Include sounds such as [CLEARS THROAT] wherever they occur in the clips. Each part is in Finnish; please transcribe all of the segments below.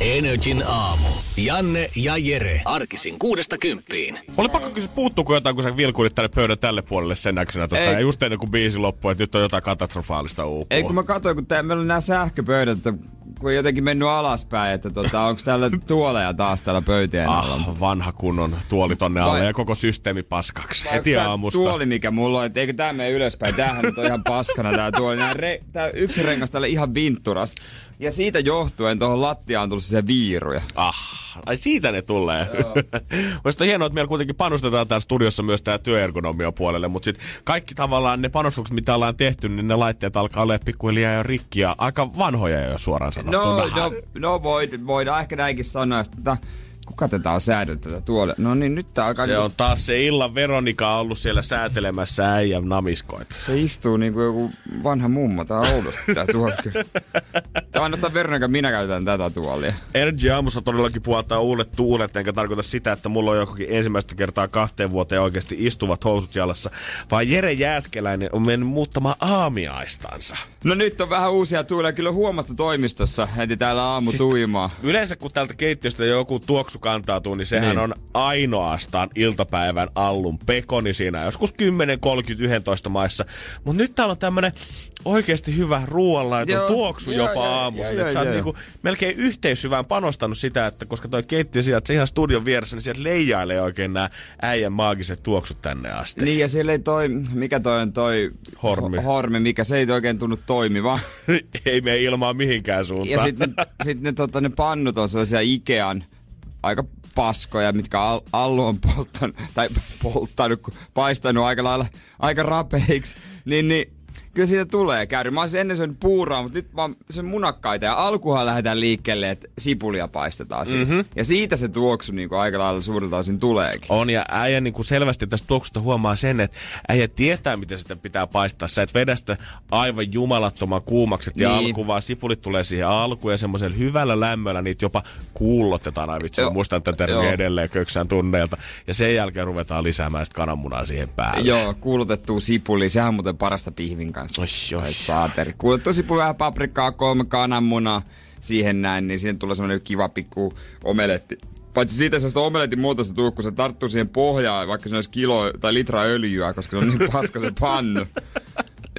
Energin aamu. Janne ja Jere. Arkisin kuudesta kymppiin. Oli pakko kysyä, puuttuuko jotain, kun sä vilkuilit tänne pöydän tälle puolelle sen näksenä tosta. Ei. Ja just ennen kuin biisi loppui, että nyt on jotain katastrofaalista uupua. Ei kun mä katsoin, kun tää, meillä on nämä sähköpöydät, että kun on jotenkin mennyt alaspäin, että tota, onko täällä [LAUGHS] tuoleja taas täällä pöytien alla. Ah, vanha kunnon tuoli tonne alle ja koko systeemi paskaksi. Vai Heti aamusta. Tuoli, mikä mulla on, että eikö tää mene ylöspäin. Tämähän nyt on ihan paskana tää tuoli. Nää re, tää yksi rengas täällä ihan vintturas. Ja siitä johtuen tuohon lattiaan on tullut se viiruja. Ah, ai siitä ne tulee. [LAUGHS] Olisi hienoa, että meillä kuitenkin panostetaan täällä studiossa myös tää työergonomia puolelle, mutta sitten kaikki tavallaan ne panostukset, mitä ollaan tehty, niin ne laitteet alkaa olla pikkuhiljaa jo rikki ja aika vanhoja jo suoraan sanottuna. No, no, no void, voidaan ehkä näinkin sanoa, että tota, kuka tätä on säädellyt tätä tuolle? No niin, nyt tää alkaa... Se niinku- on taas se illan Veronika ollut siellä säätelemässä äijän namiskoita. Se istuu niinku joku vanha mummo. Tää on oudosti tää tuoli. [LAUGHS] Tää on ainoastaan Veronika, minä käytän tätä tuolia. Energy aamussa todellakin puhaltaa uudet tuulet, enkä tarkoita sitä, että mulla on jokin ensimmäistä kertaa kahteen vuoteen oikeasti istuvat housut jalassa, vaan Jere Jääskeläinen on mennyt muuttamaan aamiaistansa. No nyt on vähän uusia tuulia. Kyllä huomattu toimistossa heti täällä aamu tuimaa. Yleensä kun täältä keittiöstä joku tuoksu kantautuu, niin sehän Niin. on ainoastaan iltapäivän allun pekoni siinä, joskus 10, 30, 11 maissa. Mutta nyt täällä on tämmönen oikeasti hyvä ruoanlaiton tuoksu joo, jopa aamuisin. Että sä oot niinku melkein yhteishyvään panostanut sitä, että koska toi keittiö sieltä se ihan studion vieressä, niin sieltä leijailee oikein nämä äijän maagiset tuoksut tänne asti. Niin ja siellä ei toi, mikä toi on toi... Hormi. ho- Hormi, mikä se ei oikein tunnu toimiva. [LAUGHS] Ei mene ilmaa mihinkään suuntaan. Ja sitten ne, sit ne, tota, ne pannut on sellaisia Ikean aika paskoja, mitkä al, Allu on polttanut, tai polttanut, paistanut aika lailla, aika rapeiksi, niin, niin kyllä siitä tulee käydä. Mä olisin ennen syönyt puuroa, mutta nyt mä oon sen munakkaita ja alkuhan lähdetään liikkeelle, että sipulia paistetaan. Mm-hmm. Ja siitä se tuoksu niin kuin aika lailla suurelta osin tuleekin. On, ja äijä niin kuin selvästi tästä tuoksusta huomaa sen, että äijä tietää, miten sitä pitää paistaa. Sä et vedä sitä aivan jumalattoman kuumaksi, että Niin. niin. alku, vaan sipulit tulee siihen alkuun, ja semmoisella hyvällä lämmöllä niitä jopa kuullotetaan. Ai vitsi, muistan tämän Joo. termin edelleen köksään tunneilta. Ja sen jälkeen ruvetaan lisäämään sitä kananmunaa siihen päälle. Joo, kuulutettu sipuli, sehän on muuten parasta pihvin kanssa. Oi, oi. Ai saateri. Kuulutettu sipuli, vähän paprikkaa, kolme kananmunaa, siihen näin, niin siihen tulee semmoinen kiva pikku omeletti. Paitsi siitä se omeletin muotoista tuu, kun se tarttuu siihen pohjaan, vaikka se olisi kilo tai litra öljyä, koska se on niin paska se pannu. [LAUGHS]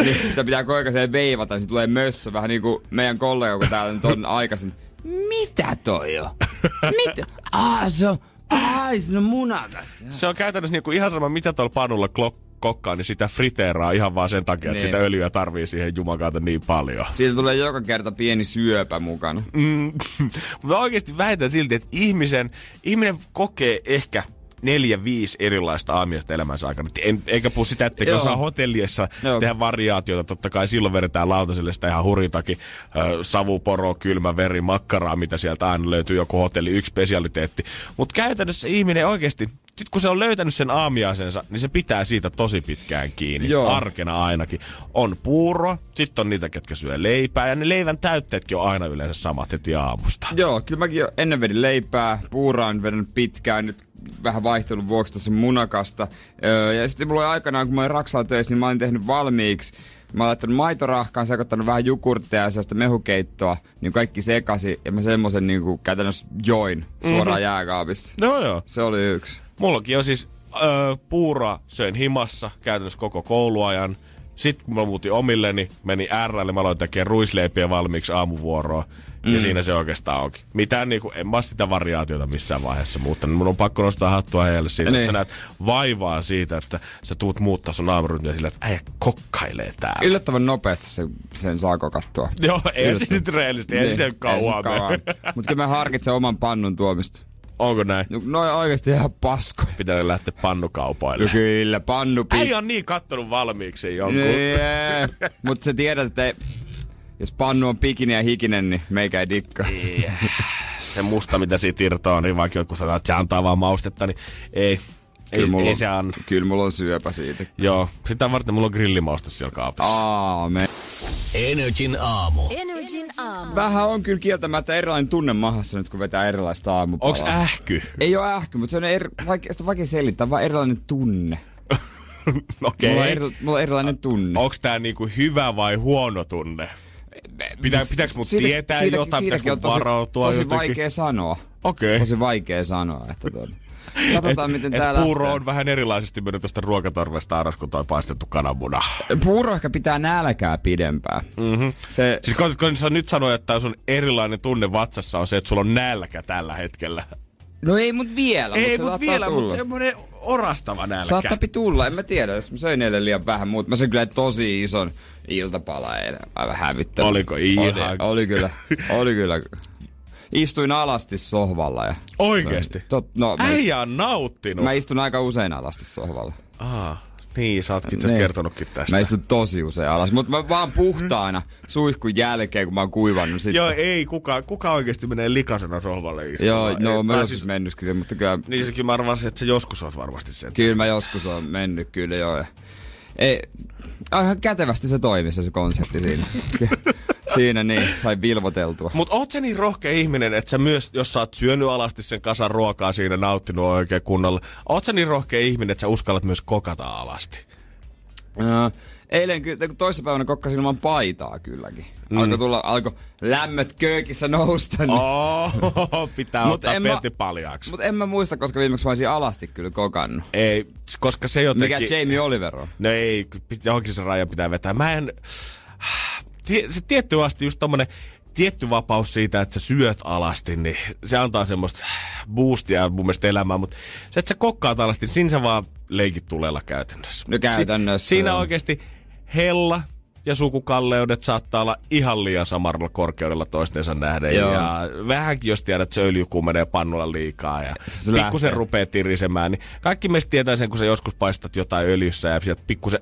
Niin sitä pitää ajan veivata, niin tulee mössö, vähän niin kuin meidän kollega, kun täällä nyt on aikaisin. Mitä toi on? Mitä? Aa, se on, ai, se on munakas. Se on käytännössä niin kuin ihan sama, mitä tuolla panulla klok- kokkaa, niin sitä friteeraa ihan vaan sen takia, että Niin. sitä öljyä tarvii siihen jumakaata niin paljon. Siitä tulee joka kerta pieni syöpä mukana. Mm, [LAUGHS] mutta oikeasti väitän silti, että ihmisen, ihminen kokee ehkä neljä, viisi erilaista aamiaista elämänsä aikana. En, eikä puhu sitä, että osaa hotelliessa Joo. tehdä variaatioita. Totta kai silloin vedetään lautaselle sitä ihan huritakin ö, savuporo, kylmä veri, makkaraa, mitä sieltä aina löytyy joku hotelli, yksi spesialiteetti. Mutta käytännössä ihminen oikeasti, sit kun se on löytänyt sen aamiaisensa, niin se pitää siitä tosi pitkään kiinni. Joo. Arkena ainakin. On puuro, sitten on niitä, ketkä syö leipää, ja ne leivän täytteetkin on aina yleensä samat heti aamusta. Joo, kyllä mäkin ennen vedin leipää, puuraa on vedän pitkään, nyt vähän vaihtelun vuoksi tuossa munakasta. Öö, ja sitten mulla oli aikanaan, kun mä olin Raksalla töissä, niin mä olin tehnyt valmiiksi. Mä oon laittanut maitorahkaan, sekoittanut vähän jukurtteja ja sellaista mehukeittoa, niin kaikki sekasi. Ja mä semmosen niin kuin käytännössä join suoraan mm-hmm. jääkaapista. No joo. Se oli yksi. Mullakin on siis öö, puuraa söin himassa käytännössä koko kouluajan. Sitten kun mä muutin omilleni, meni RL, mä aloin tekemään ruisleipiä valmiiksi aamuvuoroa. Mm. Ja siinä se oikeastaan onkin. Mitään niinku, en mä sitä variaatiota missään vaiheessa muuttanut. Mun on pakko nostaa hattua heille siitä, Niin. että sä näet vaivaa siitä, että sä tuut muuttaa sun aamurytmiä sillä, että äijä kokkailee täällä. Yllättävän nopeasti se, sen saa kokattua. Joo, ei nyt reellisesti, ei niin, kauan mene. Mutta kyllä mä harkitsen oman pannun tuomista. Onko näin? No, noin oikeesti ihan paskoja. Pitää lähteä pannukaupaille. No kyllä, pannu pit- Äijä on niin kattonut valmiiksi jonkun. Yeah. Mutta sä tiedät, että ei, jos pannu on pikinen ja hikinen, niin meikä ei dikkaa. se musta, mitä siitä irtoaa, niin vaikka joku sanoo, että se antaa vaan maustetta, niin ei. Ei, Kyllä mulla, ei on, se anna. kyllä mulla on syöpä siitä. Joo, sitä varten mulla on grillimausta siellä kaapissa. Aamen. Energin aamu. Energin aamu. Vähän on kyllä kieltämättä erilainen tunne mahassa nyt, kun vetää erilaista aamupalaa. Onks ähky? Ei ole ähky, mutta se on eri, vaikea, sitä on vaikea selittää, vaan erilainen tunne. [LAUGHS] Okei. Mulla, on Okay. eri, mulla on erilainen tunne. Onks tää niinku hyvä vai huono tunne? Pitää, pitääks mut Siitä- tietää siitäkin- jotain, pitääks siitäkin mun on tosi, varautua tosi jotenkin? vaikea sanoa. Okei. Tosi vaikea sanoa, että tuota. Katsotaan, miten Et tää puuro on vähän erilaisesti mennyt tästä ruokatorvesta aras kuin toi paistettu kananmuna. Puuro ehkä pitää nälkää pidempään. Mm-hmm. Se, Siis kun, kun sä nyt sanoit, että sun erilainen tunne vatsassa on se, että sulla on nälkä tällä hetkellä. no ei mut vielä. Ei, se mut saattaa vielä, mutta semmonen orastava nälkä. Saattaa tulla, en mä tiedä, jos mä söin eilen liian vähän, mutta mä söin kyllä tosi ison iltapala eilen. Aivan hävyttänyt. Oliko ihan- Oli, oli kyllä, oli kyllä. [LAUGHS] Istuin alasti sohvalla ja... Oikeesti? Tot, no, mä, Äijä on nauttinut. mä istun aika usein alasti sohvalla. Aa, niin, sä ootkin itse Niin. kertonutkin tästä. Mä istun tosi usein alas, mutta mä vaan puhtaana suihkun jälkeen, kun mä oon kuivannut sitten. Joo, ei, kuka, kuka oikeesti menee likasena sohvalle istumaan? Joo, no Ei, mä joskus siis- mennytkin, mutta kyllä, Niin sekin mä arvasin, että sä joskus oot varmasti sen. kyllä mä joskus on mennyt kyllä joo. Ei, ihan kätevästi se toimi se, se konsepti siinä. [LAUGHS] siinä niin, sai vilvoteltua. Mut oot sä niin rohkea ihminen, että sä myös, jos sä oot syönyt alasti sen kasan ruokaa siinä, nauttinut oikein kunnolla, oot sä niin rohkea ihminen, että sä uskallat myös kokata alasti? Ää, eilen kyllä, toissapäivänä kokkasin ilman paitaa kylläkin. Alkoi tulla, alkoi lämmöt köökissä nousta. Niin. Oh, pitää Mut ottaa pelti paljaaksi. Mutta en mä muista, koska viimeksi mä olisin alasti kyllä kokannut. Ei, koska se jotenkin... Mikä Jamie Oliver on? No ei, johonkin se raja pitää vetää. Mä en... Se tietty asti just tommonen tietty vapaus siitä, että sä syöt alasti, niin se antaa semmoista boostia mun mielestä elämään, mutta se, että sä kokkaat alasti, niin siinä sä vaan leikit tulella käytännössä. No käytännössä Si- siinä oikeasti hella ja sukukalleudet saattaa olla ihan liian samaralla korkeudella toistensa nähden. Joo. Ja vähänkin, jos tiedät, että se öljy kuumenee pannulla liikaa ja Se pikkusen lähtee. rupeaa tirisemään, niin kaikki meistä tietää sen, kun sä joskus paistat jotain öljyssä ja sieltä pikkusen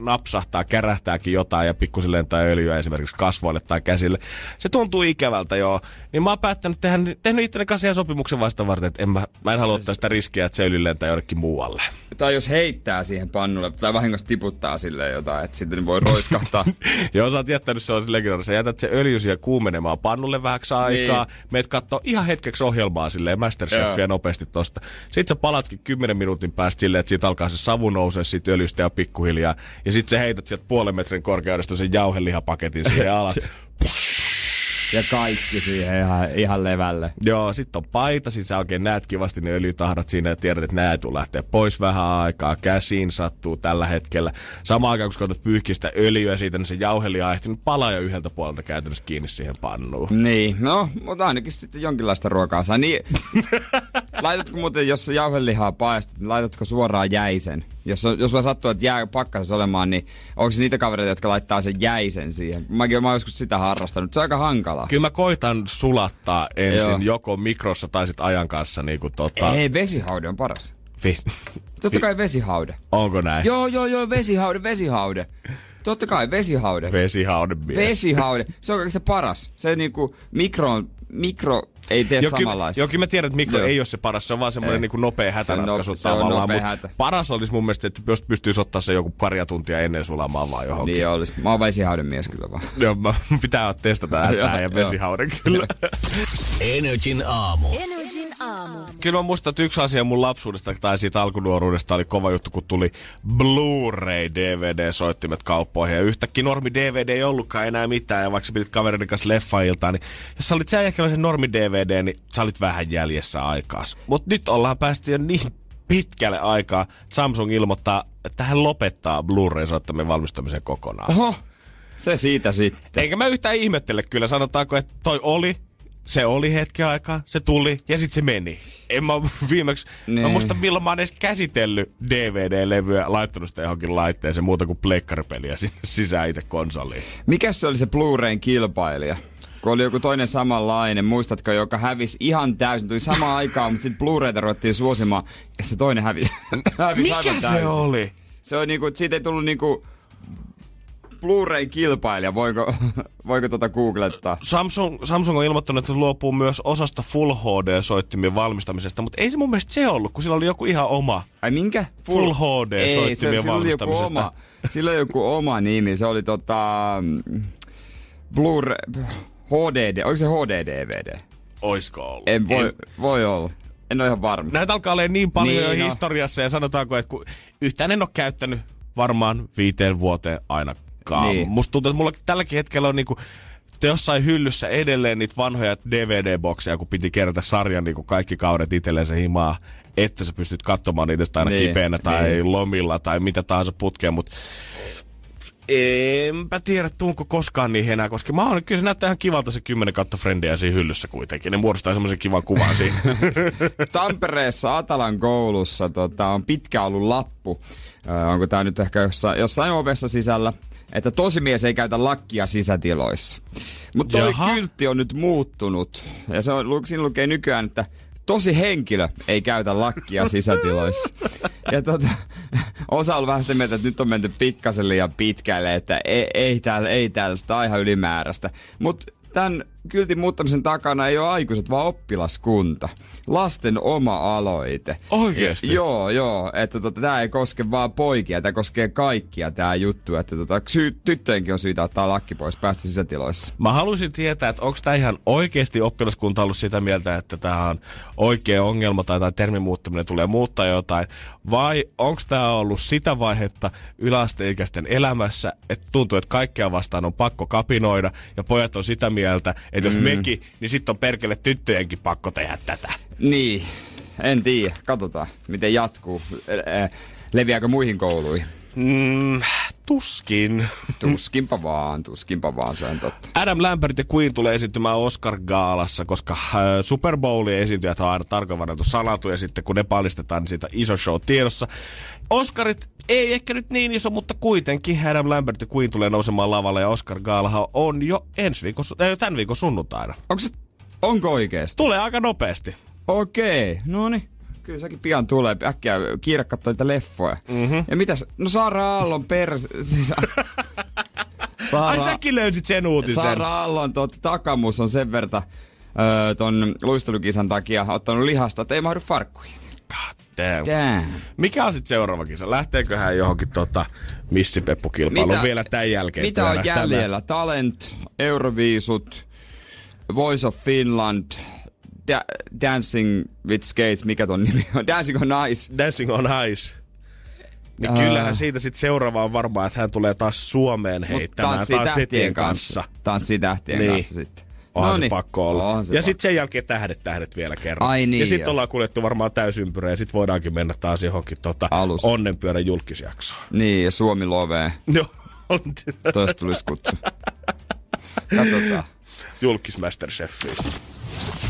napsahtaa, kärähtääkin jotain ja pikkusen lentää öljyä esimerkiksi kasvoille tai käsille. Se tuntuu ikävältä joo. Niin mä oon päättänyt tehdä, tehnyt itseni kanssa ihan sopimuksen vasta varten, että en mä, mä en halua ottaa sitä riskiä, että se öljy lentää jonnekin muualle. Tai jos heittää siihen pannulle, tai vahingossa tiputtaa silleen jotain, että sitten voi roiskahtaa. [LAUGHS] Joo, sä oot jättänyt se on. Sä jätät se öljy siihen kuumenemaan pannulle vähäksi aikaa. Niin. Meet kattoo ihan hetkeksi ohjelmaa silleen Masterchefia Joo. nopeasti tosta. Sitten sä palatkin 10 minuutin päästä silleen, että siitä alkaa se savu nousee siitä öljystä ja pikkuhiljaa. Ja sitten sä heität sieltä puolen metrin korkeudesta sen jauhelihapaketin siihen [LAUGHS] alas. ja kaikki siihen ihan, ihan levälle. Joo, sitten on paita, siis sä oikein näet kivasti ne öljytahdat siinä ja tiedät, että nää ei tule lähteä pois vähän aikaa. Käsiin sattuu tällä hetkellä. Samaan aikaan, kun sä otat pyyhkistä öljyä siitä, niin se jauhelia on ehtinyt palaa jo yhdeltä puolelta käytännössä kiinni siihen pannuun. Niin, no, mutta ainakin sitten jonkinlaista ruokaa saa. Niin, [LAUGHS] laitatko muuten, jos jauhelihaa paistat, niin laitatko suoraan jäisen? Jos, on, jos sulla sattuu, että jää pakkasessa olemaan, niin onko se niitä kavereita, jotka laittaa sen jäisen siihen? Mäkin mä oon joskus sitä harrastanut. Se on aika hankalaa. Kyllä mä koitan sulattaa ensin Joo. joko mikrossa tai sit ajan kanssa niinku tota... Ei, vesihaude on paras. Vi... Totta kai vesihaude. Onko näin? Joo, joo, joo, vesihaude, vesihaude. Totta kai, vesihaude. Vesihaude mies. Vesihaude. Se on kaikista paras. Se niinku mikro, mikro ei tee kyllä, samanlaista. kyllä mä tiedän, että mikro Joo. ei ole se paras, se on vaan semmoinen Ei. niinku nopea hätäratkaisu se on tavallaan. mut hätä. paras olisi mun mielestä, että jos pystyisi ottaa se joku paria tuntia ennen sulamaan vaan johonkin. Niin olisi. Mä oon vesihauden mies kyllä vaan. Joo, mä, pitää testata tää Joo, ja vesihauden kyllä. Energin aamu. Energin aamu. Kyllä mä muistan, että yksi asia mun lapsuudesta tai siitä alkunuoruudesta oli kova juttu, kun tuli Blu-ray DVD-soittimet kauppoihin. Ja yhtäkkiä normi DVD ei ollutkaan enää mitään. Ja vaikka sä pidit kaverin kanssa leffailtaan, niin jos sä olit sen jälkeen normi DVD, niin sä olit vähän jäljessä aikaa. Mutta nyt ollaan päästy jo niin pitkälle aikaa. Samsung ilmoittaa, että hän lopettaa Blu-ray-soittimien valmistamisen kokonaan. Oho, se siitä sitten. Eikä mä yhtään ihmettele kyllä, sanotaanko, että toi oli, se oli hetki aikaa, se tuli ja sitten se meni. En mä [LAUGHS] viimeksi, mä Niin. muista milloin mä oon edes käsitellyt DVD-levyä, laittanut sitä johonkin laitteeseen muuta kuin pleikkaripeliä [LAUGHS] sinne sisään itse konsoliin. Mikäs se oli se Blu-rayn kilpailija? Kun oli joku toinen samanlainen, muistatko, joka hävisi ihan täysin, tuli samaan aikaan, mutta sitten Blu-rayta ruvettiin suosimaan, ja se toinen hävisi, [LAUGHS] hävisi Mikä se täysin. oli? Se on niinku, siitä ei tullut niinku Blu-ray kilpailija, voiko, [LAUGHS] voiko tota googlettaa? Samsung, Samsung on ilmoittanut, että luopuu myös osasta Full HD-soittimien valmistamisesta, mutta ei se mun mielestä se ollut, kun sillä oli joku ihan oma. Ai minkä? Full HD Ei, se- soittimien sillä oli joku valmistamisesta. oma, sillä oli joku oma nimi, se oli tota... mm, Blu-ray... HD, onko se HD-DVD? Oisko ollut? En voi, En- voi olla. En ole ihan varma. Näitä alkaa olla niin paljon Niin, jo no. historiassa ja sanotaanko, että kun yhtään en ole käyttänyt varmaan viiteen vuoteen ainakaan. Niin. Niin. Musta tuntuu, että mulla tälläkin hetkellä on niinku jossain hyllyssä edelleen niitä vanhoja DVD-bokseja, kun piti kerätä sarjan niinku kaikki kaudet itselleen se himaa, että sä pystyt katsomaan niitä aina Niin, kipeänä tai niin. niin. lomilla tai mitä tahansa putkeen, mutta enpä tiedä, tuunko koskaan niihin enää, koska mä oon, kyllä se näyttää ihan kivalta se 10 kautta frendiä siinä hyllyssä kuitenkin. Ne muodostaa semmoisen kivan kuvan siinä. [LAUGHS] Tampereessa Atalan koulussa tota, on pitkä ollut lappu. Ö, onko tämä nyt ehkä jossain, jossain ovessa sisällä? Että tosimies ei käytä lakkia sisätiloissa. Mutta toi Jaha. kyltti on nyt muuttunut. Ja se on, siinä lukee nykyään, että tosi henkilö ei käytä lakkia sisätiloissa. Ja tota, osa on vähän sitä mieltä, että nyt on menty pikkasen liian pitkälle, että ei, ei täällä, ei täällä, sitä on ihan ylimääräistä. Mutta tämän kyltin muuttamisen takana ei ole aikuiset, vaan oppilaskunta. Lasten oma aloite. Oikeesti? Ja, joo, joo. Että tota, tämä ei koske vaan poikia, tämä koskee kaikkia tämä juttu. Että tota, sy- tyttöjenkin on syytä ottaa lakki pois päästä sisätiloissa. Mä haluaisin tietää, että onko tämä ihan oikeasti oppilaskunta ollut sitä mieltä, että tämä on oikea ongelma tai tämä termin muuttaminen tulee muuttaa jotain, vai onko tämä ollut sitä vaihetta yläasteikäisten elämässä, että tuntuu, että kaikkea vastaan on pakko kapinoida ja pojat on sitä mieltä, että jos mm. mekin, niin sitten on perkele tyttöjenkin pakko tehdä tätä. Niin, en tiedä. Katsotaan, miten jatkuu. Leviääkö muihin kouluihin? Mm, tuskin. Tuskinpa vaan, tuskinpa vaan, se on totta. Adam Lambert ja Queen tulee esiintymään Oscar-gaalassa, koska äh, Super Bowlin esiintyjät on aina tarkoin salatu ja sitten kun ne paljastetaan, niin siitä iso show tiedossa. Oscarit ei ehkä nyt niin iso, mutta kuitenkin Adam Lambert ja Queen tulee nousemaan lavalle ja Oscar-gaalahan on jo ensi viikon, äh, tämän viikon sunnuntaina. Onko se, onko oikeesti? Tulee aika nopeasti. Okei, no niin. Kyllä sekin pian tulee. Äkkiä kiire katsoa niitä leffoja. Mm-hmm. Ja mitäs? No Saara Aallon pers... [LAUGHS] Siis, Ai Saara, säkin löysit sen uutisen. Saara Aallon tuot, takamus on sen verta öö, ton luistelukisan takia ottanut lihasta, että ei mahdu farkkuihin. God damn. Damn. Mikä on sitten seuraava kisa? Lähteekö hän johonkin tota missipeppu-kilpailuun vielä tämän jälkeen? Mitä on jäljellä? Talent, Euroviisut, Voice of Finland, da- Dancing with Skates, mikä ton nimi on? [LAUGHS] Dancing on Nice. Dancing on Ice. Niin Aa. kyllähän siitä sitten seuraava on varmaan, että hän tulee taas Suomeen heittämään tanssii taas tähtien setien kanssa. Tanssii tähtien Niin. kanssa sitten. Onhan Noniin. se pakko olla. Onhan se ja sitten sen jälkeen tähdet tähdet vielä kerran. Ai niin, ja sitten ollaan kuljettu varmaan täysympyrä ja sitten voidaankin mennä taas johonkin tota, onnenpyörän julkisjaksoon. Niin, ja Suomi lovee. [LAUGHS] Joo, Toista tulisi kutsu. Katsotaan. julkismasterchefiin.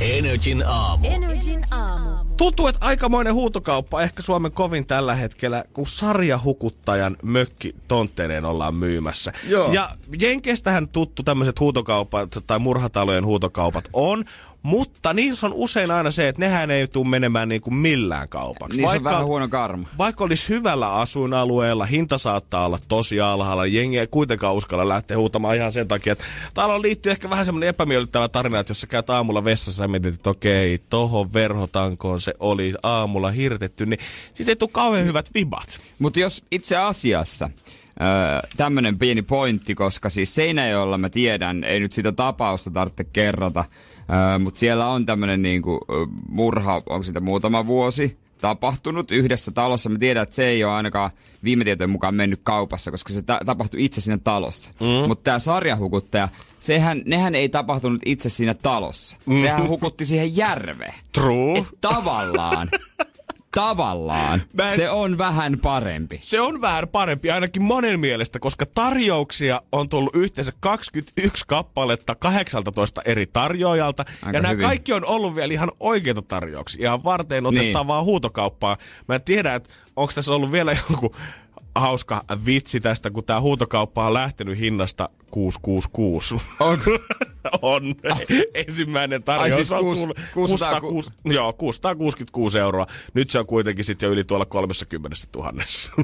Energin aamu. Energin aamu. Tuntuu, että aikamoinen huutokauppa, ehkä Suomen kovin tällä hetkellä, kun sarjahukuttajan mökki tontteineen ollaan myymässä. Joo. Ja Jenkeistähän tuttu tämmöiset huutokaupat tai murhatalojen huutokaupat on, mutta niissä on usein aina se, että nehän ei tule menemään niin kuin millään kaupaksi. Niissä on vähän huono karma. Vaikka olisi hyvällä asuinalueella, hinta saattaa olla tosi alhaalla, jengi ei kuitenkaan uskalla lähteä huutamaan ihan sen takia, että täällä liittyy ehkä vähän semmoinen epämiellyttävä tarina, että jos sä käyt aamulla vessassa ja mietit, että okei, tohon verhotankoon se oli aamulla hirtetty, niin siitä ei tule kauhean hyvät vibat. Mutta jos itse asiassa öö, tämmönen pieni pointti, koska siis Seinäjoella mä tiedän, ei nyt sitä tapausta tarvitse kerrata, öö, mutta siellä on tämmönen niinku murha, onko sitä muutama vuosi tapahtunut yhdessä talossa. Mä tiedän, että se ei ole ainakaan viime tietojen mukaan mennyt kaupassa, koska se ta- tapahtui itse siinä talossa. Mm. Mutta tämä sarjahukuttaja, sehän, nehän ei tapahtunut itse siinä talossa. Mm. Sehän hukutti siihen järveen. True. Et tavallaan, [LAUGHS] tavallaan, [LAUGHS] en- se on vähän parempi. Se on vähän parempi ainakin monen mielestä, koska tarjouksia on tullut yhteensä 21 kappaletta 18 eri tarjoajalta. Aika ja nämä hyvin. kaikki on ollut vielä ihan oikeita tarjouksia, ihan varten otettavaa niin. huutokauppaa. Mä en tiedä, että onko tässä ollut vielä joku hauska vitsi tästä, kun tämä huutokauppa on lähtenyt hinnasta 666. Onko? [LAUGHS] on. Ensimmäinen tarjous Ai siis on kuus- tullut 600 606, joo, 666 euroa. Nyt se on kuitenkin sitten jo yli tuolla 30 000.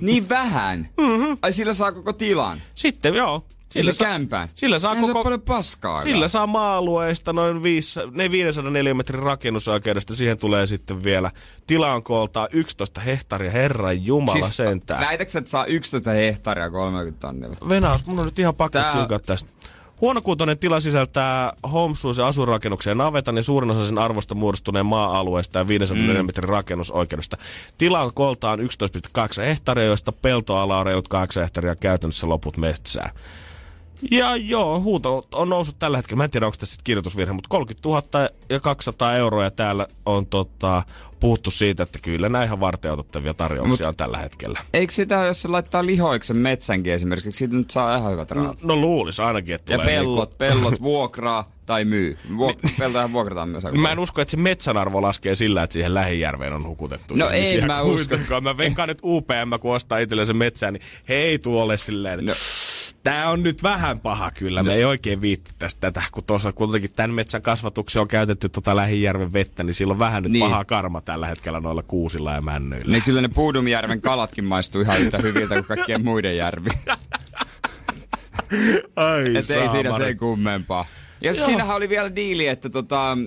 Niin vähän? Mm-hmm. Ai sillä saa koko tilan? Sitten joo. Sillä sa- kämpään? Sillä saa Eihän koko... paljon paskaa. Sillä saa maa-alueesta noin viis, ne 504 metrin rakennusoikeudesta. Siihen tulee sitten vielä tilaan kooltaa 11 hehtaaria. Herran jumala siis, sentään. Väitätkö, että saa 11 hehtaaria 30 tonnilla? Venaus, mun on nyt ihan pakko Tää- tästä. Huonokuntoinen tila sisältää homsuus- ja asuinrakennuksen ja navetan ja suurin osa sen arvosta muodostuneen maa-alueesta ja 500 mm. metrin rakennusoikeudesta. Tila on koltaan 11,8 hehtaaria, joista peltoala on reilut 8 hehtaaria käytännössä loput metsää. Ja joo, huuto on noussut tällä hetkellä. Mä en tiedä, onko tässä kirjoitusvirhe, mutta 30 000 ja 200 euroa ja täällä on tota, puhuttu siitä, että kyllä nämä ihan varteutettavia tarjouksia Mut, on tällä hetkellä. Eikö sitä, jos se laittaa lihoiksen metsänkin esimerkiksi, siitä nyt saa ihan hyvät rahat? No, no luulis ainakin, että Ja pellot, niinku... pellot [LAUGHS] vuokraa tai myy. Vuok- peltoja vuokrataan myös. Mä en usko, että se metsän arvo laskee sillä, että siihen lähijärveen on hukutettu. No ei mä usko. Mä veikkaan, että UPM, kun ostaa itselleen sen metsään, niin hei tuolle silleen. No Tää on nyt vähän paha kyllä. Me no. ei oikein viitti tästä tätä, kun tuossa kuitenkin tämän metsän kasvatuksessa on käytetty tota Lähijärven vettä, niin sillä on vähän nyt niin. paha karma tällä hetkellä noilla kuusilla ja männyillä. Niin kyllä ne Puudumjärven kalatkin maistuu ihan yhtä hyviltä kuin kaikkien muiden järvi. Ai Et ei siinä sen kummempaa. Ja siinähän oli vielä diili, että tota,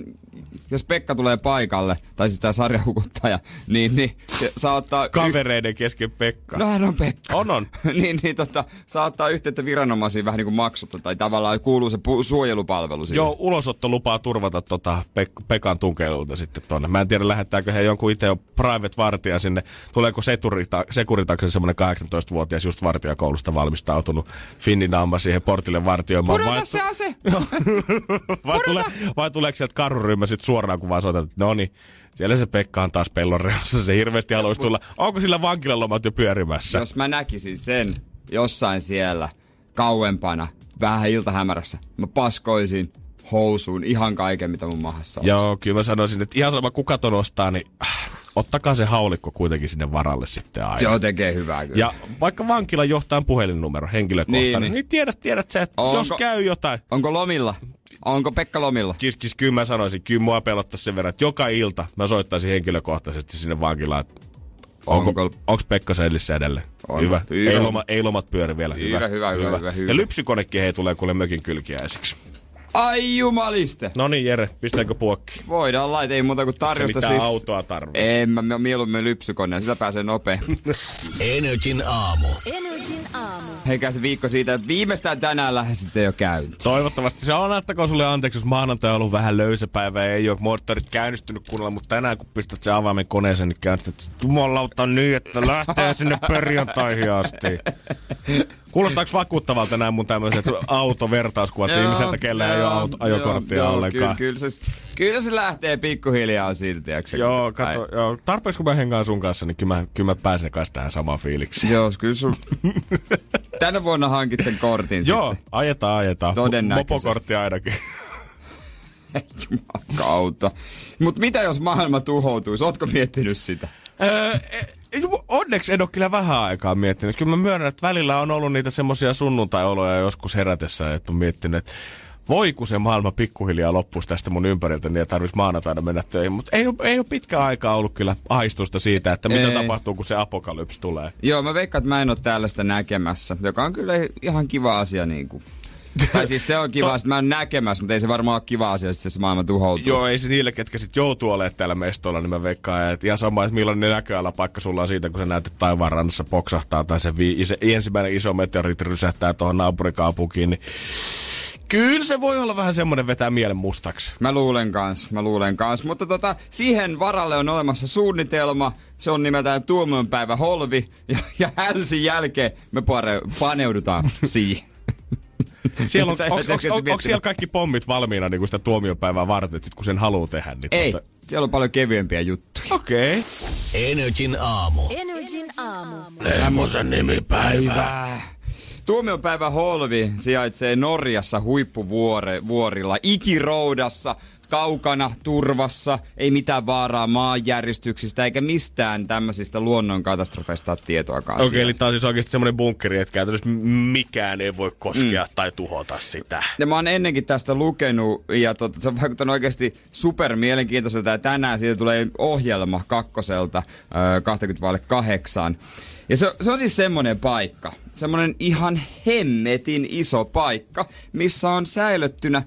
jos Pekka tulee paikalle, tai siis tämä sarjahukuttaja, niin, niin saa ottaa... Kavereiden kesken Pekka. No hän on Pekka. On on. [LAUGHS] niin, niin tota, saa ottaa yhteyttä viranomaisiin vähän niin kuin maksutta, tai tavallaan kuuluu se pu- suojelupalvelu siihen. Joo, ulosotto lupaa turvata tota Pek- Pekan tunkeilulta sitten tonne. Mä en tiedä, lähettääkö he jonkun itse jo private vartija sinne. Tuleeko Sekurita- Sekuritaksen semmoinen 18-vuotias just vartijakoulusta valmistautunut Finninaama siihen portille vartioimaan. Pudota vai, se ase! [LAUGHS] vai, tule, vai tuleeko sieltä karhuryhmä sitten suoraan, kun vaan soitat, että no niin, siellä se Pekka on taas pellon reunassa, se hirveästi haluaisi tulla. Onko sillä vankilalomat jo pyörimässä? Jos mä näkisin sen jossain siellä kauempana, vähän iltahämärässä, mä paskoisin housuun ihan kaiken, mitä mun mahassa on. Joo, kyllä mä sanoisin, että ihan sama kuka ton ostaa, niin äh, ottakaa se haulikko kuitenkin sinne varalle sitten aina. Joo, tekee hyvää kyllä. Ja vaikka vankila johtaa puhelinnumero henkilökohtainen, niin, niin. niin tiedät, tiedät sä, että onko, jos käy jotain. Onko lomilla? Onko Pekka lomilla? Kis, kis, kyllä mä sanoisin, kyllä mua pelottaisi sen verran, että joka ilta mä soittaisin henkilökohtaisesti sinne vankilaan, Onko, onko, onko Pekka Sellissä edelleen? On, hyvä. hyvä. Ei, loma, ei lomat pyöri vielä. Hyvä, hyvä, hyvä. hyvä, hyvä, hyvä. Ja lypsykonekin hei tulee kuule mökin kylkiäisiksi. Ai jumaliste. No niin Jere, pistääkö puokki? Voidaan laittaa, ei muuta kuin tarjosta Se siis... autoa tarvitse. En mä mieluummin lypsykoneen, sitä pääsee nopeammin. Energin aamu. Energin aamu. Heikä se viikko siitä, että viimeistään tänään lähesitte jo käyntiin. Toivottavasti se on, antakoon sulle anteeksi, jos maanantai on ollut vähän löysä päivä ja ei ole moottorit käynnistynyt kunnolla, mutta tänään kun pistät se avaimen koneeseen, niin käynnistät jumalauta niin, että lähtee sinne perjantaihin asti. Kuulostaako vakuuttavalta nämä mun tämmöiset autovertauskuvat ihmiseltä, kellä ei ole auto, ajokorttia joo, ollenkaan? Kyllä, kyllä, se, kyllä se lähtee pikkuhiljaa silti, Joo, kato, joo. Tarpeeksi kun mä hengaan sun kanssa, niin kyllä mä, kyllä mä pääsen kanssa tähän samaan fiilikseen. Joo, kyllä sun... [LAUGHS] [LAUGHS] Tänä vuonna hankit sen kortin Joo, sitten. ajetaan, ajetaan. Todennäköisesti. Mopokortti ainakin. [LAUGHS] Jumakauta. Mutta mitä jos maailma tuhoutuisi? Ootko miettinyt sitä? Öö, onneksi en ole kyllä vähän aikaa miettinyt. Kyllä mä myönnän, että välillä on ollut niitä semmoisia sunnuntai-oloja joskus herätessä, että on miettinyt, että voi kun se maailma pikkuhiljaa loppuisi tästä mun ympäriltä, niin ei tarvitsisi maanantaina mennä töihin. Mutta ei, ei ole pitkä aikaa ollut kyllä aistusta siitä, että mitä ei. tapahtuu, kun se apokalypsi tulee. Joo, mä veikkaan, että mä en ole tällaista näkemässä, joka on kyllä ihan kiva asia niin kuin tai siis se on kiva, [LAUGHS] että mä en näkemässä, mutta ei se varmaan ole kiva asia, että se maailma tuhoutuu. Joo, ei se niille, ketkä sit joutuu olemaan täällä mestolla, niin mä veikkaan, että ihan sama, että millainen näköalapaikka sulla on siitä, kun sä näet, että taivaan rannassa poksahtaa, tai se, vi- se ensimmäinen iso meteoriitti rysähtää tuohon naapurikaupunkiin, niin Kyllä se voi olla vähän semmoinen vetää mielen mustaksi. Mä luulen kans, mä luulen kans. Mutta tota, siihen varalle on olemassa suunnitelma. Se on nimeltään tuomionpäivä Holvi. Ja, ja hälsin jälkeen me pare, paneudutaan siihen. [LAUGHS] Siellä on, onko, onko, onko, onko siellä kaikki pommit valmiina niin kuin sitä tuomiopäivää varten, että kun sen haluaa tehdä? Niin Ei, tuota... siellä on paljon kevyempiä juttuja. Okei. Okay. Energin aamu. Energin aamu. Lemmosen nimipäivä. Tuomiopäivä Holvi sijaitsee Norjassa huippuvuorilla Ikiroudassa kaukana, turvassa, ei mitään vaaraa maanjäristyksistä eikä mistään tämmöisistä luonnonkatastrofeista tietoakaan. Okei, okay, eli tämä on siis oikeasti semmoinen bunkkeri, että käytännössä mikään ei voi koskea mm. tai tuhota sitä. Ja mä oon ennenkin tästä lukenut ja tot, se on vaikuttanut oikeasti super mielenkiintoiselta ja tänään siitä tulee ohjelma kakkoselta äh, 28. Ja se, se on siis semmoinen paikka, semmoinen ihan hemmetin iso paikka, missä on säilyttynä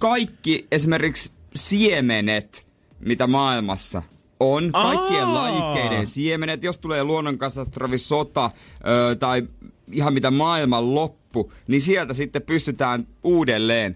kaikki esimerkiksi siemenet, mitä maailmassa On kaikkien Aa. lajikkeiden siemenet. Jos tulee luonnonkatastrofi, sota ö, tai ihan mitä maailman loppu, niin sieltä sitten pystytään uudelleen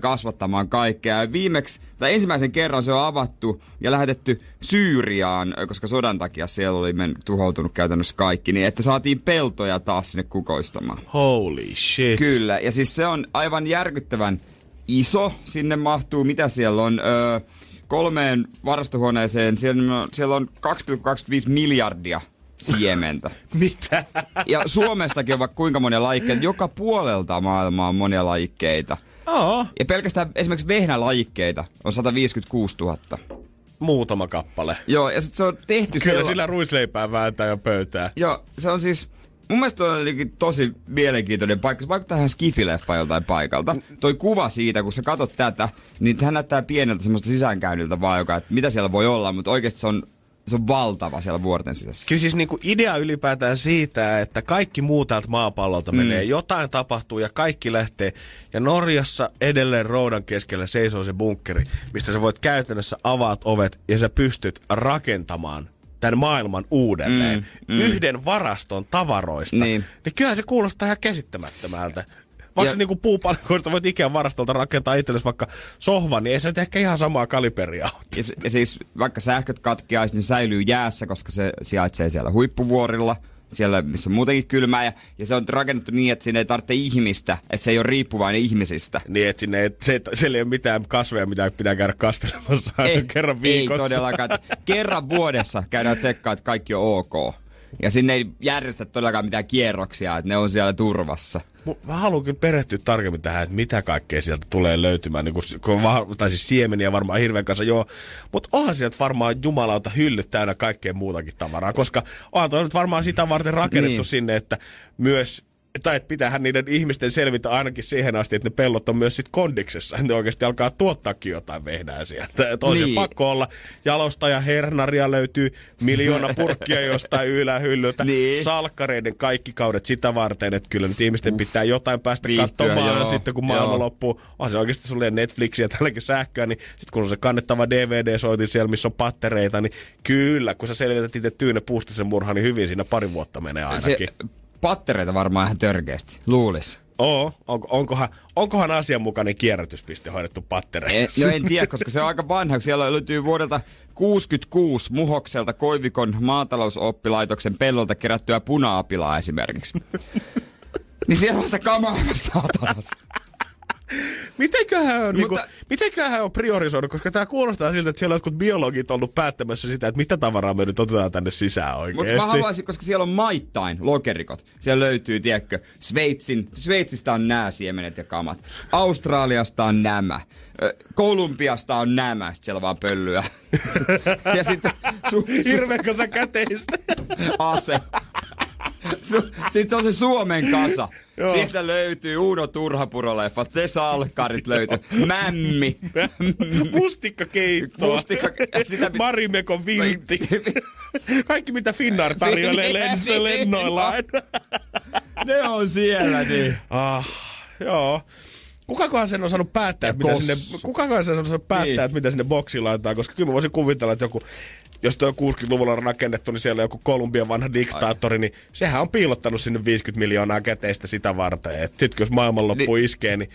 kasvattamaan kaikkea. Ja viimeksi, tai ensimmäisen kerran se on avattu ja lähetetty Syyriaan, koska sodan takia siellä oli men, tuhoutunut käytännössä kaikki, niin että saatiin peltoja taas sinne kukoistamaan. Holy shit. Kyllä, ja siis se on aivan järkyttävän iso. Sinne mahtuu, mitä siellä on, öö, kolmeen varastohuoneeseen. Siellä on, siellä on 2,25 miljardia siementä. [LAUGHS] Mitä? Ja Suomestakin on vaikka kuinka monia lajikkeita. Joka puolelta maailmaa on monia lajikkeita. Oo. Ja pelkästään esimerkiksi vehnälajikkeita on 156 000. Muutama kappale. Joo, ja sit se on tehty Kyllä sella- sillä ruisleipää vääntää jo pöytää. Joo, se on siis... Mun mielestä on tosi mielenkiintoinen paikka. Se vaikuttaa ihan skifileffa joltain paikalta. Toi kuva siitä, kun sä katot tätä, niin hän näyttää pieneltä semmoista sisäänkäynniltä vaan, joka, että mitä siellä voi olla, mutta oikeasti se on, se on valtava siellä vuorten sisässä. Kyllä siis niinku idea ylipäätään siitä, että kaikki muu täältä maapallolta mm. menee, jotain tapahtuu ja kaikki lähtee. Ja Norjassa edelleen roudan keskellä seisoo se bunkkeri, mistä sä voit käytännössä avaat ovet ja sä pystyt rakentamaan tämän maailman uudelleen. Mm, mm. Yhden varaston tavaroista. Niin. niin kyllähän se kuulostaa ihan käsittämättömältä. Vaikka Ja- niinku puupalikoista voit Ikean varastolta rakentaa itsellesi vaikka sohvan, niin ei se nyt ehkä ihan samaa kaliberia. Ja, ja siis vaikka sähköt katkeaisi, niin säilyy jäässä, koska se sijaitsee siellä huippuvuorilla. Siellä, missä on muutenkin kylmää. Ja, ja se on rakennettu niin, että siinä ei tarvitse ihmistä. Että se ei ole riippuvainen ihmisistä. Niin, että sinne ei, se, siellä ei ole mitään kasveja, mitä pitää käydä kastelemassa Ei, [LAUGHS] kerran viikossa. Ei todellakaan. Kerran vuodessa käydään tsekkaa, että kaikki on ok. Ja sinne ei järjestä todellakaan mitään kierroksia, että ne on siellä turvassa. Mä haluan kyllä perehtyä tarkemmin tähän, että mitä kaikkea sieltä tulee löytymään. Niin kun, kun va- tai siis siemeniä varmaan hirveän kanssa, joo. Mutta onhan sieltä varmaan jumalauta hyllyt täynnä kaikkea muutakin tavaraa, koska onhan toi nyt varmaan sitä varten rakennettu. Niin. sinne, että myös tai että pitäähän niiden ihmisten selvitä ainakin siihen asti, että ne pellot on myös sit kondiksessa. Että ne oikeasti alkaa tuottaakin jotain vehnää sieltä. On niin. Pakko olla jalostaja hernaria löytyy miljoona purkkia jostain ylähyllyltä. Niin. Salkkareiden kaikki kaudet sitä varten, että kyllä nyt ihmisten pitää jotain päästä Viihtyä, katsomaan joo. sitten kun maailma Joo. loppuu. On se oikeasti sulle Netflixiä tälläkin sähköä, niin sitten kun on se kannettava DVD-soitin siellä, missä on pattereita, niin kyllä, kun sä selvität itse Tyyne Puustisen murha, niin hyvin siinä pari vuotta menee ainakin. Se, pattereita varmaan ihan törkeästi. Luulis. Oo, onko, onkohan, onkohan asianmukainen kierrätyspiste hoidettu En, pattereissa? no en tiedä, koska se on aika vanha. Siellä löytyy vuodelta 66 Muhokselta Koivikon maatalousoppilaitoksen pellolta kerättyä puna-apilaa esimerkiksi. niin siellä on sitä kamaa saatanassa. Mitenköhän on, niinku, Mutta- mitenköhän on priorisoinut, koska tämä kuulostaa siltä, että siellä on jotkut biologit ollut päättämässä sitä, että mitä tavaraa me nyt otetaan tänne sisään Mutta oikeesti. mä haluaisin, koska siellä on maittain lokerikot. Siellä löytyy, tiedätkö, Sveitsin, Sveitsistä on nämä siemenet ja kamat. Australiasta on nämä. Kolumbiasta on nämä, sit siellä vaan pöllyä. [LAUGHS] ja sitten su, su, käteistä? ase. Su, sitten on se Suomen kasa. Sieltä löytyy Uno Turhapuro-leffat, se salkkarit löytyy, mämmi. Mustikkakeittoa. [LAUGHS] Mustikka- ja sitä- Marimekon viltti. Kaikki mitä Finnair tarjoilee lennoillaan. [LAUGHS] ne on siellä, niin. ah, joo. Kukakohan sen on saanut päättää, että mitä sinne, kukakohan sen on saanut päättää, Niin. että mitä sinne boksiin laitetaan, koska kyllä mä voisin kuvitella, että joku, jos tuo 60-luvulla on rakennettu, niin siellä joku Kolumbian vanha diktaattori, niin sehän on piilottanut sinne 50 miljoonaa käteistä sitä varten. Sitten jos maailmanloppu Niin. iskee, niin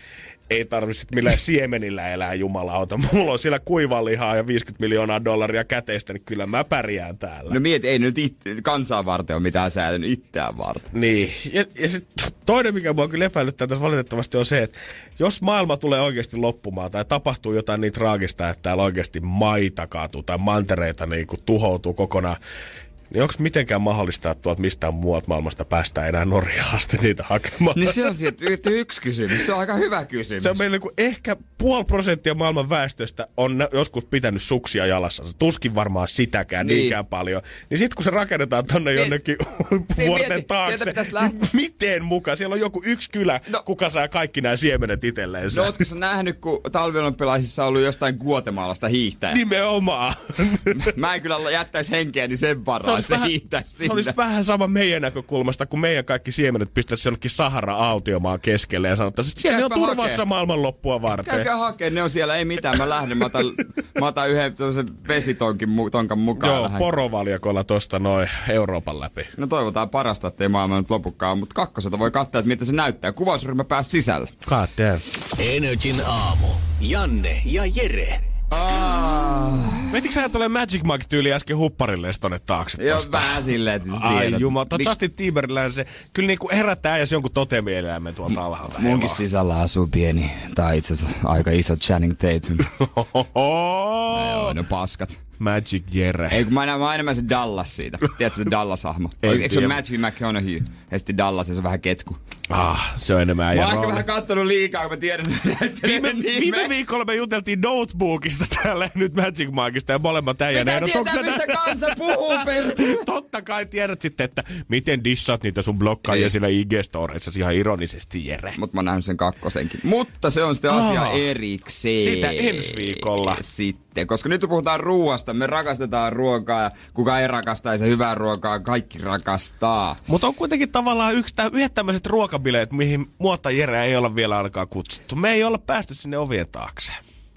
ei tarvitse millään siemenillä elää jumalauta. Mulla on siellä kuivalihaa ja 50 miljoonaa dollaria käteistä, niin kyllä mä pärjään täällä. No mieti, ei nyt it, kansaa varten ole mitään säätänyt itseään varten. Niin, ja, ja sit toinen, mikä mua kyllä epäilyttää tässä valitettavasti on se, että jos maailma tulee oikeasti loppumaan tai tapahtuu jotain niin traagista, että täällä oikeasti maita kaatuu tai mantereita niin kuin tuhoutuu kokonaan, niin onko mitenkään mahdollista, että tuolta mistään muualta maailmasta päästään enää Norjaan asti niitä hakemaan? Niin se on sieltä yksi kysymys. Se on aika hyvä kysymys. Se on meillä niin ehkä puoli prosenttia maailman väestöstä on joskus pitänyt suksia jalassa. Tuskin varmaan sitäkään niin. Niin. niinkään paljon. Niin sitten kun se rakennetaan tonne Niin. jonnekin Niin vuorten mieti, taakse, lähteä. miten mukaan? Siellä on joku yksi kylä, no. Kuka saa kaikki nämä siemenet itselleen. No ootko sä nähnyt, kun talviolympialaisissa on ollut jostain Guatemalasta hiihtäjä? Nimenomaan. [LAUGHS] Mä en kyllä jättäisi henkeäni sen se varaan. Olisi, se vähän, se olisi vähän sama meidän näkökulmasta, kun meidän kaikki siemenet pistäisi jonnekin Sahara-autiomaan keskelle ja sanottaisiin, että siellä ne on turvassa hakee. maailmanloppua varten. Käykää hakee, ne on siellä, ei mitään, mä lähden, mä otan, mä otan yhden sellaisen vesitonkin tonkan mukaan. Joo, lähden. porovaljakolla tosta noin Euroopan läpi. No toivotaan parasta, ettei maailma nyt lopukkaan, mutta kakkoselta voi katsoa, että mitä se näyttää. Kuvausryhmä pääsi sisälle. God damn. Energin aamu. Janne ja Jere. Mietikö sä tulee Magic Mike tyyli äsken hupparille tonne taakse Joo, vähän silleen, että siis Ai jumala, Mik- Justin Timberland se kyllä niinku herättää ja se jonkun totemieläimen tuolta alhaalta. Munkin sisällä asuu pieni, tai itse asiassa aika iso Channing Tatum. [LAUGHS] Joo, ne paskat. Magic Jere. Ei kun mä enemmän, mä enemmän se Dallas siitä. [LAUGHS] Tiedätkö se Dallas-hahmo? Eikö se ole. Matthew McConaughey? Ja sitten Dallas ja se on vähän ketku. Ah, se on enemmän Mä oon vähän kattonut liikaa, kun mä tiedän Viime, viime viikolla me juteltiin Notebookista täällä nyt Magic Mikeista ja molemmat äijän tietää, ehdotuksena. mistä kansa puhuu, per... [LAUGHS] Totta kai tiedät sitten, että miten dissaat niitä sun blokkaajia Ei. siellä IG-storeissa ihan ironisesti, Jere. Mutta mä nähnyt sen kakkosenkin. Mutta se on sitten asia Ah. erikseen. Sitä ensi viikolla. Sitten, koska nyt puhutaan ruoasta, me rakastetaan ruokaa ja kuka ei rakastaisi hyvää ruokaa, kaikki rakastaa. Mutta on kuitenkin tavallaan yksi, tä, yhdet tämmöiset ruokabileet, mihin muotta Jere ei olla vielä ainakaan kutsuttu. Me ei olla päästy sinne ovien taakse.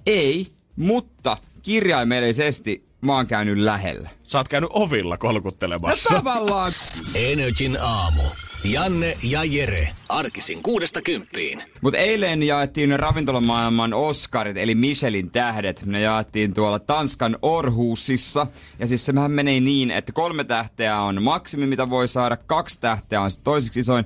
Ei, mutta kirjaimellisesti mä oon käynyt lähellä. Sä oot käynyt ovilla No kolkuttelemassa. tavallaan. Energin aamu. Janne ja Jere. Arkisin kuudesta kymppiin. Mutta eilen jaettiin ravintolamaailman Oscarit, eli Michelin tähdet. Ne jaettiin tuolla Tanskan Orhusissa. Ja siis sehän menee niin, että kolme tähteä on maksimi, mitä voi saada. Kaksi tähteä on toiseksi isoin.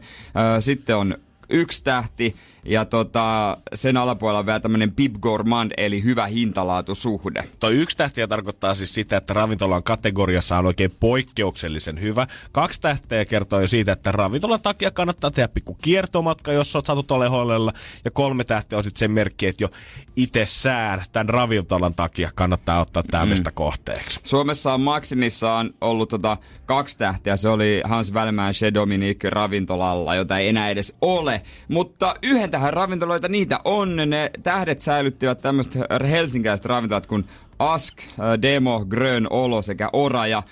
Sitten on yksi tähti. Ja tota, sen alapuolella on vielä tämmönen Pip Gourmand, eli hyvä hintalaatusuhde. Toi yksi tähtiä tarkoittaa siis sitä, että ravintolan kategoriassa on oikein poikkeuksellisen hyvä. Kaksi tähteä kertoo jo siitä, että ravintolan takia kannattaa tehdä pikku kiertomatka, jos oot satut ole hollella. Ja kolme tähteä on sitten sen merkki, että jo itsessään tämän ravintolan takia kannattaa ottaa tämä mm. kohteeksi. Suomessa on maksimissaan ollut tota kaksi tähteä. Se oli Hans Wellman Chez Dominique ravintolalla, jota ei enää edes ole. Mutta yhden tähän ravintoloita niitä on. Ne tähdet säilyttivät tämmöiset helsinkiläiset ravintolat kuin Ask, Demo, Grön, Olo sekä Ora ja äh,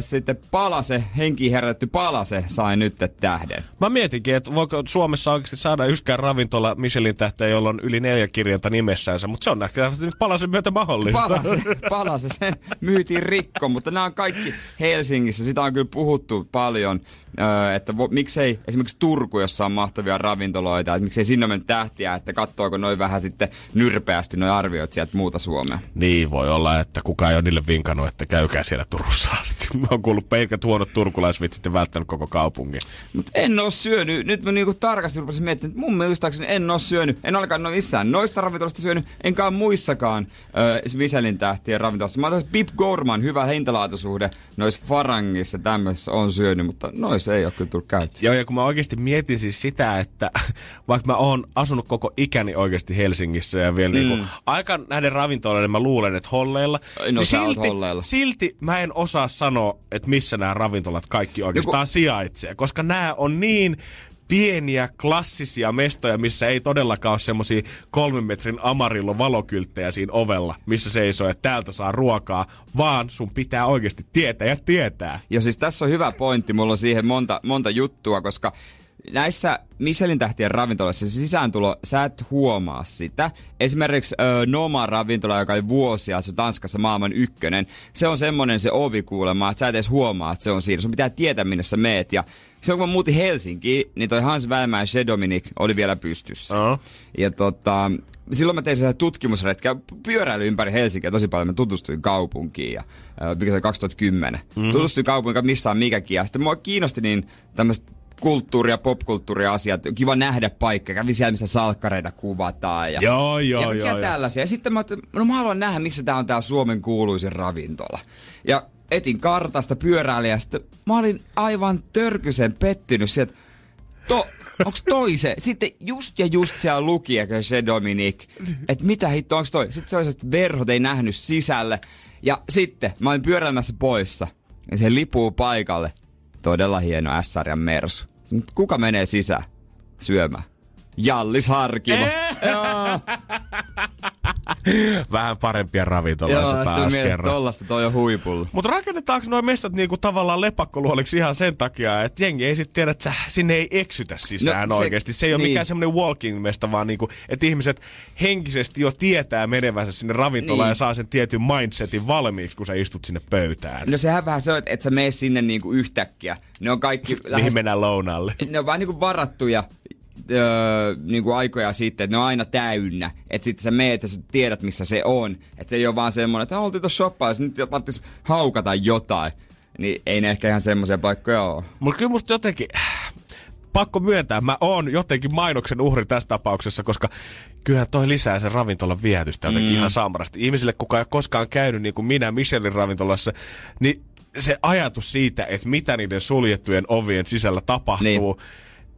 sitten Palase, henkiin herätetty Palase sai nyt tähden. Mä mietinkin, että voiko Suomessa oikeasti saada yksikään ravintola Michelin tähteä, jolla on yli neljä kirjainta nimessänsä, mutta se on nähtävästi nyt palasen myötä mahdollista. Palase, palase, sen myytiin rikko, mutta nämä on kaikki Helsingissä. Sitä on kyllä puhuttu paljon, öö, että vo, miksei esimerkiksi Turku, jossa on mahtavia ravintoloita, että miksei sinne mennä tähtiä, että katsoako noin vähän sitten nyrpeästi noin arvioit sieltä muuta Suomea. Niin voi olla, että kukaan ei ole niille vinkannut, että käykää siellä Turussa asti. Mä oon kuullut pelkät huonot turkulaisvitsit ja välttänyt koko kaupungin. Mutta en oo syönyt, nyt mä niinku tarkasti rupesin miettimään, että mun muistaakseni en oo syönyt, en olekaan no missään noista ravintolasta syönyt, enkä muissakaan öö, Michelin tähtien ravintolassa. Mä oon Pip Gorman, hyvä hintalaatusuhde, noissa Farangissa tämmöisessä on syönyt, mutta noissa ei oo kyllä tullut käyttöön. Joo, ja kun mä oikeasti mietin siis sitä, että [LAUGHS] vaikka mä oon asunut koko ikäni oikeasti Helsingissä ja vielä mm. niinku, aika näiden ravintoloiden mä luulen, että holleilla. No niin silti, holleilla. silti mä en osaa sanoa, että missä nämä ravintolat kaikki oikeastaan Joku- sijaitsee, koska nämä on niin pieniä, klassisia mestoja, missä ei todellakaan ole semmosia kolmen metrin amarillo valokylttejä siinä ovella, missä seisoo, että täältä saa ruokaa, vaan sun pitää oikeasti tietää ja tietää. Ja siis tässä on hyvä pointti, mulla on siihen monta, monta juttua, koska näissä Michelin tähtien ravintoloissa se sisääntulo, sä et huomaa sitä. Esimerkiksi ö, Noma-ravintola, joka oli vuosia, se Tanskassa maailman ykkönen, se on semmonen se ovi kuulemma, että sä et edes huomaa, että se on siinä. Sun pitää tietää, minne sä meet. Ja silloin kun mä muutin Helsinkiin, niin toi Hans Wellman Chez Dominic oli vielä pystyssä. Uh-huh. Ja tota, silloin mä tein sitä tutkimusretkeä, pyöräily ympäri Helsinkiä tosi paljon. Mä tutustuin kaupunkiin ja mikä se oli 2010. Mm-hmm. Tutustuin kaupunkiin, missä on mikäkin. Ja sitten mua kiinnosti niin tämmöistä kulttuuri- ja popkulttuuria asiat. Kiva nähdä paikka. Kävi siellä, missä salkkareita kuvataan. Ja, Joo, joo, ja, joo, ja joo. tällaisia. Ja sitten mä no mä haluan nähdä, missä tää on tää Suomen kuuluisin ravintola. Ja etin kartasta pyöräilijä ja sitten mä olin aivan törkysen pettynyt sieltä, to, onks toi se? Sitten just ja just siellä luki, että se Dominik, että mitä hitto, onks toi? Sitten se oli se, että verhot ei nähnyt sisälle. Ja sitten mä olin pyöräilemässä poissa ja se lipuu paikalle. Todella hieno SR Mersu. Mut Kuka menee sisään syömään? Jallis Harkimo. Joo. [LAUGHS] Vähän parempia ravintoloita Joo, taas mietin, kerran. tollasta toi on huipulla. Mutta rakennetaanko nuo mestat niinku tavallaan lepakkoluoliksi ihan sen takia, että jengi ei sitten tiedä, että sinne ei eksytä sisään No, se- oikeasti. Se ei ole niin. mikään semmoinen walking mesta, vaan niinku, että ihmiset henkisesti jo tietää menevänsä sinne ravintolaan Niin. ja saa sen tietyn mindsetin valmiiksi, kun sä istut sinne pöytään. No sehän vähän se on, että et sä mene sinne niinku yhtäkkiä. Ne on kaikki Mihin mennään lounaalle. ne on vähän niinku varattuja öö, niinku aikoja sitten, että ne on aina täynnä. Että sitten sä meet ja sä tiedät, missä se on. Että se ei ole vaan semmoinen, että "Ah, oltiin tuossa shoppaa, jos nyt tarvitsisi haukata jotain. Niin ei ne ehkä ihan semmoisia paikkoja ole. Mutta kyllä musta jotenkin, pakko myöntää, mä oon jotenkin mainoksen uhri tässä tapauksessa, koska kyllähän toi lisää sen ravintolan viehätystä jotenkin mm. ihan samarasti. Ihmisille, kuka ei ole koskaan käynyt niin kuin minä Michelin ravintolassa, niin se ajatus siitä, että mitä niiden suljettujen ovien sisällä tapahtuu, Niin.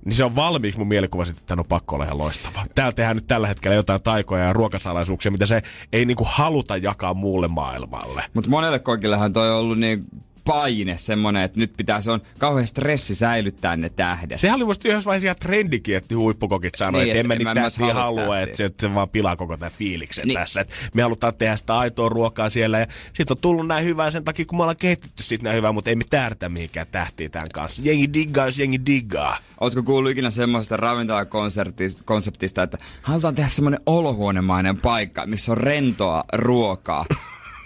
Niin. Se on valmiiksi mun mielikuva sitten, että on pakko olla ihan loistava. Täällä tehdään nyt tällä hetkellä jotain taikoja ja ruokasalaisuuksia, mitä se ei niinku haluta jakaa muulle maailmalle. Mutta monelle kokillehan toi on ollut niin paine semmonen, että nyt pitää, se on kauhean stressi säilyttää ne tähdet. Sehän oli musta yhdessä vaiheessa ihan trendikin, että huippukokit sanoi, Niin, että että emme niitä tähtiä halua tähtiä. että se, että se vaan pilaa koko tämän fiiliksen Niin. tässä. Että me halutaan tehdä sitä aitoa ruokaa siellä ja sit on tullut näin hyvää sen takia, kun me ollaan kehitetty siitä näin hyvää, mutta ei me tähdätä mihinkään tähtiin tämän kanssa. Jengi diggaa, jos jengi diggaa. Ootko kuullut ikinä semmoista ravintolakonseptista, että halutaan tehdä semmoinen olohuonemainen paikka, missä on rentoa ruokaa.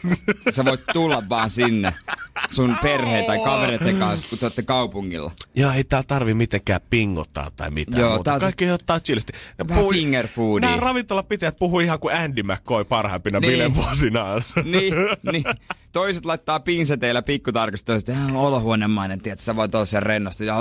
[LAUGHS] Sä voit tulla vaan sinne sun perheen tai kavereiden kanssa, kun te olette kaupungilla. Joo, ei täällä tarvi mitenkään pingottaa tai mitään Joo, muuta. on Kaikki ottaa chillisti. Ne Vähän puhui- finger foodia. Nämä ravintolapitäjät puhuu ihan kuin Andy McCoy parhaimpina Niin. bilevuosinaan. [LAUGHS] Niin, niin. Toiset laittaa pinseteillä pikkutarkastukset, että on olohuonemainen, tiedätkö, sä voit olla sen rennosti. Ja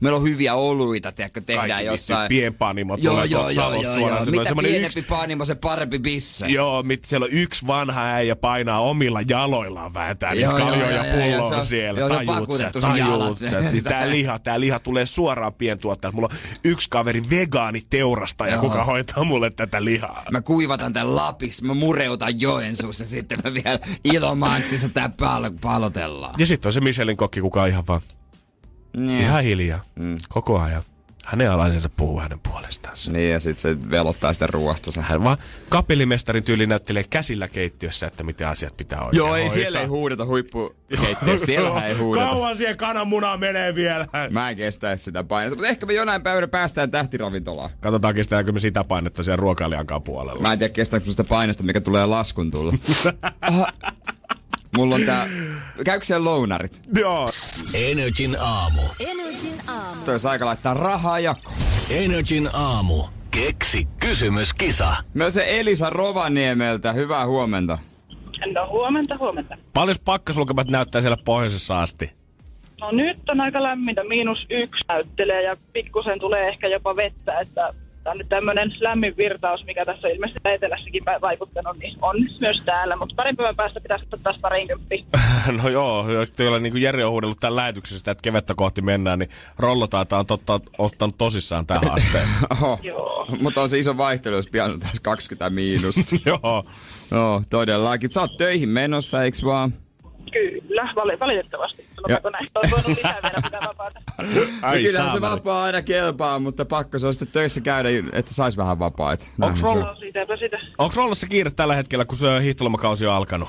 meillä on hyviä oluita, tiedätkö, tehdään Kaikki jossain. pienpanimo Joo, tulee joo, joo, joo, joo. Semmoinen- Mitä pienempi yksi- panimo, se parempi bisse. Joo, mit, siellä on yksi vanha äijä painaa omilla jaloillaan vääntää niitä kaljoja pulloon siellä. joo, Tajuut sä, tajuut sä. Niin Tää [LAUGHS] liha, tää liha tulee suoraan pientuottajalta. Mulla on yksi kaveri vegaani teurastaja, kuka hoitaa mulle tätä lihaa. Mä kuivatan tän Lapissa, mä mureutan Joensuussa, sitten mä vielä Ilomantsissa tää pal- palotellaan. Ja sitten on se Michelin kokki, kuka on ihan vaan Niin. ihan hiljaa. Mm. Koko ajan. Hänen alaisensa puhuu hänen puolestaansa. Niin, ja sit se velottaa sitä ruoasta. Hän vaan kapellimestarin tyyli näyttelee käsillä keittiössä, että miten asiat pitää oikein Joo, ei hoitaa. siellä ei huudeta huippukeittiössä, siellä ei [LAUGHS] huudeta. Kauan siihen kananmunaan menee vielä. Mä en kestä sitä painetta, mutta ehkä me jonain päivänä päästään tähtiravintolaan. Katsotaan, kestääkö me sitä painetta siellä ruokailijankaan puolella. Mä en tiedä, kestääkö sitä painetta, mikä tulee laskun tulla. [LAUGHS] Mulla on tää... Käykö siellä lounarit? Joo. Energin aamu. Energin aamu. Toi olisi aika laittaa rahaa jakoon. Energin aamu. Keksi kysymyskisa. Myös se Elisa Rovaniemeltä, hyvää huomenta. No huomenta, huomenta. Paljon pakkasulkemat näyttää siellä pohjoisessa asti? No nyt on aika lämmintä, miinus yksi näyttelee ja pikkusen tulee ehkä jopa vettä, että tämä on nyt tämmöinen lämmin virtaus, mikä tässä ilmeisesti etelässäkin vaikuttanut, niin on myös täällä. Mutta parin päivän päästä pitäisi ottaa taas parinkymppi. [LAUGHS] no joo, kyllä niin kuin Jere on huudellut tämän lähetyksessä, että kevettä kohti mennään, niin Rollo taitaa on totta, ottanut tosissaan tähän [LAUGHS] haasteen. Oho. Joo. Mutta on se iso vaihtelu, jos pian on taas 20 miinusta. [LAUGHS] joo. Joo, todellakin. Sä oot töihin menossa, eiks vaan? Kyllä, vali- valitettavasti. Sanotaanko näin? Voinut lisää vielä pitää vapaata. [LAUGHS] Ai No kyllähän se vapaa aina kelpaa, mutta pakko se on sitten töissä käydä, että sais vähän vapaita. No. Onko Rollossa kiire tällä hetkellä, kun se hiihtolomakausi on alkanut?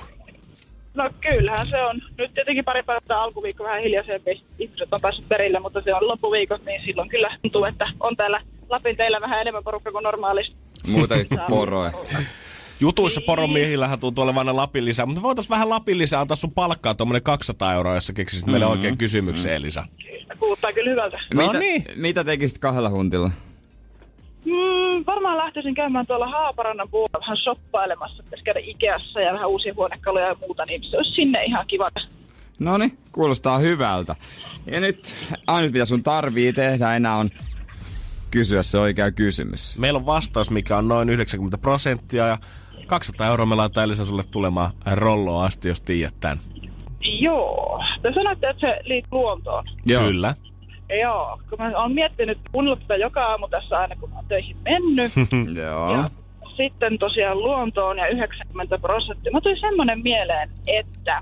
No kyllähän se on. Nyt tietenkin pari päivää alkuviikko vähän hiljaisempi. Ihmiset on päässyt perille, mutta se on loppuviikot, niin silloin kyllä tuntuu, että on täällä Lapin teillä vähän enemmän porukka kuin normaalisti. Muutakin kuin poroja. Jutuissa poromiehillähän tuntuu olevan aina Lapin lisää, mutta voitais vähän Lapin lisää antaa sun palkkaa tuommoinen 200 euroa, jos sä keksisit meille oikein kysymyksen, Elisa. Kuulostaa kyllä hyvältä. No mitä, niin. mitä tekisit kahdella huntilla? Mm, varmaan lähtisin käymään tuolla Haaparannan puolella vähän shoppailemassa. Pitäisi käydä Ikeassa ja vähän uusia huonekaluja ja muuta, niin se olisi sinne ihan kiva. No niin, kuulostaa hyvältä. Ja nyt ainut mitä sun tarvii tehdä enää on kysyä se oikea kysymys. Meillä on vastaus, mikä on noin 90 prosenttia ja 200 euroa me laitetaan Elisa sulle tulemaan Rolloon asti, jos tiedät tämän. Joo. Te sanoitte, että se liittyy luontoon. Joo. Kyllä. Joo, kun mä oon miettinyt kuunnella tätä joka aamu tässä aina, kun mä oon töihin mennyt. [LAUGHS] Joo. Ja sitten tosiaan luontoon ja 90 prosenttia. Mä tuli semmoinen mieleen, että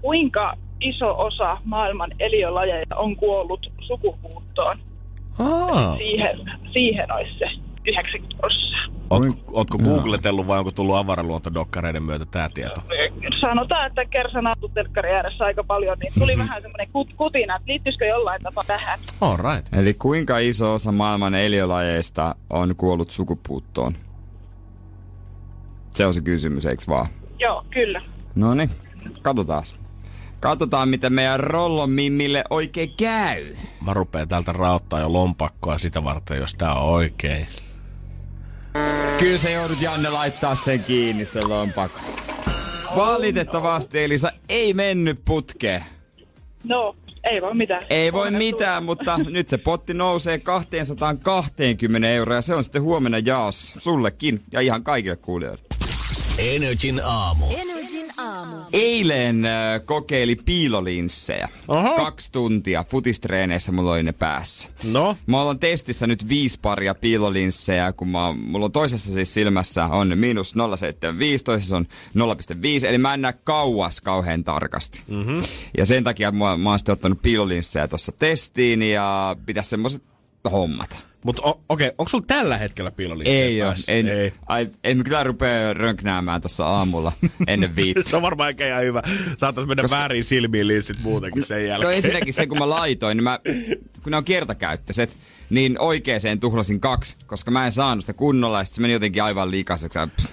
kuinka iso osa maailman eliölajeja on kuollut sukupuuttoon. Aa. Siihen, siihen olisi se 90 prosenttia. Ootko, ootko googletellut vai onko tullut avaraluontodokkareiden myötä tää tieto? Sanotaan, että kersan telkkari ääressä aika paljon, niin tuli vähän semmoinen kut- kutina, että liittyisikö jollain tapaa tähän. All right. Eli kuinka iso osa maailman eliölajeista on kuollut sukupuuttoon? Se on se kysymys, eikö vaan? Joo, kyllä. No niin, katsotaan. Katsotaan, mitä meidän Rollon Mimmille oikein käy. Mä rupeen täältä raottaa jo lompakkoa sitä varten, jos tää on oikein. Kyllä se joudut Janne laittaa sen kiinni, sen lompakon. Valitettavasti Elisa ei mennyt putkeen. No, ei voi mitään. Ei voi mitään, mutta nyt se potti nousee 220 euroa ja se on sitten huomenna jaossa. Sullekin ja ihan kaikille kuulijoille. Energin aamu. Energin aamu. Eilen äh, kokeili piilolinssejä. Oho. Kaksi tuntia futistreeneissä mulla oli ne päässä. No, Mä oon testissä nyt viisi paria piilolinssejä, kun mä, mulla on toisessa siis silmässä on miinus 0,75, toisessa on 0,5, eli mä en näe kauas kauhean tarkasti. Mm-hmm. Ja sen takia mä, mä oon sitten ottanut piilolinssejä tuossa testiin ja pitäisi semmoset hommat. Mutta okei, okay, onko sulla tällä hetkellä piilolinssejä Ei päässä? en, Ei. Ai, en kyllä rupea rönknäämään tuossa aamulla [LAUGHS] ennen viittä. Se on varmaan ehkä ihan hyvä. Saatais mennä Koska... väärin silmiin linssit muutenkin sen No jälkeen. ensinnäkin se, kun mä laitoin, niin mä, kun ne on kertakäyttöiset, niin oikeeseen tuhlasin kaksi, koska mä en saanut sitä kunnolla ja sit se meni jotenkin aivan liikaiseksi ja pff,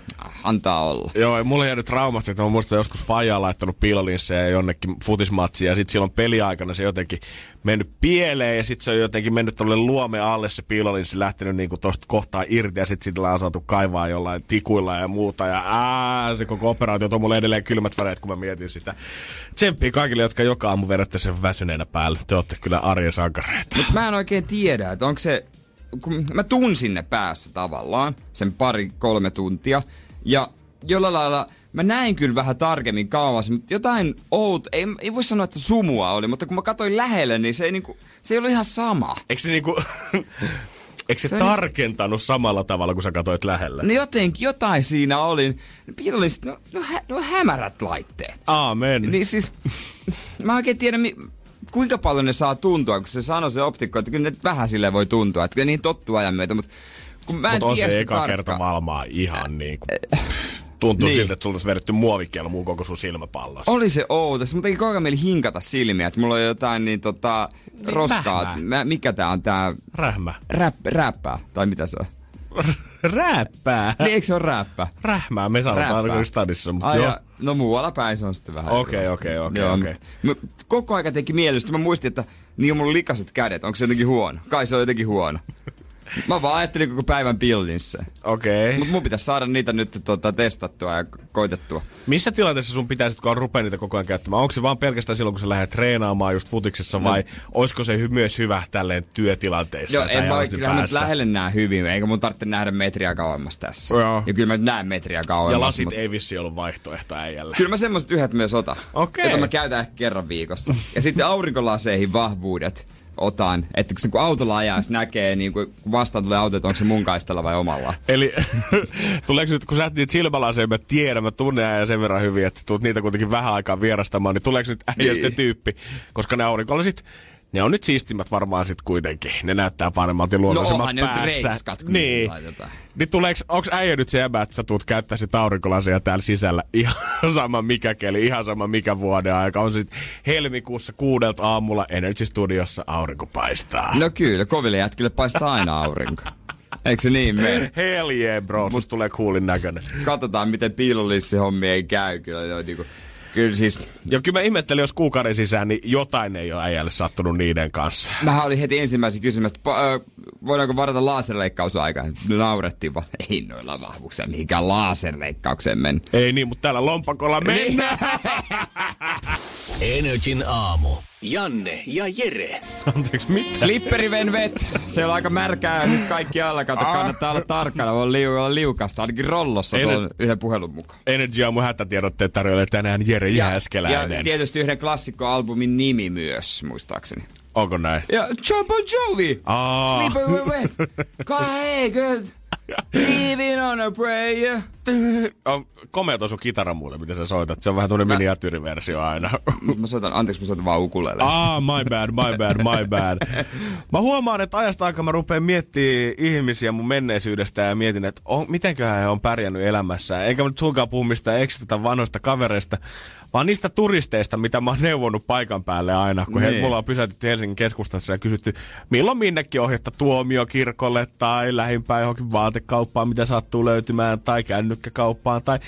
antaa olla. Joo, ja mulla jäänyt traumat, että mä muistan joskus Faija laittanut piilolinssejä jonnekin futismatsiin ja sitten silloin peliaikana se jotenkin mennyt pieleen ja sitten se on jotenkin mennyt tuolle luome alle se piilolinssi lähtenyt niinku tosta kohtaa irti ja sitten sillä on saatu kaivaa jollain tikuilla ja muuta ja ää, se koko operaatio on mulle edelleen kylmät väreet, kun mä mietin sitä. Tsemppii kaikille, jotka joka aamu vedätte sen väsyneenä päälle. Te olette kyllä arjen sankareita. Mutta mä en oikein tiedä, että onko se... Kun mä tunsin ne päässä tavallaan, sen pari, kolme tuntia. Ja jollain lailla mä näin kyllä vähän tarkemmin kauas, mutta jotain out, ei, ei voi sanoa, että sumua oli, mutta kun mä katsoin lähelle, niin se ei, niinku, se ei ollut ihan sama. Eikö se niinku... [LAUGHS] Eikö se, Se- tarkentanut samalla tavalla, kun sä katsoit lähellä? No jotenkin, jotain siinä oli. Piirolliset, no, no, hä, no hämärät laitteet. Aamen. Niin siis, [LAUGHS] mä oikein tiedä, mi- kuinka paljon ne saa tuntua, kun se sanoi se optikko, että kyllä ne vähän sille voi tuntua, että niihin tottuu ajan myötä, mutta kun mä en Mutta on se eka tarkkaan. kerta valmaa ihan niinku... Tuntuu Niin. siltä, että sulta olisi vedetty muovikelmuun koko sun silmäpallossa. Oli se outo, se mutta ei koko ajan mieli hinkata silmiä, että mulla on jotain niin tota, roskaa. vähmää. Mä, mikä tää on tää Rähmä. räp, räppää, tai mitä se on? Räppää. Niin eikö se ole räppä? Rähmää me sanotaan ainakin stadissa, mutta Ai, joo. ja, no muualla päin se on sitten vähän Okei, okei, okei, okei. Koko aika teki mieli, sitten mä muistin, että niin on mulla likaset kädet, onko se jotenkin huono? Kai se on jotenkin huono. Mä vaan ajattelin koko päivän pillinssä. Okei. Mutta mun pitäisi saada niitä nyt tota, testattua ja koitettua. Missä tilanteessa sun pitäisi, kun on rupea niitä koko ajan käyttämään? Onko se vaan pelkästään silloin, kun sä lähdet treenaamaan just futiksessa vai olisiko se hy- myös hyvä tälleen työtilanteessa? Joo, en mä kyllä nyt lähelle näe hyvin, eikä mun tarvitse nähdä metriä kauemmas tässä. Joo. Ja kyllä mä nyt näen metriä kauemmas. Ja lasit mut- ei vissi ollut vaihtoehto äijälle. Kyllä mä semmoset yhdet myös otan. Okei. Jota mä käytän ehkä kerran viikossa. Ja sitten aurinkolaseihin vahvuudet otan. Että kun- kun autolla ajaa, näkee, niin kun vastaan tulee auto, että onko se mun kaistalla vai omalla. Eli [LAUGHS] tuleeko nyt, kun sä et niitä silmälaseja, mä tiedän, mä tunnen äijän sen verran hyvin, että tulet niitä kuitenkin vähän aikaa vierastamaan, niin tuleeko nyt äijältä Niin. tyyppi? Koska ne aurinkolasit, ne on nyt siistimmät varmaan sit kuitenkin. Ne näyttää paremmalta ja No luonnollisemmat onhan ne nyt päässä. reikskat, kun niin. laitetaan. Niin tuleeko, onks äijä nyt se jäbä, että sä tuut käyttää sit aurinkolasia täällä sisällä [LAUGHS] ihan sama mikä keli, ihan sama mikä vuoden aika. On sit helmikuussa kuudelta aamulla Energy Studiossa aurinko paistaa. No kyllä, koville jätkille paistaa aina aurinko. Eikö se niin mene? Hell yeah, bro, musta tulee coolin näköinen. Katsotaan, miten piilollissi hommi ei käy. Kyllä, niinku, kyllä siis, Ja kyllä mä ihmettelin, jos kuukauden sisään, niin jotain ei ole äijälle sattunut niiden kanssa. Mähän oli heti ensimmäisen kysymästä, ö, voidaanko varata laserleikkausaikaan? Naurettiin vaan, ei noilla vahvuuksilla mihinkään laserleikkaukseen mennä. Ei niin, mutta täällä lompakolla mennään. [LAUGHS] Energin aamu. Janne ja Jere. Anteeksi, mitä? Slipperivenvet, se on aika märkää nyt kaikki alla. Kato, kannattaa olla tarkkana, voi liu, olla liukasta, ainakin rollossa Ei tuon yhden puhelun mukaan. Energy aamu hätätiedotteet tarjoilee tänään Jere ja Jääskeläinen. tietysti yhden klassikkoalbumin nimi myös, muistaakseni. Onko näin? Ja John Bon Jovi! Aa. Sleep away wet. [LAUGHS] Go hey, good. Living on a prayer. On komea tuo sun kitara muuten, mitä sä soitat. Se on vähän tuonne miniatyyriversio aina. Mä soitan, anteeksi, mä soitan vaan ukulele. Ah, my bad, my bad, my bad. Mä huomaan, että ajasta aikaa mä rupean miettimään ihmisiä mun menneisyydestä ja mietin, että on, mitenköhän he on pärjännyt elämässään. Eikä mä nyt sulkaan puhu mistään eksitä vanhoista kavereista, vaan niistä turisteista, mitä mä oon neuvonut paikan päälle aina. Kun he, Niin. mulla on pysäytetty Helsingin keskustassa ja kysytty, milloin minnekin ohjetta tuomiokirkolle tai lähimpään johonkin vaatekauppaan, mitä sattuu löytymään, tai kännykkäkauppaan, tai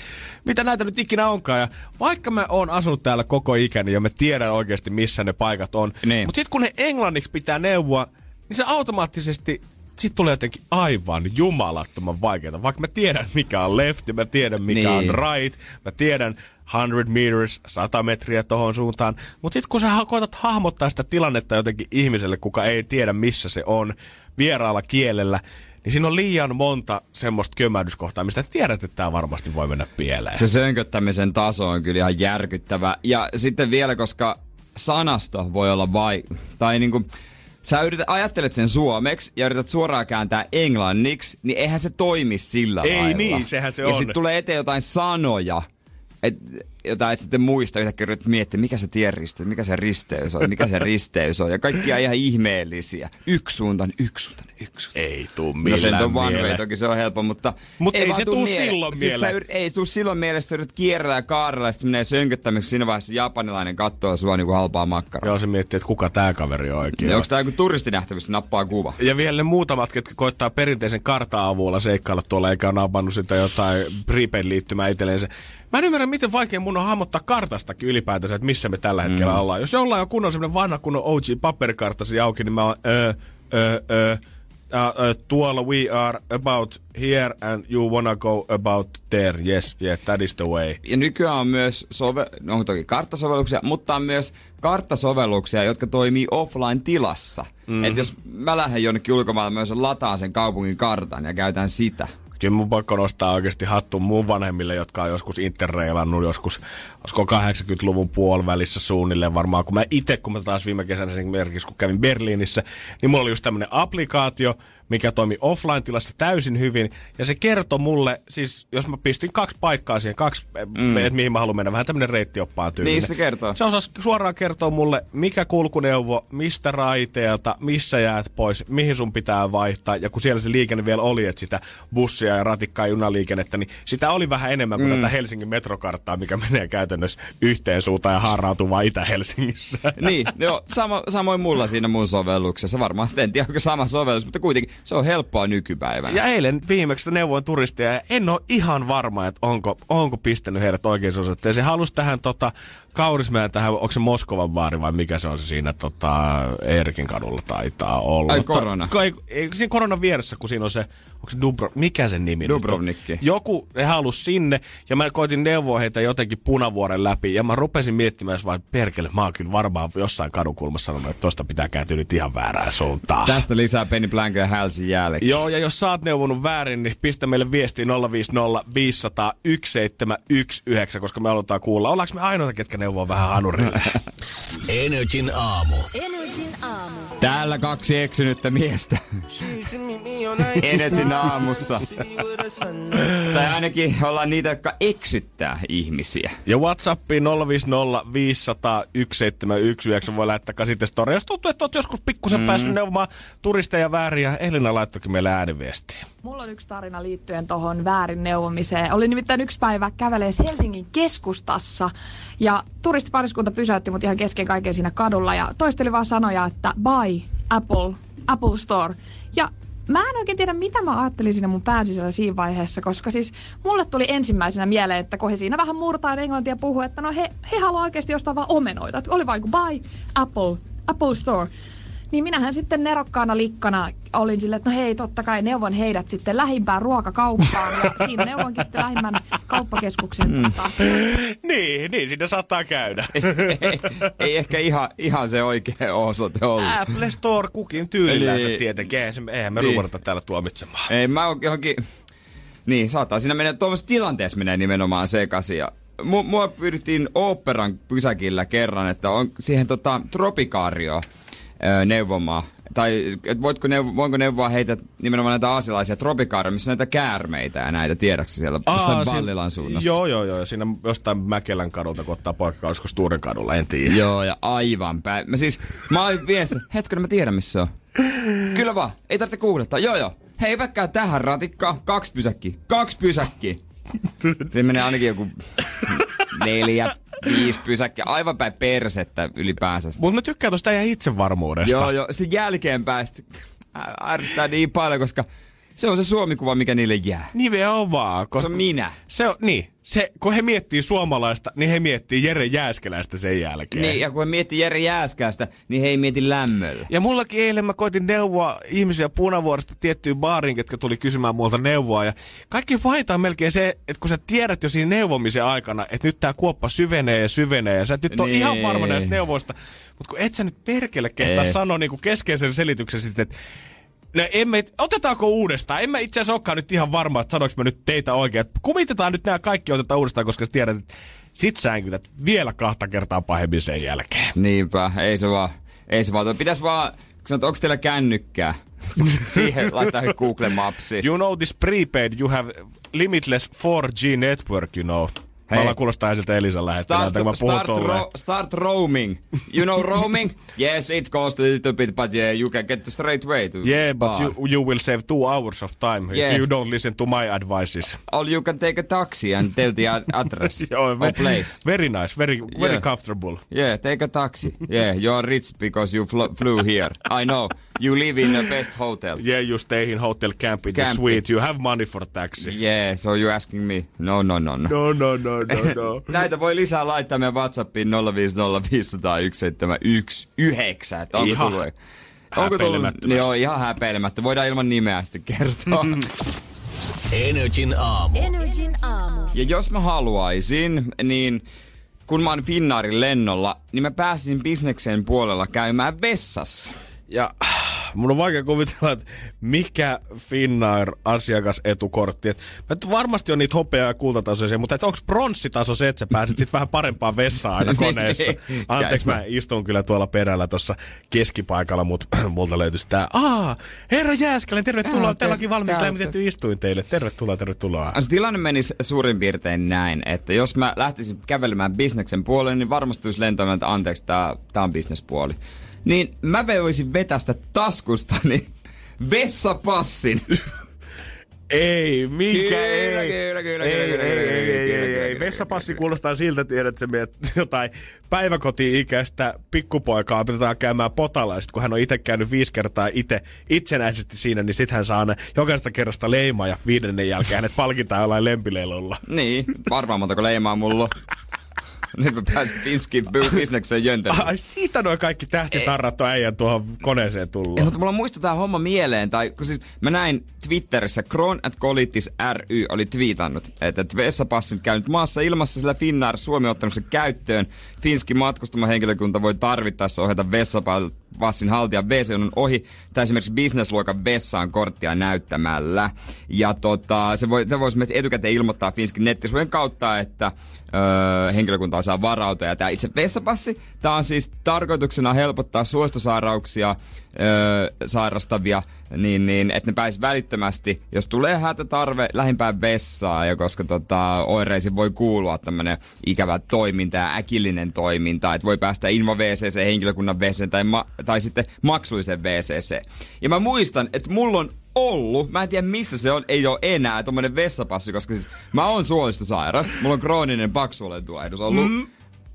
mitä näitä nyt ikinä onkaan. Ja vaikka mä oon asunut täällä koko ikäni ja mä tiedän oikeasti, missä ne paikat on, Niin. mutta sitten kun ne englanniksi pitää neuvoa, niin se automaattisesti sitten tulee jotenkin aivan jumalattoman vaikeaa. Vaikka mä tiedän, mikä on left mä tiedän, mikä Niin. on right. Mä tiedän 100 meters, 100 metriä tohon suuntaan. Mutta sitten kun sä koetat hahmottaa sitä tilannetta jotenkin ihmiselle, kuka ei tiedä, missä se on, vieraalla kielellä, niin siinä on liian monta semmoista kömmähdyskohtaa, mistä tiedät, että tämä varmasti voi mennä pieleen. Se sönköttämisen taso on kyllä ihan järkyttävä. Ja sitten vielä, koska sanasto voi olla vai... Tai niinku, sä yrität, ajattelet sen suomeksi ja yrität suoraan kääntää englanniksi, niin eihän se toimi sillä Ei lailla. niin, sehän se ja on. sitten tulee eteen jotain sanoja, et, jota et sitten muista yhtäkkiä yrität miettiä, mikä se tienristeys, mikä se risteys on, mikä se risteys on. Ja kaikkia ihan ihmeellisiä. Yksisuuntainen, yksisuuntainen, yksisuuntainen. Ei tuu No sen millään on one way, mieleen. toki se on helppo, mutta... Mut ei vaan se tuu silloin mieleen. yr- ei tuu silloin mielessä, sä yrität kierrellä ja kaarella ja sitten menee sönköttämiksi siinä vaiheessa japanilainen kattoo sua niinku halpaa makkaraa. Joo, se miettii, että kuka tämä kaveri on oikein. Ja onko tää joku turistinähtävyys, nappaa kuva? Ja vielä ne muutamat, jotka koittaa perinteisen karta-avulla seikkailla tuolla, eikä ole napannut sitä jotain prepaid-liittymää itselleensä. Mä en ymmärrä, miten vaikea mun on hahmottaa kartastakin ylipäätänsä, että missä me tällä hetkellä mm. ollaan. Jos jollain on kunnon semmonen vanha kunnon OG-paperikarttasi auki, niin mä oon, öö, öö, öö, Uh, uh, tuolla we are about here and you wanna go about there. Yes, yes, that is the way. Ja nykyään on myös, sove- no on toki karttasovelluksia, mutta on myös karttasovelluksia, jotka toimii offline-tilassa. Mm-hmm. Et jos mä lähden jonnekin ulkomaille, myös lataan sen kaupungin kartan ja käytän sitä. Kyllä mun pakko nostaa oikeasti hattu mun vanhemmille, jotka on joskus interreilannut joskus, olisiko 80-luvun puolivälissä suunnilleen varmaan. Kun mä itse, kun mä taas viime kesänä esimerkiksi, kun kävin Berliinissä, niin mulla oli just tämmönen applikaatio, mikä toimi offline-tilassa täysin hyvin. Ja se kertoi mulle, siis jos mä pistin kaksi paikkaa siihen, kaksi, mm. että mihin mä haluan mennä, vähän tämmönen reittioppaan tyylinen. Niin se kertoo. Se osasi suoraan kertoa mulle, mikä kulkuneuvo, mistä raiteelta, missä jäät pois, mihin sun pitää vaihtaa. Ja kun siellä se liikenne vielä oli, että sitä bussia ja ratikkaa ja junaliikennettä, niin sitä oli vähän enemmän kuin mm. tätä Helsingin metrokarttaa, mikä menee käytännössä yhteen suuntaan ja haarautuu vaan Itä-Helsingissä. [LAUGHS] Niin, joo, sama, samoin mulla siinä mun sovelluksessa. Varmaan en tiedä, onko sama sovellus, mutta kuitenkin se on helppoa nykypäivänä. Ja eilen viimeksi neuvoin turistia ja en ole ihan varma, että onko, onko pistänyt heidät oikein osoitteeseen. Se halusi tähän tota, Kaurismäen tähän, onko se Moskovan baari vai mikä se on se siinä tota, Erkin kadulla taitaa olla. Ai, korona. Ko- Ei, ei, siinä koronan vieressä, kun siinä on se, onko se Dubro, mikä sen nimi nyt on? Dubrovnikki. Joku, he halusi sinne ja mä koitin neuvoa heitä jotenkin punavuoren läpi ja mä rupesin miettimään, jos vaan perkele, mä oon kyllä varmaan jossain kadunkulmassa sanonut, että tosta pitää kääntyä nyt ihan väärään suuntaan. Tästä lisää Penny Blanco ja Hälsin jälkeen. Joo, ja jos sä oot neuvonut väärin, niin pistä meille viestiä 050 500 1719, koska me halutaan kuulla. Ollaanko me ainoita, ketkä neuvoo vähän hanurille? [LAUGHS] Energin aamu. Energin aamu. Täällä kaksi eksynyttä miestä. Energin aamussa. [LAUGHS] tai ainakin ollaan niitä, jotka eksyttää ihmisiä. ja Whatsappiin 050 500 1719 voi lähettää sitten story. Jos tuntuu, että oot joskus pikkusen mm. päässyt neuvomaan turisteja väärin, ja Elina laittokin meille ääniviestiä. Mulla on yksi tarina liittyen tuohon väärin neuvomiseen. Oli nimittäin yksi päivä kävelee Helsingin keskustassa ja turistipariskunta pysäytti mut ihan kesken kaiken siinä kadulla ja toisteli vaan sanoja, että buy Apple, Apple Store. Ja mä en oikein tiedä, mitä mä ajattelin siinä mun pään sisällä siinä vaiheessa, koska siis mulle tuli ensimmäisenä mieleen, että kun he siinä vähän murtaa englantia puhuu, että no he, he haluaa oikeasti ostaa vaan omenoita. Että oli vain kuin buy Apple, Apple Store. Niin minähän sitten nerokkaana likkana olin silleen, että no hei, totta kai neuvon heidät sitten lähimpään ruokakauppaan. Ja siinä neuvonkin sitten lähimmän kauppakeskuksen. Mm. Niin, niin siinä saattaa käydä. ei, ei ehkä ihan, ihan se oikea osoite ollut. Apple Store kukin tyylillänsä Eli- tietenkin. Eihän, me Niin. ruuvata täällä tuomitsemaan. Ei, mä oon johonkin... Niin, saattaa siinä mennä, tuommoisessa tilanteessa menee nimenomaan sekaisin. Ja mu- mua pyydettiin oopperan pysäkillä kerran, että on siihen tota tropikaario öö, neuvomaan. Tai et voitko neuvo, voinko neuvoa heitä nimenomaan näitä aasialaisia tropikaareja, missä on näitä käärmeitä ja näitä, tiedätkö siellä siinä- Ballilan suunnassa? Joo, joo, joo. Siinä jostain Mäkelän kadulta, kun ottaa poikka, olisiko Sturen kadulla, en tiedä. Joo, ja aivan päin. Mä siis, mä olin viesti, hetkinen mä tiedän missä on. Kyllä vaan, ei tarvitse googlettaa. Joo joo. Hei, väkkää tähän ratikkaa. Kaksi pysäkkiä. Kaksi pysäkkiä. [LAUGHS] Siinä menee ainakin joku neljä, viisi pysäkkiä. Aivan päin persettä ylipäänsä. Mutta mä tykkään tosta äijän itsevarmuudesta. Joo, joo. Sitten jälkeenpäin sit ärsyttää niin paljon, koska se on se suomikuva, mikä niille jää. Nimenomaan. Se Koska on minä. se on, niin, se, kun he miettii suomalaista, niin he miettii Jere Jääskeläistä sen jälkeen. Niin, ja kun he miettii Jere Jääskäästä, niin he ei mieti lämmöllä. Ja mullakin eilen mä koitin neuvoa ihmisiä punavuoresta tiettyyn baariin, ketkä tuli kysymään multa neuvoa. Ja kaikki on melkein se, että kun sä tiedät jo siinä neuvomisen aikana, että nyt tää kuoppa syvenee ja syvenee, ja sä et nyt ole Niin. ihan varma näistä neuvoista. Mutta kun et sä nyt perkele kehtaa sanoa niinku keskeisen selityksen sitten, että No emme, otetaanko uudestaan? En mä itse asiassa olekaan nyt ihan varma, että sanoinko mä nyt teitä oikein. Et Kumitetaan nyt nämä kaikki otetaan uudestaan, koska tiedät, että sit sänkytät vielä kahta kertaa pahemmin sen jälkeen. Niinpä, ei se vaan, ei se vaan. Pitäis vaan, sanot, onko teillä kännykkää? [LAUGHS] Siihen laittaa Google Mapsi. You know this prepaid, you have limitless 4G network, you know. Hei. Mä kuulostaa siltä Elisan lähettelältä, kun mä puhun start, ro- start roaming. You know roaming? [LAUGHS] yes, it costs a little bit, but yeah, you can get the straight way to Yeah, but bar. you, you will save two hours of time Yeah. if you don't listen to my advices. Or you can take a taxi and tell the ad- address [LAUGHS] Joo, or place. Very nice, very, very Yeah. comfortable. Yeah, take a taxi. Yeah, you're rich because you fl- flew here. I know. You live in the best hotel. Yeah, you stay in hotel camp in the Camp. suite. You have money for taxi. Yeah, so you asking me? No, no, no, no. No, no, no, no, [LAUGHS] no. Näitä voi lisää laittaa meidän Whatsappiin 050501719. että Onko Ihan tullut? Onko tullut? Joo, ihan häpeilemättä. Voidaan ilman nimeä sitten kertoa. Energin aamu. Energin aamu. ja jos mä haluaisin, niin kun mä oon Finnaarin lennolla, niin mä pääsin bisneksen puolella käymään vessassa. Ja mun on vaikea kuvitella, että mikä Finnair asiakasetukortti. Et, et varmasti on niitä hopea- ja kultatasoisia, mutta onko pronssitaso se, että sä pääset sit vähän parempaan vessaan aina [LAUGHS] koneessa? Niin, Anteeksi, mä istun kyllä tuolla perällä tuossa keskipaikalla, mutta [CLEARS THROAT] multa löytyisi tää. Aa, herra Jääskelän, tervetuloa. Täällä onkin valmiiksi lämmitetty istuin teille. Tervetuloa, tervetuloa. Se tilanne menisi suurin piirtein näin, että jos mä lähtisin kävelemään bisneksen puolelle, niin varmasti tulisi että anteeksi, tää, tää on bisnespuoli. Niin mä voisin vetästä taskustani [LAUGHS] vessapassin. Ei, mikä Kyllä, ei. kyllä, kyllä, ei, kyllä, ei, kyllä, ei, kyllä, ei, kyllä, ei, kyllä, ei. kyllä, Vessapassi kuulostaa siltä, tiedät, että sä mietit [LAUGHS] jotain päiväkoti-ikäistä pikkupoikaa opetetaan käymään potalla, ja sit kun hän on itse käynyt viisi kertaa itse itsenäisesti siinä, niin sit hän saa ne jokaisesta kerrasta leimaa ja viidennen jälkeen hänet palkitaan jollain lempileilulla. Niin, varmaan montako leimaa mulla. [LAUGHS] [LAUGHS] Nyt mä pääsin Finskin bisnekseen jöntämään. Ai siitä noin kaikki tähtitarrat on äijän tuohon koneeseen Ei, tullut. mutta mulla muistui tää homma mieleen, tai kun siis mä näin Twitterissä, Kron at Kolitis ry oli twiitannut, että et vessapassin käynyt maassa ilmassa, sillä Finnair Suomi on ottanut sen käyttöön. Finskin matkustama henkilökunta voi tarvittaessa ohjata vessapassin haltijan wc ohi, tai esimerkiksi businessluokan vessaan korttia näyttämällä. Ja tota, se, voi, se voisi myös etukäteen ilmoittaa Finskin nettisivujen kautta, että öö, henkilökunta osaa varautua. Ja tämä itse vessapassi, tämä on siis tarkoituksena helpottaa suostosairauksia öö, sairastavia, niin, niin että ne pääsis välittömästi, jos tulee hätätarve lähimpään vessaan, ja koska tota, oireisiin voi kuulua tämmöinen ikävä toiminta ja äkillinen toiminta, että voi päästä invo WCC, henkilökunnan WCC tai, ma- tai sitten maksullisen WCC. Ja mä muistan, että mulla on ollut, mä en tiedä missä se on, ei ole enää tommonen vessapassi, koska siis mä oon suolista sairas, mulla on krooninen paksuolentulehdus ollut mm.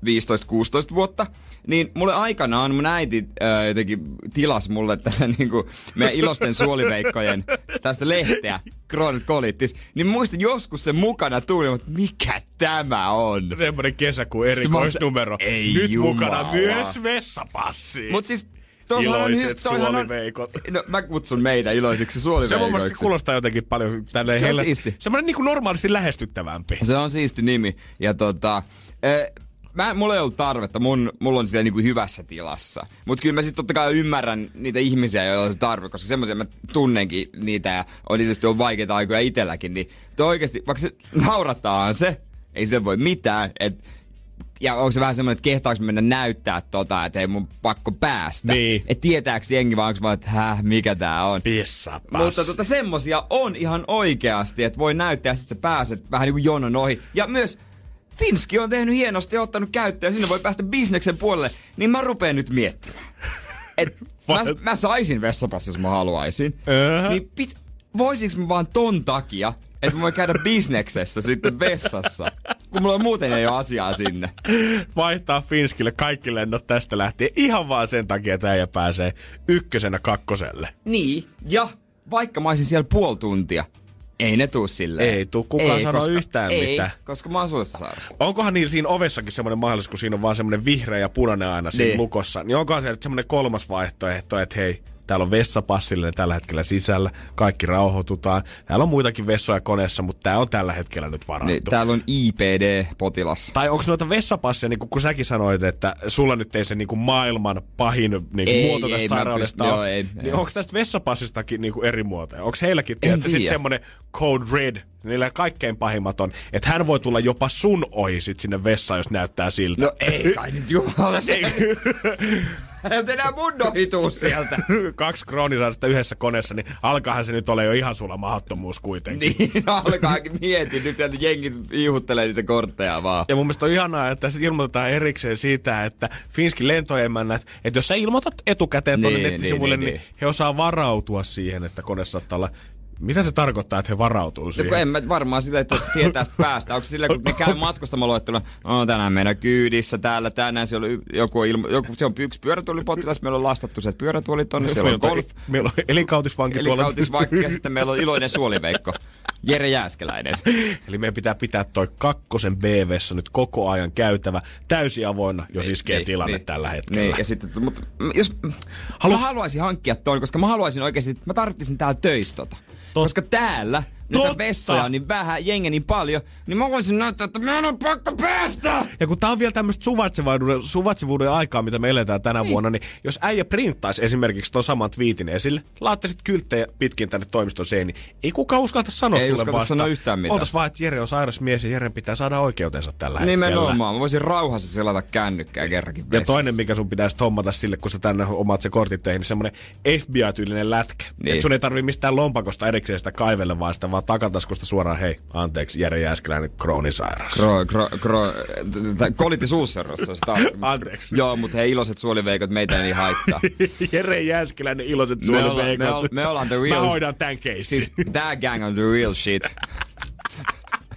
15-16 vuotta, niin mulle aikanaan mun äiti ää, jotenkin tilas mulle tätä [LAUGHS] niinku meidän ilosten suoliveikkojen tästä lehteä, Kroonit kolittis, niin muistin joskus se mukana tuli, mutta mikä tämä on? Semmoinen kesäkuun erikoisnumero. Ei Nyt jumala. mukana myös vessapassi. Mut siis on, Iloiset on, suoliveikot. no, mä kutsun meitä iloisiksi Se mun mielestä suoliveikoiksi. kuulostaa jotenkin paljon tälleen Se on hellä- siisti. Semmoinen niin kuin normaalisti lähestyttävämpi. Se on siisti nimi. Ja tota, mä, mulla ei ollut tarvetta, mun, mulla on sitä niinku hyvässä tilassa. Mutta kyllä mä sitten totta kai ymmärrän niitä ihmisiä, joilla on se tarve, koska semmoisia mä tunnenkin niitä ja on tietysti on vaikeita aikoja itselläkin. Niin toi oikeasti, vaikka se naurataan se, ei sille voi mitään, että ja onko se vähän semmoinen, että kehtaako mennä näyttää tota, että ei mun pakko päästä. Niin. Että tietääks jengi vaan, onko vaan, että häh, mikä tää on. Pissa Mutta tota, semmosia on ihan oikeasti, että voi näyttää, että sä pääset vähän niin kuin jonon ohi. Ja myös Finski on tehnyt hienosti ja ottanut käyttöön, sinne voi päästä bisneksen puolelle, niin mä rupeen nyt miettimään. Et [LAUGHS] mä, mä, saisin vessapassin, jos mä haluaisin. Öhö. Niin pit, voisinko mä vaan ton takia, että mä voin käydä bisneksessä sitten vessassa, kun mulla muuten ei ole asiaa sinne. Vaihtaa Finskille kaikki lennot tästä lähtien ihan vaan sen takia, että äijä pääsee ykkösenä kakkoselle. Niin, ja vaikka mä olisin siellä puoli tuntia, ei ne tuu silleen. Ei tuu kukaan sanoa yhtään ei, mitään. koska mä oon. Onkohan niin siinä ovessakin semmoinen mahdollisuus, kun siinä on vaan semmoinen vihreä ja punainen aina siinä Niin. lukossa, niin onkohan se semmoinen kolmas vaihtoehto, että hei, täällä on vessapassille tällä hetkellä sisällä, kaikki rauhoitutaan. Täällä on muitakin vessoja koneessa, mutta tää on tällä hetkellä nyt varattu. Niin, täällä on IPD-potilas. Tai onko noita vessapasseja, niin kun säkin sanoit, että sulla nyt ei se niin kuin maailman pahin niin Ei, kuin muoto ei, tästä mä sairaudesta pystyn- ole, joo, ei, niin ei. onko tästä vessapassistakin niin kuin eri muotoja? Onko heilläkin tiedätkö, sit tiedä. semmoinen code red, niillä kaikkein pahimmat on, että hän voi tulla jopa sun ohi sit sinne vessaan, jos näyttää siltä. No ei kai nyt jumala se. [LAUGHS] [LAUGHS] Enää mun ohituu sieltä. [LAUGHS] Kaksi kroonisairasta yhdessä koneessa, niin alkaahan se nyt ole jo ihan sulla mahdottomuus kuitenkin. niin [LAUGHS] alkaakin mietin. Nyt sieltä jengi iihuttelee niitä kortteja vaan. Ja mun mielestä on ihanaa, että sitten ilmoitetaan erikseen siitä, että Finskin lentoemännät, että jos sä ilmoitat etukäteen tuonne Niin, nettisivuille, niin, niin, niin, niin, he osaa varautua siihen, että kone saattaa olla... Mitä se tarkoittaa, että he varautuu No siihen? kun en mä varmaan sillä, että tietää sitä päästä. Onko se sillä, kun ne käy [LAUGHS] matkustamoluettelua, no tänään meidän kyydissä täällä, tänään siellä on joku, ilmo, joku se on yksi pyörätuolipotilas, meillä on lastattu se pyörätuoli tonne, siellä on golf, Meillä on elinkautisvanki eli tuolla. kautisvaikka ja sitten meillä on iloinen suoliveikko, [LAUGHS] Jere Jääskeläinen. [LAUGHS] Eli meidän pitää pitää toi kakkosen BVssä nyt koko ajan käytävä täysin avoinna, jos iskee tilanne tällä hetkellä. Niin, ja sitten, mutta jos, Haluat... mä haluaisin hankkia ton, koska mä haluaisin oikeasti, että mä tarvitsisin täällä töistä tota. Koska täällä Totta. Niitä vessoja on niin vähän, jengi niin paljon, niin mä voisin näyttää, että meidän on pakko päästä! Ja kun tää on vielä tämmöistä suvaitsevuuden, suvaitsevuuden aikaa, mitä me eletään tänä niin. vuonna, niin jos äijä printtaisi esimerkiksi ton saman twiitin esille, laittaisit kylttejä pitkin tänne toimiston seiniin, ei kukaan uskalta sanoa Ei sulle vastaan. sanoa yhtään mitään. Oltais vaan, että Jere on sairas mies ja Jeren pitää saada oikeutensa tällä hetkellä. Nimenomaan, mä voisin rauhassa selata kännykkää kerrankin Ja vessassa. toinen, mikä sun pitäisi hommata sille, kun sä tänne omat se kortit töihin, niin semmonen FBI-tyylinen lätkä. Niin. Et sun ei tarvii mistään lompakosta erikseen sitä kaivelle, vaan sitä vaan takataskusta suoraan, hei, anteeksi, Jere Jääskeläinen, kroonisairas. Kro, kro, kro, kolitti suusserrossa sitä. [LAUGHS] Anteeksi. Joo, mutta hei iloiset suoliveikot, meitä ei niin haittaa. [LAUGHS] Jere Jääskeläinen, iloiset Me ollaan- suoliveikot. me ol- me ollaan the real- Mä hoidan tän keissin. Siis tää gang on the real shit. [LAUGHS]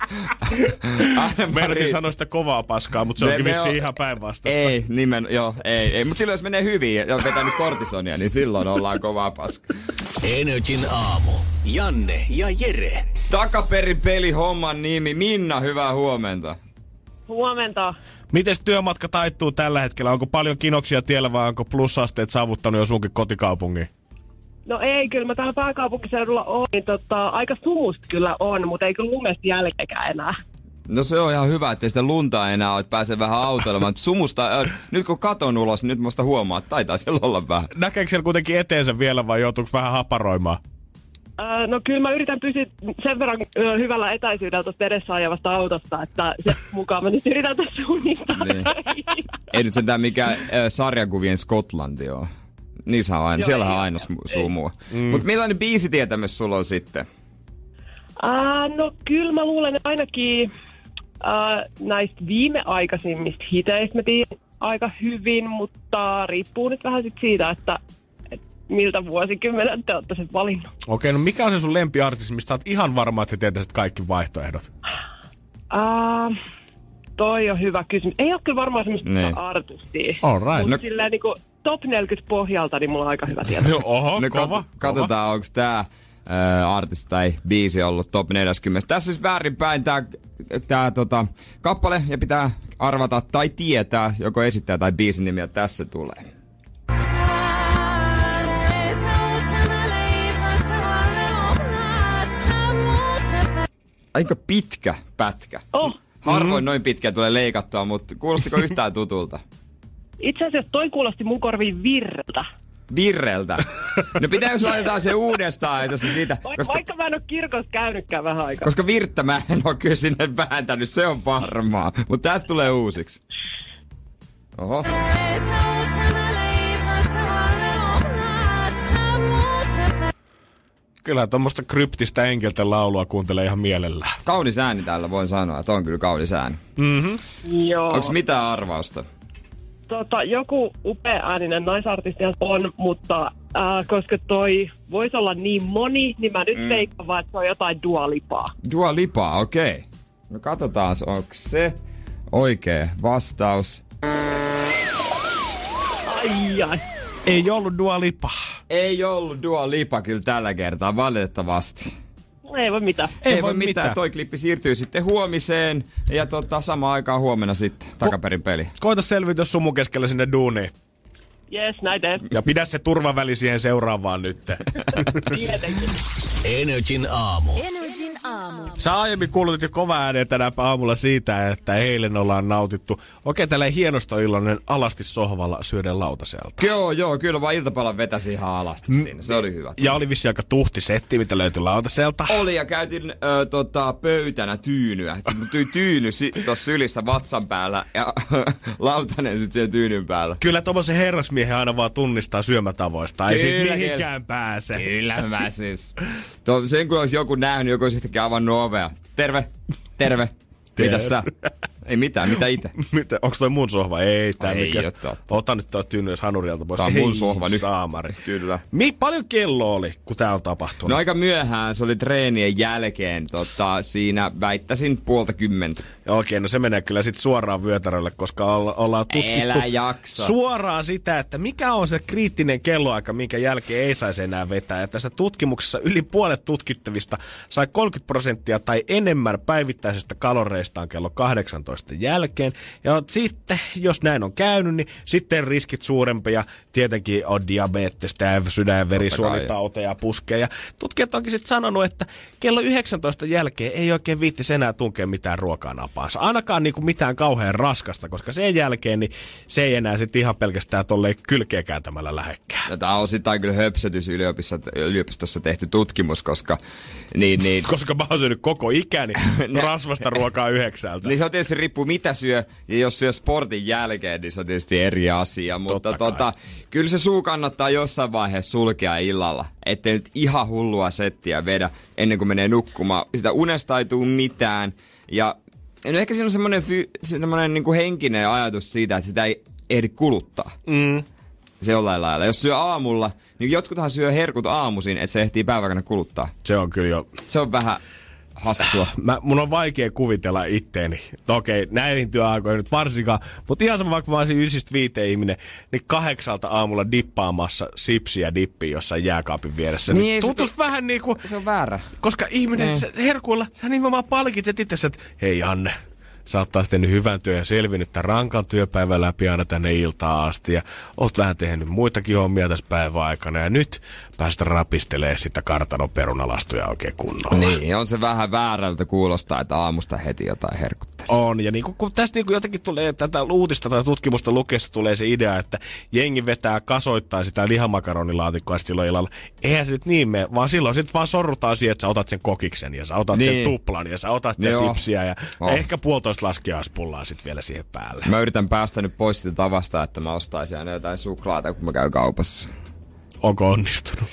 [LAUGHS] Meinasin sanoa sitä kovaa paskaa, mutta se Me- onkin vissiin on- ihan päinvastaista. Ei, nimen, joo, ei, ei. Mutta silloin jos menee hyvin ja on vetänyt kortisonia, niin silloin ollaan kovaa paska. Energin aamu. Janne ja Jere. Takaperin peli homman nimi. Minna, hyvää huomenta. Huomenta. Mites työmatka taittuu tällä hetkellä? Onko paljon kinoksia tiellä vai onko plussasteet saavuttanut jo sunkin kotikaupungin? No ei, kyllä mä täällä pääkaupunkiseudulla oon, niin tota, aika sumusta kyllä on, mutta ei kyllä lumesta jälkeekään enää. No se on ihan hyvä, että sitä lunta enää ole, että pääsee vähän autoilemaan. Mut Sumusta, äh, nyt kun katon ulos, niin nyt musta huomaa, että taitaa siellä olla vähän. Näkeekö siellä kuitenkin eteensä vielä vai joutuuko vähän haparoimaan? Öö, no kyllä mä yritän pysyä sen verran hyvällä etäisyydellä tuosta edessä ajavasta autosta, että se mukaan mä nyt yritän tässä suunnittaa. Niin. Ei nyt sentään mikään äh, sarjakuvien Skotlandi on. Niissä on aina, Joo, siellähän on aina ei. smu- sumua. Mm. Mutta millainen biisitietämys sulla on sitten? Uh, no kyllä mä luulen, että ainakin uh, näistä viimeaikaisimmista hiteistä mä tiedän aika hyvin, mutta riippuu nyt vähän sit siitä, että, että miltä vuosikymmenen te olette sen valinnut. Okei, no mikä on se sun lempiartisti, mistä sä oot ihan varma, että sä tietäisit kaikki vaihtoehdot? Uh, toi on hyvä kysymys. Ei ole kyllä varmaan semmoista Niin. artistia. All right. Mutta No- silleen niin kuin top 40 pohjalta, niin mulla on aika hyvä tieto. [LAUGHS] No, oho, No kova, kat- kova. katsotaan, onko tämä artisti tai biisi ollut top 40. Tässä siis väärinpäin tämä tää, tota, kappale ja pitää arvata tai tietää joko esittää tai biisin nimiä. Tässä tulee. Aika pitkä pätkä. Oh, Harvoin noin pitkä tulee leikattua, mutta kuulostiko [LAUGHS] yhtään tutulta? itse asiassa toi kuulosti mun korviin virreltä. Virreltä. No pitää jos laitetaan se uudestaan, että se siitä, Va- koska, Vaikka mä en ole kirkossa käynytkään vähän aikaa. koska Virttä mä en ole kyllä sinne vääntänyt, se on varmaa. Mutta tästä tulee uusiksi. Oho. Kyllä tuommoista kryptistä enkelten laulua kuuntelee ihan mielellään. Kaunis ääni täällä, voin sanoa, että on kyllä kaunis ääni. Joo. Onko mitään arvausta? Tota, joku upea ääninen naisartisti on, mutta äh, koska toi voisi olla niin moni, niin mä nyt mm. veikkaan vaan, että se on jotain dualipaa. Dua Lipaa, okei. Okay. No katsotaan, onko se oikea vastaus. Ai ai. Ei ollut Dua Lipa. Ei ollut Dua Lipa kyllä tällä kertaa, valitettavasti. Ei voi mitään. Ei voi mitään. Toi klippi siirtyy sitten huomiseen ja tota, samaan aikaan huomenna sitten takaperin peli. Koita selvitä sumun keskellä sinne duuniin. Jes, näin teen. Ja pidä se turvaväli siihen seuraavaan nyt. [LAUGHS] Tietenkin. Energin aamu. Energin aamu. Sä aiemmin kuulutit jo kova ääneen tänä aamulla siitä, että eilen ollaan nautittu oikein tällä hienostoillainen alasti sohvalla syöden lautaselta. Joo, joo, kyllä vaan iltapalan vetäsi ihan alasti siinä. Se oli hyvä. Ja oli vissi aika tuhti setti, mitä löytyi lautaselta. Oli ja käytin ö, tota, pöytänä tyynyä. Tyi tyyny si- tuossa sylissä vatsan päällä ja [LAUGHS] lautanen sitten siellä tyynyn päällä. Kyllä tommosen herrasmiehen aina vaan tunnistaa syömätavoista. Ei siitä Kyllä, mihinkään pääse. Kyllä mä siis. To, sen kun olisi joku nähnyt, joku olisi yhtäkkiä avannut ovea. Terve, terve. Mitäs sä? Ei mitään, mitä itse? [LAUGHS] Mitä, onks toi mun sohva? Ei, tää Ei mikä. totta. Ota nyt tuo tynnyys hanurilta pois. Tää on mun sohva nyt. Saamari. Kyllä. Mi, paljon kello oli, kun tää on tapahtunut? No aika myöhään, se oli treenien jälkeen. Tota, siinä väittäisin puolta kymmentä. Okei, no se menee kyllä sit suoraan vyötärölle, koska olla, ollaan tutkittu jaksa. suoraan sitä, että mikä on se kriittinen kelloaika, minkä jälkeen ei saisi enää vetää. Ja tässä tutkimuksessa yli puolet tutkittavista sai 30 prosenttia tai enemmän päivittäisestä kaloreistaan kello 18 jälkeen. Ja sitten, jos näin on käynyt, niin sitten riskit suurempia. Tietenkin on diabetesta ja sydän- ja verisuonitauteja puskeja. Tutkijat onkin sitten sanonut, että kello 19 jälkeen ei oikein viittisi enää tunkea mitään ruokaa napaansa. Ainakaan niinku mitään kauhean raskasta, koska sen jälkeen niin se ei enää sitten ihan pelkästään tolleen kylkeä kääntämällä lähekkää. Ja tää on sitten kyllä höpsötys yliopistossa, yliopistossa tehty tutkimus, koska niin, niin, [LAUGHS] Koska mä oon syönyt koko ikäni [LAUGHS] rasvasta ruokaa yhdeksältä. Niin se on tietysti riippuu mitä syö, ja jos syö sportin jälkeen, niin se on tietysti eri asia. Mutta Totta kai. tota, kyllä se suu kannattaa jossain vaiheessa sulkea illalla. Ettei nyt ihan hullua settiä vedä ennen kuin menee nukkumaan. Sitä unesta ei tule mitään. Ja no ehkä siinä on semmoinen, fy, semmoinen niin henkinen ajatus siitä, että sitä ei ehdi kuluttaa. Mm. Se jollain lailla. Jos syö aamulla, niin jotkuthan syö herkut aamuisin, että se ehtii päiväkänä kuluttaa. Se on kyllä jo Se on vähän hassua. Mä, mun on vaikea kuvitella itteeni. No okei, näihin työaikoihin nyt varsinkaan. Mutta ihan sama vaikka mä olisin ysistä viiteen ihminen, niin kahdeksalta aamulla dippaamassa sipsiä dippiä jossain jääkaapin vieressä. Niin, Niin, se- tuntuisi vähän niinku, Se on väärä. koska ihminen Niin. niin. herkuilla, sä nimenomaan palkitset itse, että hei Janne, sä oot taas tehnyt hyvän työn ja selvinnyt tämän rankan työpäivän läpi aina tänne iltaan asti ja oot vähän tehnyt muitakin hommia tässä päivän aikana ja nyt päästä rapistelee sitä kartanon perunalastuja oikein kunnolla. Niin, on se vähän väärältä kuulostaa, että aamusta heti jotain herkuttelee. On, ja niin kun, kun tästä niin kun jotenkin tulee tätä uutista tai tutkimusta lukeessa tulee se idea, että jengi vetää kasoittaa sitä lihamakaronilaatikkoa silloin illalla. Eihän se nyt niin mene, vaan silloin sitten vaan sorrutaan siihen, että sä otat sen kokiksen ja sä otat niin. Sen tuplan ja sä otat sen sipsiä ja Oh. ehkä puolitoista laskiaispullaa sitten vielä siihen päälle. Mä yritän päästä nyt pois siitä tavasta, että mä ostaisin aina jotain suklaata, kun mä käyn kaupassa. Onko onnistunut?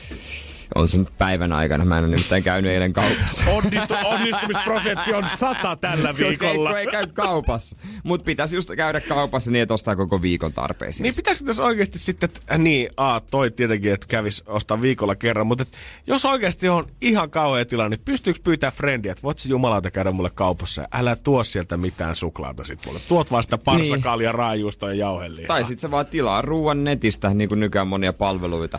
On se nyt päivän aikana. Mä en ole nimittäin käynyt eilen kaupassa. [LAUGHS] Onnistu, onnistumisprosentti on sata tällä Kun ei, viikolla. kun ei käy kaupassa. Mut pitäisi just käydä kaupassa niin, että ostaa koko viikon tarpeisiin. Niin pitäisikö tässä oikeasti sitten, että äh, niin, a, toi tietenkin, että kävis ostaa viikolla kerran, mutta et, jos oikeasti on ihan kauhea tilanne, niin pystyykö pyytää frendiä, että voit sä jumalauta käydä mulle kaupassa ja älä tuo sieltä mitään suklaata sit mulle. Tuot vasta parsakaalia, niin. raajuusta ja jauhelia. Tai sit sä vaan tilaa ruoan netistä, niin kuin nykyään monia palveluita.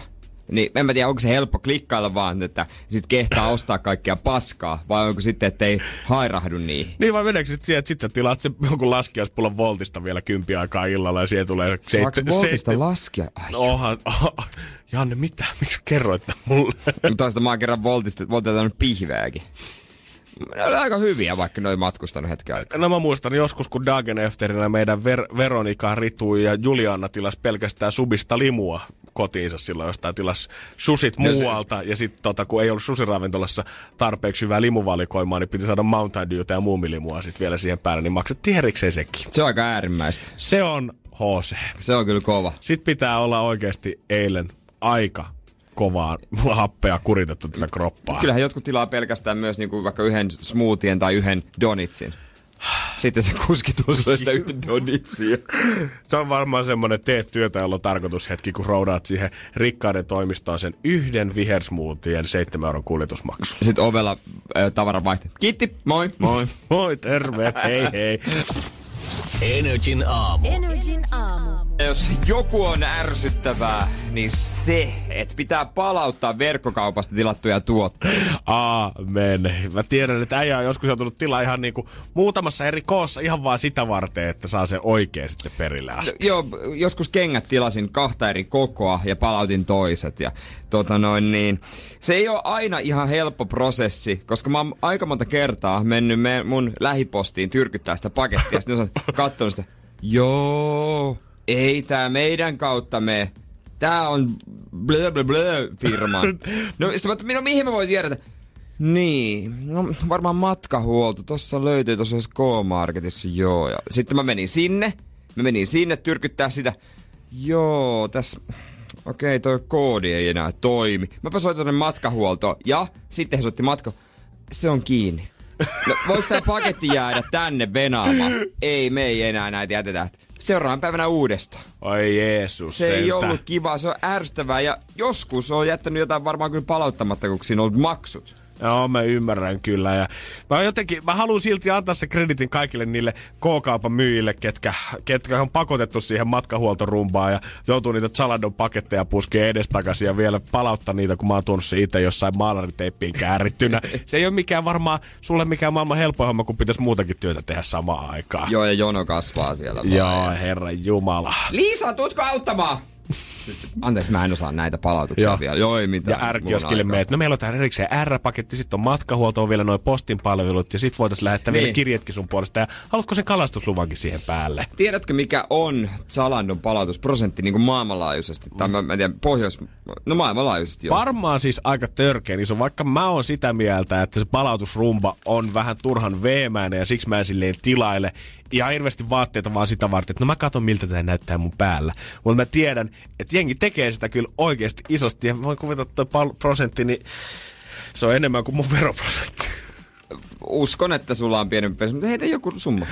Niin en mä tiedä, onko se helppo klikkailla vaan, että sit kehtaa ostaa kaikkea paskaa, vai onko sitten, että ei hairahdu niihin. Niin vai meneekö sitten siihen, että sit sä tilaat sen jonkun laskiaispullon voltista vielä kympi aikaa illalla ja siihen tulee Saako seit- Voltista seit- laskea? Ai, No onhan, oh, Janne, mitä? Miksi kerroit tän mulle? Mutta toista mä oon kerran Voltista, Voltilta pihveäkin. Ne oli aika hyviä, vaikka ne oli matkustanut hetken aikaa. No mä muistan joskus, kun Dagen Efterinä meidän Ver- Veronika, Ritu ja Juliana tilas pelkästään subista limua kotiinsa silloin jostain tilas susit No se- muualta. Ja sitten tota, kun ei ollut susiravintolassa tarpeeksi hyvää limuvalikoimaa, niin piti saada Mountain Dewta ja muumilimua sitten vielä siihen päälle, niin maksettiin erikseen sekin. Se on aika äärimmäistä. Se on HC. Se on kyllä kova. Sitten pitää olla oikeasti eilen aika kovaa happea kuritettu tätä kroppaa. Kyllähän jotkut tilaa pelkästään myös niinku vaikka yhden smoothien tai yhden donitsin. Sitten se kuski tuo sitä yhtä donitsia. Se on varmaan semmoinen teet työtä, jolla on tarkoitushetki, kun roudaat siihen rikkaiden toimistoon sen yhden vihersmoothien 7 euron kuljetusmaksu. Sitten ovella äh, tavaran vaihte. Kiitti, moi. Moi. Moi, terve, hei hei. Energin aamu. Energin aamu. Jos joku on ärsyttävää, niin se, että pitää palauttaa verkkokaupasta tilattuja tuotteita. Aamen. Mä tiedän, että äijä on joskus joutunut tilaa ihan niinku muutamassa eri koossa ihan vaan sitä varten, että saa se oikein sitten perille asti. Joo, joskus kengät tilasin kahta eri kokoa ja palautin toiset. Ja tota noin niin, se ei ole aina ihan helppo prosessi, koska mä oon aika monta kertaa mennyt me, mun lähipostiin tyrkyttää sitä pakettia. Sitten on katsonut sitä, joo, ei tää meidän kautta me. Tää on blö blö blö firma. [LAUGHS] No, sitten mä, no mihin mä voin tiedä, niin, no varmaan matkahuolto. Tossa löytyy tuossa K-Marketissa, joo. Ja sitten mä menin sinne. Mä menin sinne tyrkyttää sitä. Joo, tässä... Okei, okay, toi koodi ei enää toimi. Mäpä soitin tonne matkahuoltoon. Ja sitten he soitti matka... Se on kiinni. No, voiko tämä paketti jäädä tänne venaamaan? Ei, me ei enää näitä jätetä. Seuraavan päivänä uudestaan. Oi Jeesus Se ei sentään. ollut kiva, se on ärsyttävää ja joskus on jättänyt jotain varmaan kyllä palauttamatta, kun siinä on ollut maksut. Joo, mä ymmärrän kyllä. Ja mä jotenkin, mä haluan silti antaa se kreditin kaikille niille K-kaupan myyjille, ketkä, ketkä on pakotettu siihen matkahuoltorumbaan ja joutuu niitä Zalandon paketteja puskee edestakaisin ja vielä palauttaa niitä, kun mä oon tuonut se itse jossain maalariteippiin käärittynä. [LAUGHS] se ei ole mikään varmaan sulle mikään maailman helpoin homma, kun pitäisi muutakin työtä tehdä samaan aikaan. Joo, ja jono kasvaa siellä. Joo, herra jumala. Liisa, tuutko auttamaan? Anteeksi, mä en osaa näitä palautuksia Joo. vielä. Joo, ei mitään. Ja on R-kioskille meet. No meillä on täällä erikseen R-paketti, sitten on matkahuolto, on vielä noin postin palvelut ja sitten voitaisiin lähettää niin. Vielä kirjetkin sun puolesta. Ja haluatko sen kalastusluvankin siihen päälle? Tiedätkö, mikä on Zalandon palautusprosentti niin kuin maailmanlaajuisesti? Tai mä, mä en tiedä, pohjois... No maailmanlaajuisesti joo. Varmaan siis aika törkeä iso, vaikka mä oon sitä mieltä, että se palautusrumba on vähän turhan veemäinen ja siksi mä en silleen tilaile ihan hirveästi vaatteita vaan sitä varten, että no mä katson miltä tämä näyttää mun päällä. Mutta mä tiedän, että jengi tekee sitä kyllä oikeasti isosti ja voin kuvitella, että toi pal- prosentti, niin se on enemmän kuin mun veroprosentti. Uskon, että sulla on pienempi pesu, mutta heitä joku summa.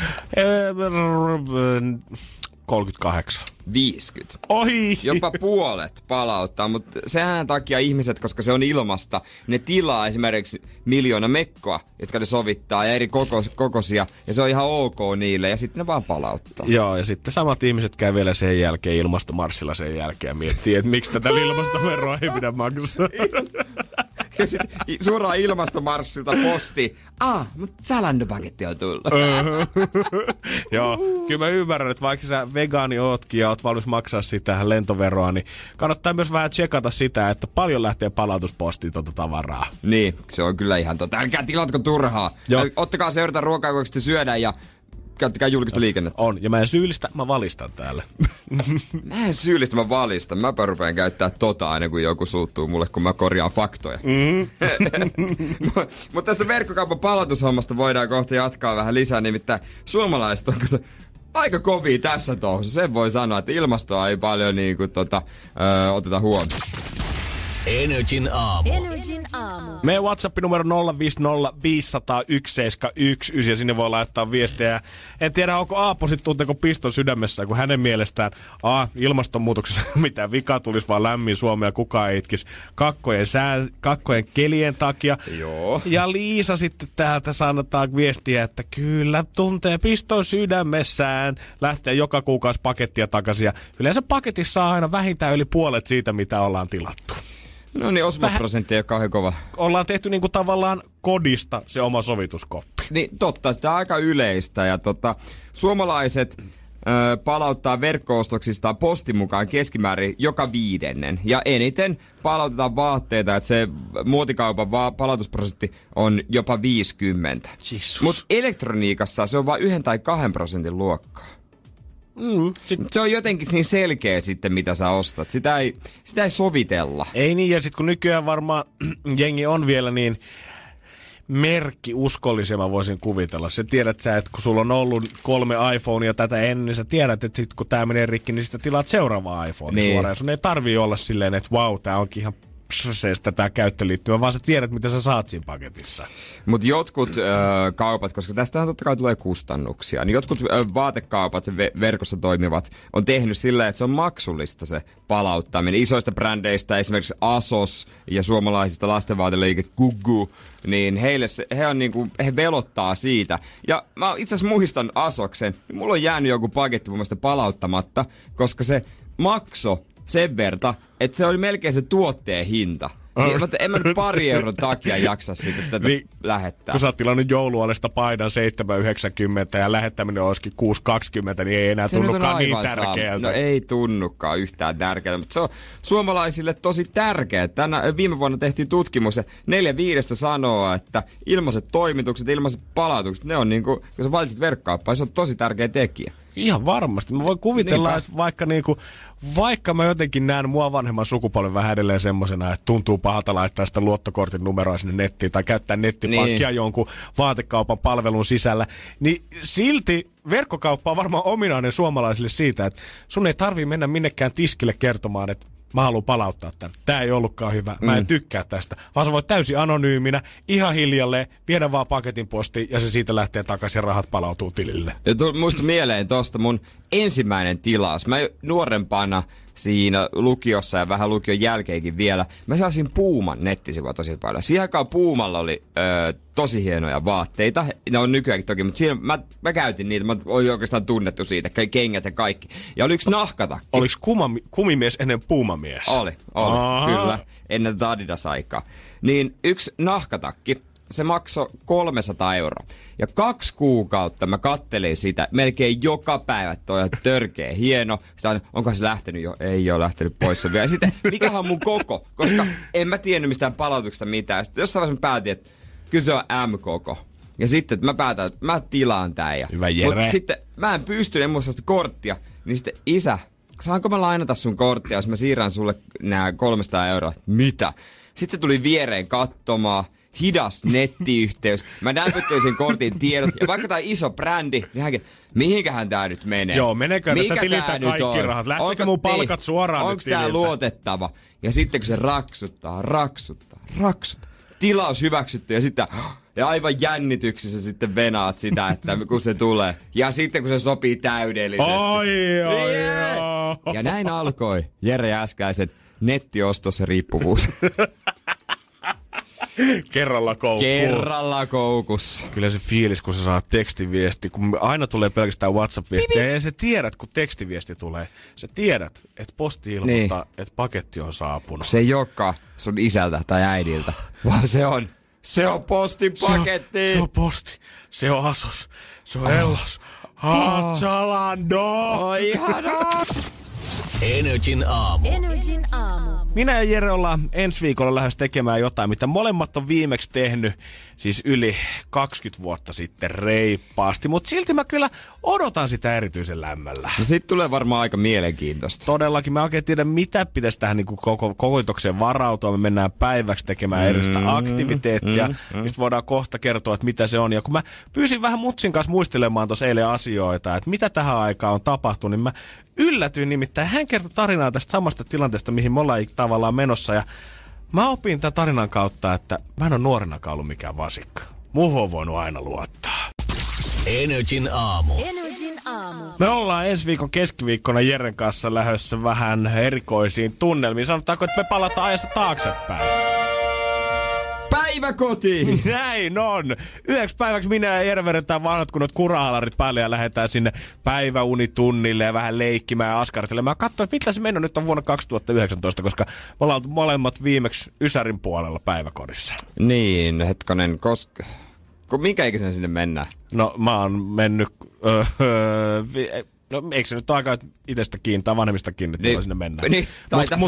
38. 50. Ohi! Jopa puolet palauttaa, mutta sehän takia ihmiset, koska se on ilmasta, ne tilaa esimerkiksi miljoona mekkoa, jotka ne sovittaa ja eri kokos, kokoisia, ja se on ihan ok niille, ja sitten ne vaan palauttaa. Joo, ja sitten samat ihmiset käy vielä sen jälkeen ilmastomarssilla sen jälkeen ja miettii, että miksi tätä ilmastoveroa ei pidä maksaa. [LAUGHS] [LAUGHS] Ja sitten suoraan ilmastomarssilta posti. Ah, mutta Zalando-paketti on tullut. [LAUGHS] Joo, kyllä mä ymmärrän, että vaikka sä vegaani ootkin ja oot valmis maksaa sitä lentoveroa, niin kannattaa myös vähän tsekata sitä, että paljon lähtee palautuspostiin tuota tavaraa. Niin, se on kyllä ihan tota. Älkää tilatko turhaa. Joo. Joo. Ottakaa seurata ruokaa, kun te syödään ja käyttäkää julkista liikennettä. On, ja mä en syyllistä, mä valistan täällä. [LAUGHS] Mä en syyllistä, mä valistan. Mä rupean käyttää tota aina, kun joku suuttuu mulle, kun mä korjaan faktoja. Mm. [LAUGHS] Mutta tästä verkkokaupan palautushommasta voidaan kohta jatkaa vähän lisää, nimittäin suomalaiset on kyllä aika kovia tässä touhussa. Sen voi sanoa, että ilmastoa ei paljon niin kuin, tota, ö, oteta huomioon. Energin aamu. Energin aamu. Meidän WhatsApp numero 050501719 ja sinne voi laittaa viestejä. En tiedä, onko Aapo sitten tunteeko piston sydämessä, kun hänen mielestään A, ilmastonmuutoksessa [LAUGHS] mitä vika tulisi vaan lämmin Suomea, kukaan ei itkisi kakkojen, sää, kakkojen kelien takia. Joo. Ja Liisa sitten täältä sanotaan viestiä, että kyllä tuntee piston sydämessään, lähtee joka kuukausi pakettia takaisin ja yleensä paketissa saa aina vähintään yli puolet siitä, mitä ollaan tilattu No niin, osumaprosentti ei ole kauhean kova. ollaan tehty niinku tavallaan kodista se oma sovituskoppi. Niin totta, tämä on aika yleistä ja tota, suomalaiset ö, palauttaa verkkoostoksistaan postin mukaan keskimäärin joka viidennen. Ja eniten palautetaan vaatteita, että se muotikaupan va- palautusprosentti on jopa 50. Jesus. Mutta elektroniikassa se on vain yhden tai kahden prosentin luokkaa. Mm, sit, Se on jotenkin niin selkeä sitten, mitä sä ostat. Sitä ei, sitä ei sovitella. ei niin, ja sitten kun nykyään varmaan [CLEARS THROAT] jengi on vielä niin merkki uskollisia, mä voisin kuvitella. Se tiedät sä, että kun sulla on ollut kolme iPhonea tätä ennen, niin sä tiedät, että sit kun tää menee rikki, niin sitten tilaat seuraava iPhone Niin. suoraan. Sun ei tarvii olla silleen, että vau, tää onkin ihan psseistä tää käyttöliittymä, vaan sä tiedät, mitä sä saat siinä paketissa. Mutta jotkut ö, kaupat, koska tästä totta kai tulee kustannuksia, niin jotkut ö, vaatekaupat, ve- verkossa toimivat, on tehnyt sillä, että se on maksullista se palauttaminen. Isoista brändeistä, esimerkiksi Asos ja suomalaisista lastenvaateliike Gugu, niin heille se, he, on niinku, he velottaa siitä. Ja mä itse asiassa muistan Asoksen, niin mulla on jäänyt joku paketti mun mielestä palauttamatta, koska se makso sen verta, että se oli melkein se tuotteen hinta. Niin, mä, en mä nyt [LAUGHS] pari euron takia jaksa siitä tätä Niin, lähettää. Kun sä oot tilannut joulualesta paidan 7,90 ja lähettäminen olisikin 6,20, niin ei enää Se tunnukaan niin tärkeältä. No ei tunnukaan yhtään tärkeältä, mutta se on suomalaisille tosi tärkeää. Tänä, viime vuonna tehtiin tutkimus ja neljä viidestä sanoo, että ilmaiset toimitukset, ilmaiset palautukset, ne on niinku, kun sä valitset verkkokauppaa, se on tosi tärkeä tekijä. Ihan varmasti. Mä voin kuvitella, Niinpä. että vaikka, niinku, vaikka mä jotenkin näen mua vanhemman sukupolven vähän edelleen semmosena, että tuntuu pahalta laittaa sitä luottokortin numeroa sinne nettiin tai käyttää nettipankkia Niin. jonkun vaatekaupan palvelun sisällä, niin silti verkkokauppa on varmaan ominainen suomalaisille siitä, että sun ei tarvii mennä minnekään tiskille kertomaan, että mä haluan palauttaa tämän. Tää ei ollutkaan hyvä. Mä en Mm. tykkää tästä. Vaan sä voit täysin anonyyminä, ihan hiljalleen, viedä vaan paketin postiin ja se siitä lähtee takaisin ja rahat palautuu tilille. Ja tu- muistu mieleen tosta mun ensimmäinen tilaus. Mä nuorempana siinä lukiossa ja vähän lukion jälkeenkin vielä. Mä saisin Puuman nettisivua tosi paljon. Siihen aikaan Puumalla oli ö, tosi hienoja vaatteita. Ne on nykyäänkin toki, mutta siinä mä, mä käytin niitä. Mä olin oikeastaan tunnettu siitä. Ka- Kengät ja kaikki. Ja oli yksi nahkatakki. Oliko kuma, kumimies ennen puumamies? Oli, oli, Aa. kyllä. Ennen Adidas-aikaa. Niin yksi nahkatakki, se maksoi 300 euroa. Ja kaksi kuukautta mä kattelin sitä melkein joka päivä, että toi on törkeä hieno. Sitten aina, onko se lähtenyt jo? Ei ole lähtenyt pois se vielä. Ja sitten, mikä on mun koko? Koska en mä tiennyt mistään palautuksesta mitään. Sitten jossain vaiheessa mä päätin, että kyllä se on M-koko. Ja sitten että mä päätän, että mä tilaan tää. Ja, Hyvä Jere. Mut sitten mä en pysty, en muista sitä korttia. Niin sitten isä, saanko mä lainata sun korttia, jos mä siirrän sulle nämä 300 euroa? Mitä? Sitten se tuli viereen katsomaan, hidas nettiyhteys. Mä näpyttelin sen kortin tiedot. Ja vaikka tää on iso brändi, niin hänkin, mihinkähän tää nyt menee? Joo, meneekö tästä Mikä tililtä tää nyt kaikki on? rahat? Lähteekö Onko- mun palkat suoraan nyt Onko tää tililtä? luotettava? Ja sitten kun se raksuttaa, raksuttaa, raksuttaa. Tilaus hyväksytty ja sitten ja aivan jännityksessä sitten venaat sitä, että kun se tulee. Ja sitten kun se sopii täydellisesti. Oi, oi, Yeah. oi. Ja näin alkoi Jere Äskäisen nettiostos riippuvuus. [LAUGHS] Kerralla koukkuun. Kerralla koukussa. Kyllä se fiilis, kun sä saat tekstiviesti, kun aina tulee pelkästään WhatsApp-viestiä, ja sä tiedät, kun tekstiviesti tulee, sä tiedät, että posti ilmoittaa, niin. että paketti on saapunut. Se ei olekaan sun isältä tai äidiltä, vaan se on, se on postin paketti. Se on, se on posti, se on Asos, se on Ellos. Ah, Zalando! Oi ihanaa. Energin aamu. Energin aamu. Minä ja Jere ollaan ensi viikolla lähes tekemään jotain, mitä molemmat on viimeksi tehnyt, siis yli 20 vuotta sitten reippaasti, mutta silti mä kyllä odotan sitä erityisen lämmöllä. No sit tulee varmaan aika mielenkiintoista. Todellakin, mä oikein tiedä, mitä pitäisi tähän niin koko, kokoitukseen varautua. Me mennään päiväksi tekemään mm, eristä aktiviteettia, mm, mm. mistä voidaan kohta kertoa, että mitä se on. Ja kun mä pyysin vähän Mutsin kanssa muistelemaan tuossa eilen asioita, että mitä tähän aikaan on tapahtunut, niin mä yllätyin nimittäin. Hän kertoi tarinaa tästä samasta tilanteesta, mihin me ollaan tavallaan menossa. Ja mä opin tämän tarinan kautta, että mä en ole nuorenakaan ollut mikään vasikka. Muuhun on voinut aina luottaa. Energin aamu. Energin aamu. Me ollaan ensi viikon keskiviikkona Jeren kanssa lähdössä vähän erikoisiin tunnelmiin. Sanotaanko, että me palataan ajasta taaksepäin? Päiväkotiin! [LAUGHS] Näin on. Yhdeksi päiväksi minä ja Jere vedetään vanhat kunnot kuraalarit päälle ja lähdetään sinne päiväunitunnille ja vähän leikkimään ja askartelemaan. Katsoa, että mitä se mennyt nyt on vuonna 2019, koska me ollaan oltu molemmat viimeksi Ysärin puolella päiväkodissa. niin, hetkonen, koska... Ko, minkä ikäisenä sinne mennään? No mä oon mennyt... Öö, öö, vi- No eikö se nyt aika itsestä kiinni tai vanhemmista kiinni, että Niin. sinne mennään. Niin,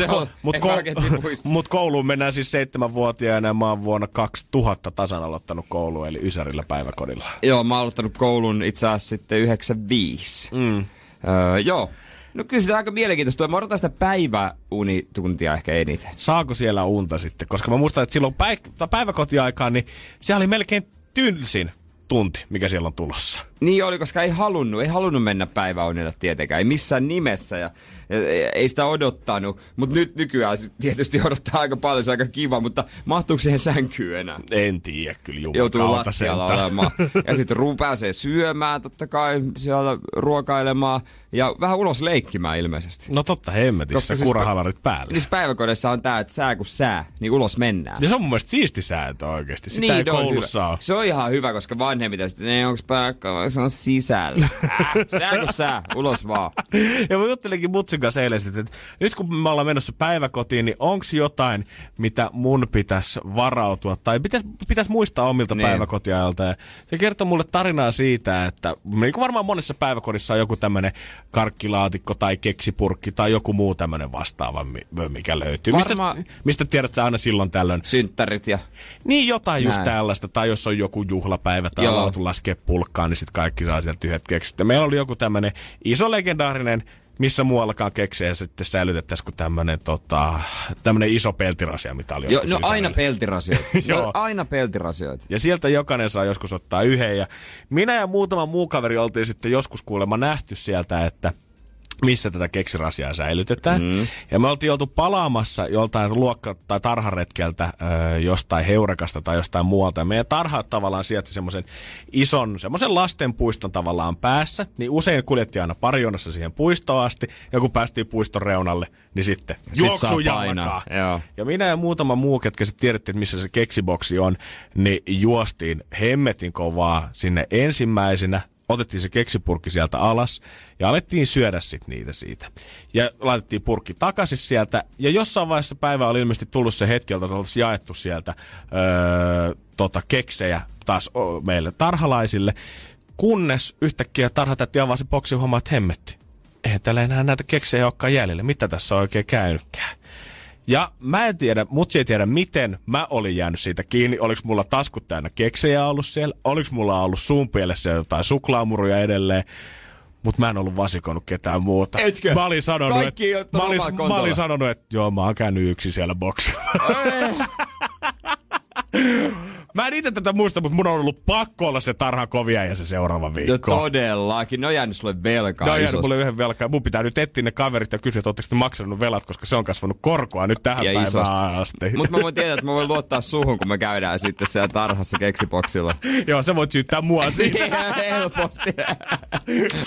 olla. mut, niin muista. [LAUGHS] mut kouluun mennään siis seitsemänvuotiaana ja mä oon vuonna 2000 tasan aloittanut koulu, eli Ysärillä päiväkodilla. Joo, mä oon aloittanut koulun itse asiassa sitten 95. Mm. Öö, joo. No kyllä sitä aika mielenkiintoista. Mä odotan sitä päiväunituntia ehkä eniten. Saako siellä unta sitten? Koska mä muistan, että silloin päi- päiväkotiaikaan, niin se oli melkein tylsin tunti, mikä siellä on tulossa. Niin oli, koska ei halunnut, ei halunnut mennä päiväunille tietenkään, ei missään nimessä ja, ja ei sitä odottanut. Mutta nyt nykyään tietysti [LAUGHS] odottaa aika paljon, se on aika kiva, mutta mahtuuko siihen sänkyyn enää? En tiedä kyllä Joutuu jumakauta lattialla olemaan. Ja sitten [LAUGHS] ruu pääsee syömään totta kai, siellä ruokailemaan ja vähän ulos leikkimään ilmeisesti. No totta hemmetissä, siis- kurahalarit päällä. Niissä päiväkodissa on tää, että sää kun sää, niin ulos mennään. Ja se on mun mielestä siisti sääntö oikeasti. Sitä ei on koulussa hyvä. ole. Se on ihan hyvä, koska vanhemmita sitten, ne vai se on sisällä. Äh, kun sää, ulos vaan. Ja mä juttelinkin Mutsin kanssa eilen, sitten, että nyt kun me ollaan menossa päiväkotiin, niin onko jotain, mitä mun pitäisi varautua tai pitäisi pitäis muistaa omilta Niin. päiväkotiajalta. Ja se kertoo mulle tarinaa siitä, että niin kuin varmaan monessa päiväkodissa on joku tämmöinen karkkilaatikko tai keksipurkki tai joku muu tämmöinen vastaava, mi- mikä löytyy. Varmaan- Mistä, mistä tiedät sä aina silloin tällöin? Synttärit ja... Niin jotain just Näin. tällaista, tai jos on joku juhlapäivä tai lautu laskee pulkkaan, niin sitten kaikki saa sieltä yhdet keksit. Ja meillä oli joku tämmöinen iso legendaarinen, missä muuallakaan keksejä sitten säilytettäisiin kuin tämmöinen tota, tämmönen iso peltirasia, mitä oli Jo, no aina peltirasioita. [LAUGHS] Joo. no, aina peltirasioita. Ja sieltä jokainen saa joskus ottaa yhden. Ja minä ja muutama muu kaveri oltiin sitten joskus kuulemma nähty sieltä, että missä tätä keksirasiaa säilytetään. Mm. Ja me oltiin oltu palaamassa joltain luokka- tai tarharetkeltä ö, jostain heurekasta tai jostain muualta. Ja meidän tarhaat tavallaan sieltä semmoisen ison, semmoisen lastenpuiston tavallaan päässä. Niin usein kuljettiin aina parionassa siihen puistoon asti. Ja kun päästiin puiston reunalle, niin sitten Sit juoksu. Ja minä ja muutama muu, ketkä sitten tiedettiin, että missä se keksiboksi on, niin juostiin hemmetin kovaa sinne ensimmäisenä. Otettiin se keksipurkki sieltä alas ja alettiin syödä sit niitä siitä. Ja laitettiin purkki takaisin sieltä. Ja jossain vaiheessa päivä oli ilmeisesti tullut se hetki, jolta oltaisiin jaettu sieltä öö, tota, keksejä taas meille tarhalaisille. Kunnes yhtäkkiä tarhatätti avasi boksin huomaa, että hemmetti. Eihän täällä enää näitä keksejä olekaan jäljellä. Mitä tässä on oikein käynytkään? Ja mä en tiedä, mutsi ei tiedä miten mä olin jäänyt siitä kiinni. Oliko mulla taskut täynnä keksejä ollut siellä? Oliko mulla ollut suun pielessä jotain suklaamuruja edelleen? Mutta mä en ollut vasikoinut ketään muuta. Etkö? Mä olin sanonut, Kaikki että, ottanut mä, olin, mä olin sanonut, että joo, mä oon käynyt yksin siellä boksilla. [LAUGHS] mä en itse tätä muista, mutta mun on ollut pakko olla se tarha kovia ja se seuraava No viikko. todellakin, ne on jäänyt sulle velkaa Ne on jäänyt mulle yhden velkaa. Mun pitää nyt etsiä ne kaverit ja kysyä, että ootteko te maksanut velat, koska se on kasvanut korkoa nyt tähän Ja päivään isosti. asti. Mutta mä voin tietää, että mä voin luottaa suhun, kun me käydään sitten siellä tarhassa keksiboksilla. [LAUGHS] Joo, sä voit syyttää mua [LAUGHS] siitä. Helposti.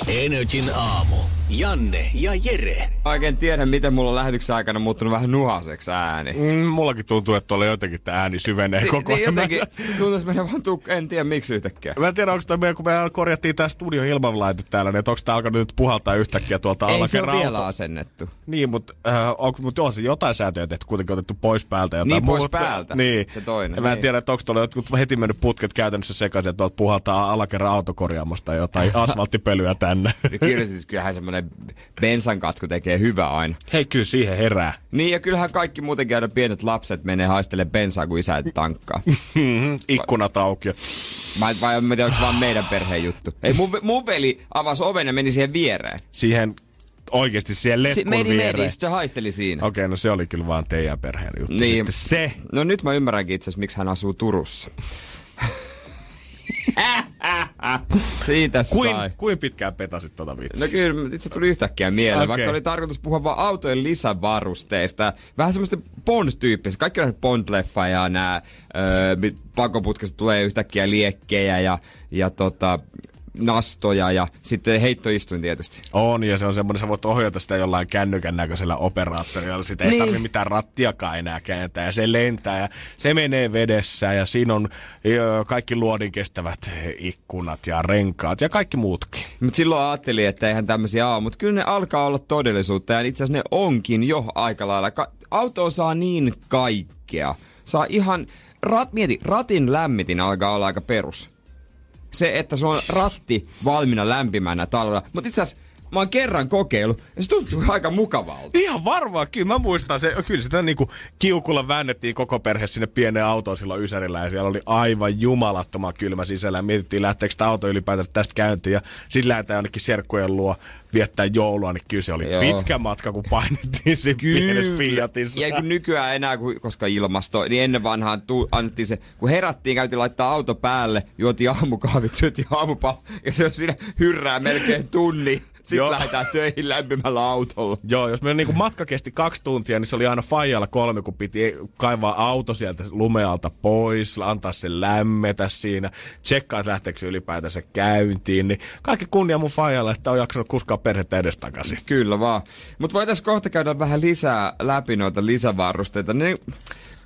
Energin aamu. Janne ja Jere. Oikein tiedän, miten mulla on lähetyksen aikana muuttunut vähän nuhaseksi ääni. Mm, mullakin tuntuu, että tuolla jotenkin tämä ääni syvenee koko niin ajan. Mä- jotenkin [LAUGHS] tuntuu, että vaan tuk- en tiedä miksi yhtäkkiä. Mä en tiedä, onko tämä, kun me korjattiin tämä studio ilmanlaite täällä, niin onko tämä alkanut nyt puhaltaa yhtäkkiä tuolta Ei se ole vielä asennettu. Niin, mutta äh, on, mut on se jotain säätöjä tehty, kuitenkin otettu pois päältä. Jotain Niin, pois muuta. päältä. Niin. Se toinen, mä en niin. tiedä, että onko tuolla jotkut heti mennyt putket käytännössä sekaisin, että tuolta puhaltaa alakerran autokorjaamosta jotain [LAUGHS] asfalttipölyä tänne. Kyllä siis kyllähän semmonen bensan katku tekee hyvää aina. Hei, kyllä siihen herää. Niin ja kyllähän kaikki muutenkin aina pienet lapset menee haistelemaan bensaa, kun isä tankkaa. [LAUGHS] Mhm, Ikkunat auki. Vai, vai en mä tiedä, onko se vaan meidän perheen juttu. Ei, mun, mun veli avasi oven ja meni siihen viereen. Siihen oikeasti siihen Si- letkun meni, viereen. meni, se haisteli siinä. Okei, no se oli kyllä vaan teidän perheen juttu. Niin. Sitten se. No nyt mä ymmärränkin itse asiassa, miksi hän asuu Turussa. [LAUGHS] Siitä Kuin, sai. kuin pitkään petasit tota vitsiä? No kyllä, itse tuli yhtäkkiä mieleen, okay. vaikka oli tarkoitus puhua vaan autojen lisävarusteista. Vähän semmoista Bond-tyyppistä. Kaikki on Bond-leffa ja nämä öö, pakoputkesta tulee yhtäkkiä liekkejä ja, ja tota, nastoja ja sitten heittoistuin tietysti. On, ja se on semmoinen, sä voit ohjata sitä jollain kännykän näköisellä operaattorilla. Sitä ei Niin. tarvitse mitään rattiakaan enää kääntää. Ja se lentää ja se menee vedessä ja siinä on ö, kaikki luodin kestävät ikkunat ja renkaat ja kaikki muutkin. Mutta silloin ajattelin, että eihän tämmöisiä ole, mutta kyllä ne alkaa olla todellisuutta ja itse asiassa ne onkin jo aika lailla. Ka- auto saa niin kaikkea. Saa ihan, rat, mieti, ratin lämmitin alkaa olla aika perus. Se, että sulla on ratti valmiina lämpimänä talvella. Mutta itse asiassa mä oon kerran kokeillut ja se tuntuu aika mukavalta. Ihan varmaan, kyllä mä muistan se, kyllä sitä niinku kiukulla väännettiin koko perhe sinne pieneen autoon silloin Ysärillä ja siellä oli aivan jumalattoman kylmä sisällä ja mietittiin lähteekö tämä auto ylipäätään tästä käyntiin ja sitten lähdetään jonnekin serkkujen luo viettää joulua, niin kyllä se oli Joo. Pitkä matka, kun painettiin siinä pienessä Fiatissa. Ja kun nykyään enää, kun- koska ilmasto, niin ennen vanhaan tu, annettiin se, kun herättiin, käytiin laittaa auto päälle, juotiin aamukahvit, syötiin aamupallo, ja se on siinä hyrrää melkein tunni. Sitten Joo. lähdetään töihin lämpimällä autolla. Joo, jos meidän niinku matka kesti kaksi tuntia, niin se oli aina Fajalla kolme, kun piti kaivaa auto sieltä lumealta pois, antaa sen lämmetä siinä, tsekkaa, että lähteekö se ylipäätänsä käyntiin. Niin kaikki kunnia mun Fajalle, että on jaksanut kuskaa perhettä edestakaisin. Kyllä vaan. Mutta voitaisiin kohta käydä vähän lisää läpi noita lisävarusteita. Niin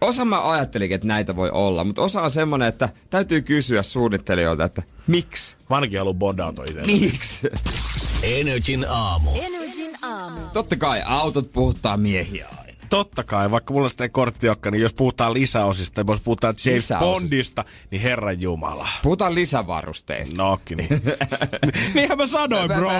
osa mä ajattelinkin, että näitä voi olla, mutta osa on semmonen, että täytyy kysyä suunnittelijoilta, että miksi? Mä ainakin haluan bondauto itse. Miksi? Energin aamu. Energin aamu. Totta kai autot puhuttaa miehiä aina. Totta kai, vaikka mulla sitä ei korttiokka, niin jos puhutaan lisäosista, ja jos puhutaan James Lisäosista. Bondista, niin herran jumala. Puhutaan lisävarusteista. Nokki, niin. [LAUGHS] Niinhän mä sanoin, bro.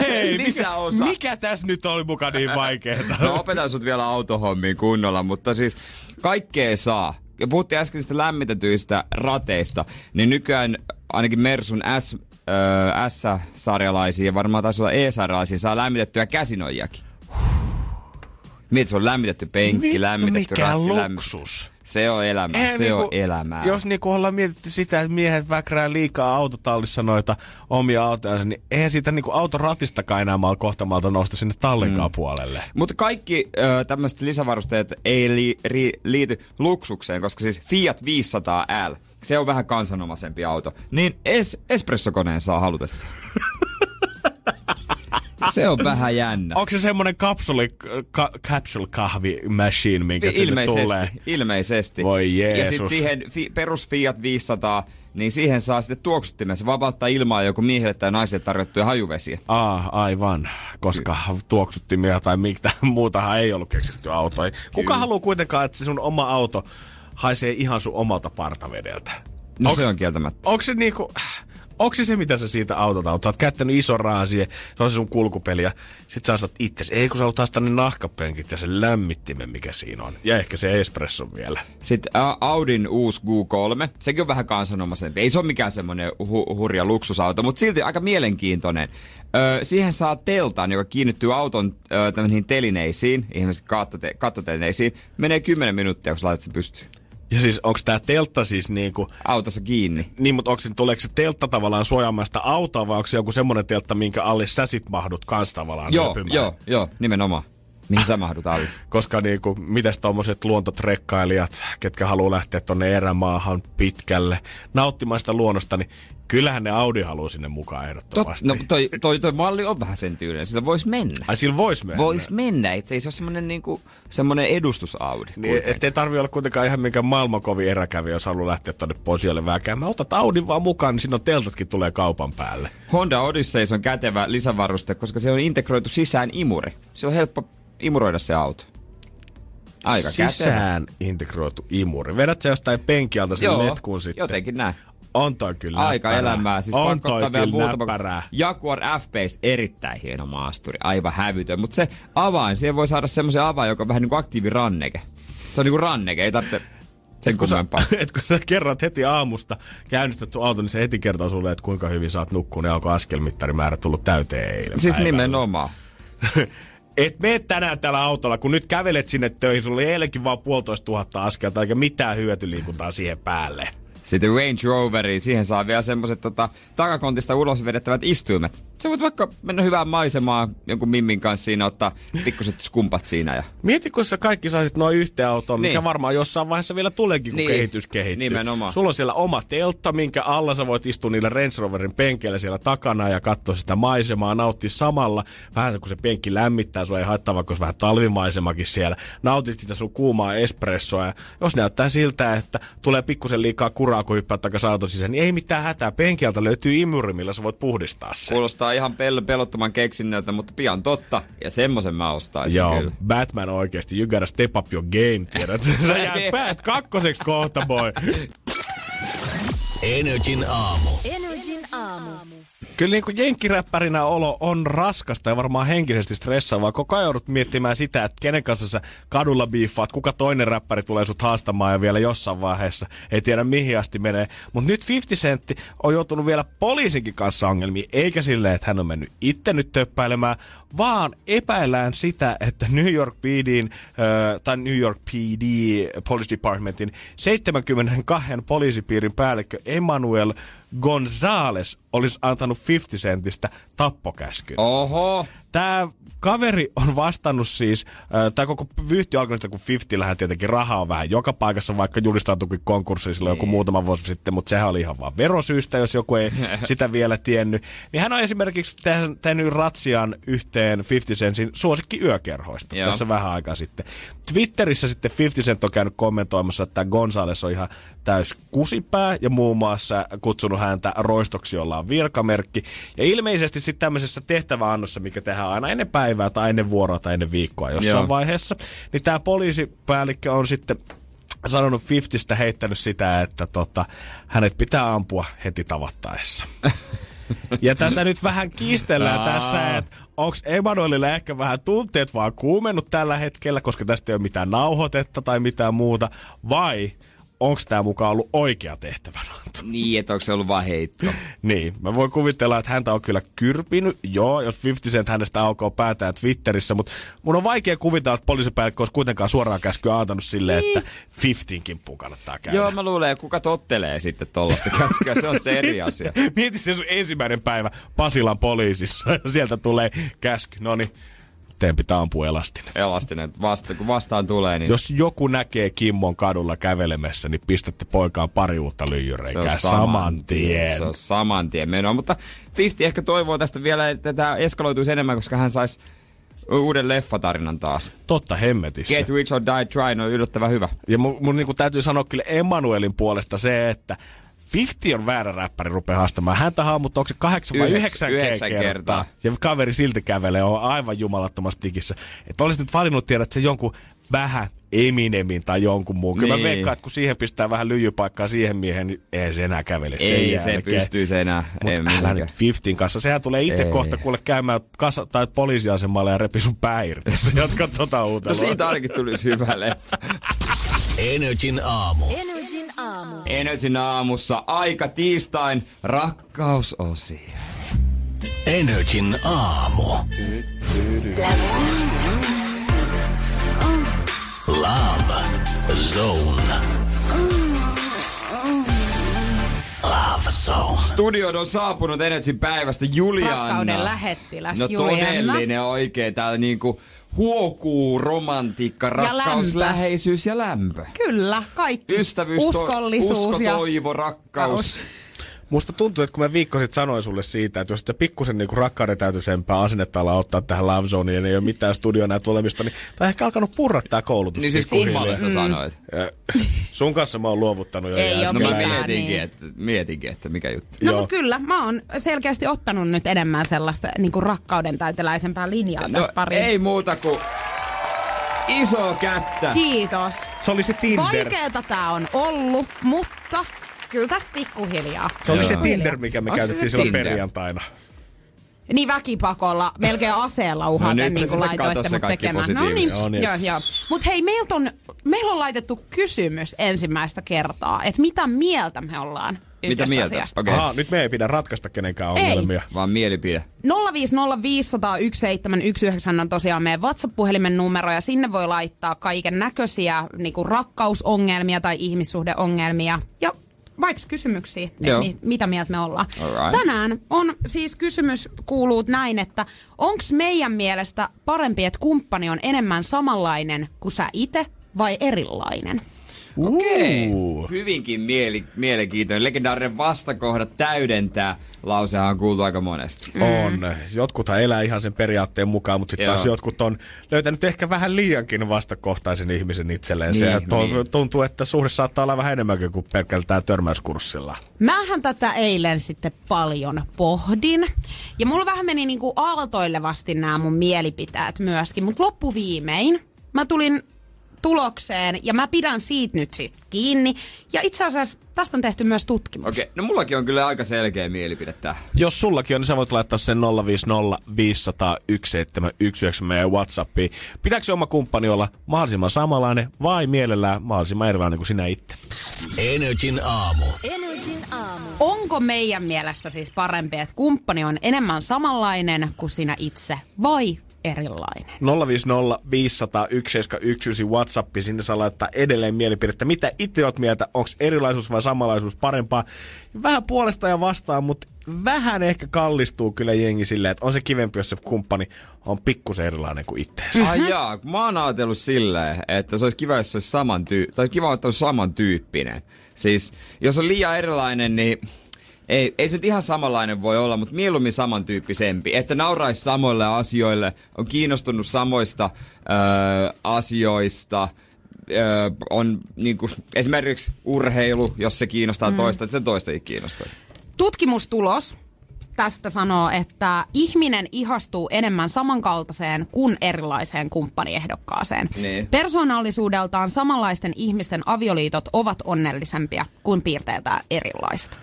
Hei, mikä, Lisäosa. mikä tässä nyt oli muka niin vaikeeta? No opetan sut vielä autohommiin kunnolla, mutta siis kaikkea saa. Ja puhuttiin äskeisistä lämmitetyistä rateista, niin nykyään ainakin Mersun S, ö, S-sarjalaisia ja varmaan taisi olla E-sarjalaisia saa lämmitettyä käsinojiakin. Mieti, se on lämmitetty penkki, Vittu, lämmitetty mikä ratti, luksus. Se on elämää, Eihän se on niinku- elämää. Jos niinku ollaan mietitty sitä, että miehet väkrää liikaa autotallissa noita omia autojansa, niin eihän siitä niinku autoratistakaan enää mal kohta malta nousta sinne tallinkaan mm. puolelle. Mutta kaikki ö, tämmöiset lisävarusteet ei li, ri, liity luksukseen, koska siis Fiat 500L, se on vähän kansanomaisempi auto, niin es, espressokoneen saa halutessa. [LAUGHS] se on vähän jännä. Onko se semmonen kapsuli, ka, capsule kahvi machine, minkä ilmeisesti, tulee? ilmeisesti. Voi Ja Jeesus. sitten siihen fi, perus Fiat 500, niin siihen saa sitten tuoksuttimen. Se vapauttaa ilmaa joku miehille tai naisille tarjottuja hajuvesiä. Aa, aivan. Koska tuoksuttimia tai mitä [LAUGHS] muutahan ei ollut keksitty autoihin. Kuka haluaa kuitenkaan, että se sun oma auto haisee ihan sun omalta partavedeltä? No Onks- se on kieltämättä. Onko se niinku... Onko se se, mitä sä siitä autota oot? Sä oot käyttänyt ison rahan siihen, se on se sun kulkupeli ja sit sä astat itses. Ei kun sä taas tänne nahkapenkit ja sen lämmittimen, mikä siinä on. Ja ehkä se espresso vielä. Sitten Audin uusi Q3, sekin on vähän kansanomaisempi. Ei se ole mikään semmoinen hu- hurja luksusauto, mutta silti aika mielenkiintoinen. Ö, siihen saa teltan, joka kiinnittyy auton ö, tämmöisiin telineisiin, ihmiset kattote- kattotelineisiin. Menee 10 minuuttia, kun sä laitat sen pystyyn. Ja siis onko tää teltta siis niinku... Autossa kiinni. Niin, mutta onko tuleeko se teltta tavallaan suojaamaan sitä autoa vai onko se joku semmonen teltta, minkä alle sä sit mahdut kans tavallaan Joo, löpymään? joo, joo, nimenomaan. Mihin sä mahdut alle? [LAUGHS] Koska niinku, mitäs tommoset luontotrekkailijat, ketkä haluaa lähteä tonne erämaahan pitkälle nauttimaan sitä luonnosta, niin kyllähän ne Audi haluaa sinne mukaan Tot, ehdottomasti. no toi, toi, toi malli on vähän sen tyylinen, sillä voisi mennä. Ai sillä vois mennä. Voisi mennä, ettei se ole semmoinen niinku, semmoinen edustusaudi. Niin, ettei tarvi olla kuitenkaan ihan minkään maailman kovin eräkävijä, jos haluaa lähteä tonne Posiolle vääkäämään. Otat Audin vaan mukaan, niin siinä on teltatkin tulee kaupan päälle. Honda Odyssey on kätevä lisävaruste, koska se on integroitu sisään imuri. Se on helppo imuroida se auto. Aika kätevä. Sisään integroitu imuri. Vedät sä jostain penkialta sen Joo, letkun sitten. jotenkin näin. On toi kyllä Aika näppärää. elämää. Siis on pakko toi ottaa vielä muutama. Jaguar F-Pace, erittäin hieno maasturi. Aivan hävytön. Mutta se avain, siihen voi saada semmoisen avain, joka on vähän niin kuin aktiiviranneke. Se on niin kuin ranneke, ei tarvitse sen kun sä, [LAUGHS] et kun sä kerrot heti aamusta, käynnistät sun auton, niin se heti kertoo sulle, että kuinka hyvin sä oot nukkunut ja onko askelmittarimäärä tullut täyteen eilen Siis päivällä. nimenomaan. [LAUGHS] Et mene tänään tällä autolla, kun nyt kävelet sinne töihin, sulla oli eilenkin vaan puolitoista tuhatta askelta, eikä mitään hyötyliikuntaa siihen päälle. Sitten Range Roveriin, siihen saa vielä semmoset tota, takakontista ulos vedettävät istuimet. Sä voit vaikka mennä hyvään maisemaan jonkun mimmin kanssa siinä, ottaa pikkuset skumpat siinä ja Mieti, kun sä kaikki saisit noin yhteen autoon, mikä Niin. varmaan jossain vaiheessa vielä tuleekin, kun Niin. kehitys kehittyy. Nimenomaan. Sulla on siellä oma teltta, minkä alla sä voit istua niillä Range Roverin penkeillä siellä takana ja katsoa sitä maisemaa, nauttia samalla. Vähän kun se penkki lämmittää, sua ei haittaa, vaikka olisi vähän talvimaisemakin siellä. Nautit sitä sun kuumaa espressoa ja jos näyttää siltä, että tulee pikkusen liikaa kuraa, kun hyppäät takaisin auton sisään, niin ei mitään hätää. Penkialta löytyy imuri, millä sä voit puhdistaa sen. kuulostaa ihan pel- pelottoman keksinnöltä, mutta pian totta. Ja semmosen mä ostaisin Joo, kyllä. Batman oikeesti, you gotta step up your game, tiedät. [LAUGHS] Sä jäät päät kakkoseksi kohta, boy. Energin aamu. Energin aamu. Kyllä niin kuin jenkkiräppärinä olo on raskasta ja varmaan henkisesti stressaavaa. Koko ajan joudut miettimään sitä, että kenen kanssa sä kadulla biiffaat, kuka toinen räppäri tulee sut haastamaan ja vielä jossain vaiheessa ei tiedä mihin asti menee. Mutta nyt 50 Centti on joutunut vielä poliisinkin kanssa ongelmiin, eikä silleen, että hän on mennyt itse nyt töppäilemään, vaan epäillään sitä, että New York äh, tai New York PD Police Departmentin 72 poliisipiirin päällikkö Emmanuel Gonzales olisi antanut 50 centistä tappokäskyn. Oho. Tämä kaveri on vastannut siis, äh, tämä koko vyyhti alkanut, kun 50 tietenkin rahaa on vähän joka paikassa, vaikka julistautuikin konkurssiin silloin joku muutama vuosi sitten, mutta sehän oli ihan vaan verosyistä, jos joku ei [LAUGHS] sitä vielä tiennyt. Niin hän on esimerkiksi tehnyt- ratsian yhteen 50 Centin suosikki yökerhoista Joo. tässä vähän aikaa sitten. Twitterissä sitten 50 Cent on käynyt kommentoimassa, että Gonzales on ihan täys kusipää ja muun muassa kutsunut häntä roistoksi, jolla on virkamerkki. Ja ilmeisesti sitten tämmöisessä tehtäväannossa, mikä tehdään aina ennen päivää tai ennen vuoroa tai ennen viikkoa jossain Joo. vaiheessa, niin tämä poliisipäällikkö on sitten sanonut 50 heittänyt sitä, että tota, hänet pitää ampua heti tavattaessa. [LAUGHS] Ja tätä nyt vähän kiistellään tässä, että onko Emanuelilla ehkä vähän tunteet vaan kuumennut tällä hetkellä, koska tästä ei ole mitään nauhoitetta tai mitään muuta, vai onko tämä mukaan ollut oikea tehtävänanto? Niin, että onko se ollut vaan heitto? [LAUGHS] Niin, mä voin kuvitella, että häntä on kyllä kyrpinyt, joo, jos 50 Cent hänestä aukoo päätään Twitterissä, mutta mun on vaikea kuvitella, että poliisipäällikkö olisi kuitenkaan suoraan käskyä antanut silleen, että 50 kimppuun kannattaa käydä. Joo, mä luulen, että kuka tottelee sitten tollasta käskyä, se on sitten eri asia. Mieti se sun ensimmäinen päivä Pasilan poliisissa. [LAUGHS] Sieltä tulee käsky. No niin, teidän pitää ampua elastinen. Elastinen, vasta, kun vastaan tulee, niin Jos joku näkee Kimmon kadulla kävelemässä, niin pistätte poikaan pari uutta lyijyreikää saman tien. Se on saman tien menoa, mutta 50 ehkä toivoo tästä vielä, että tämä eskaloituisi enemmän, koska hän saisi uuden leffatarinan taas. Totta hemmetissä. Get Rich or Die Trying on yllättävän hyvä. Ja mun, mun niinku täytyy sanoa kyllä Emanuelin puolesta se, että 50 on väärä räppäri rupeaa haastamaan. Häntä haamut, onko se kahdeksan vai Yhdeks- yhdeksän, yhdeksän kertaa. kertaa. Ja kaveri silti kävelee, on aivan jumalattomasti tikissä. Että olisit nyt valinnut tiedä, että se jonkun vähän Eminemin tai jonkun muun. Kyllä mä Niin. veikkaan, että kun siihen pistää vähän lyijypaikkaa siihen miehen, niin ei se enää kävele sen Ei se jälkeen. pystyy se enää. Mutta älä nyt 50 kanssa. Sehän tulee itse Ei. kohta kuule käymään kasa, tai poliisiasemalla ja repi sun pää irti. jos sä Jatkat tota No uutelua. siitä ainakin tulisi hyvä leffa. Energin aamu. Energin aamu. Energin aamussa aika tiistain rakkausosio. Energin aamu. Love Zone. Love Zone. Studioon on saapunut Energin päivästä Juliana. Rakkauden lähettiläs No Juliana. todellinen oikein täällä niinku huokuu romantiikka, rakkaus, lämpö. läheisyys ja lämpö. Kyllä, kaikki. Ystävyys, to- Uskollisuus usko, ja... toivo, rakkaus. Musta tuntuu, että kun mä viikko sitten sanoin sulle siitä, että jos sitä pikkusen niinku rakkauden täytyisempää asennetta ala ottaa tähän Love Zoneen ja ei ole mitään studioon näitä olemista, niin tää on ehkä alkanut purra tää koulutus. Niin siis pikkuhiljaa. kummalle sä sanoit? Ja Sun kanssa mä oon luovuttanut jo. Ei oo No mä mietinkin, niin. että, mietinkin, että mikä juttu. No kyllä, mä oon selkeästi ottanut nyt enemmän sellaista niin kuin rakkauden täyteläisempää linjaa No tässä pariin. ei muuta kuin iso kättä. Kiitos. Se oli se Tinder. Vaikeeta tää on ollut, mutta kyllä tästä pikkuhiljaa. Se oli se Joo. Tinder, mikä me käytettiin silloin perjantaina. Niin väkipakolla, melkein aseella uhaten, No niin kuin laitoitte mut kaikki tekemään. No niin, On, yes. joo, joo. Mut hei, meiltä on, meillä on laitettu kysymys ensimmäistä kertaa, että mitä mieltä me ollaan Mitä mieltä? asiasta. Okei. Aha, nyt me ei pidä ratkaista kenenkään Ei. ongelmia. Vaan mielipide. 050501719 on tosiaan meidän WhatsApp-puhelimen numero ja sinne voi laittaa kaiken näköisiä niin rakkausongelmia tai ihmissuhdeongelmia ja vaikka kysymyksiä, että mi- mitä mieltä me ollaan. Alright. Tänään on siis kysymys kuuluu näin, että onko meidän mielestä parempi, että kumppani on enemmän samanlainen kuin sä itse vai erilainen? Okei. Uh. Hyvinkin mieli, mielenkiintoinen. Legendaarinen vastakohdat täydentää. Lausehan on kuultu aika monesti. On. Jotkuthan elää ihan sen periaatteen mukaan, mutta sitten taas jotkut on löytänyt ehkä vähän liiankin vastakohtaisen ihmisen itselleen. Se Niin, to- niin. tuntuu, että suhde saattaa olla vähän enemmänkin kuin pelkältään törmäyskurssilla. Mähän tätä eilen sitten paljon pohdin. Ja mulla vähän meni niinku aaltoilevasti nämä mun mielipiteet myöskin. Mutta loppuviimein mä tulin tulokseen ja mä pidän siitä nyt sit kiinni. Ja itse asiassa tästä on tehty myös tutkimus. Okei, no mullakin on kyllä aika selkeä mielipide tähän. Jos sullakin on, niin sä voit laittaa sen 050 500 1719 meidän Whatsappiin. Pitääkö se oma kumppani olla mahdollisimman samanlainen vai mielellään mahdollisimman erilainen kuin sinä itse? Energin aamu. Energin aamu. Onko meidän mielestä siis parempi, että kumppani on enemmän samanlainen kuin sinä itse vai erilainen? 050 500 1719 Whatsappi, sinne saa laittaa edelleen mielipidettä. Mitä itse oot mieltä, onko erilaisuus vai samanlaisuus parempaa? Vähän puolesta ja vastaan, mutta vähän ehkä kallistuu kyllä jengi silleen, että on se kivempi, jos se kumppani on pikkusen erilainen kuin itteensä. Ai jaa, mä oon ajatellut silleen, että se olisi kiva, jos se olisi saman tyy- tai kiva, että olisi samantyyppinen. Siis, jos on liian erilainen, niin ei, ei se nyt ihan samanlainen voi olla, mutta mieluummin samantyyppisempi. Että nauraisi samoille asioille, on kiinnostunut samoista öö, asioista, öö, on niinku, esimerkiksi urheilu, jos se kiinnostaa mm. toista, että se toista ei kiinnostaisi. Tutkimustulos tästä sanoo, että ihminen ihastuu enemmän samankaltaiseen kuin erilaiseen kumppaniehdokkaaseen. Niin. Persoonallisuudeltaan samanlaisten ihmisten avioliitot ovat onnellisempia kuin piirteiltään erilaista.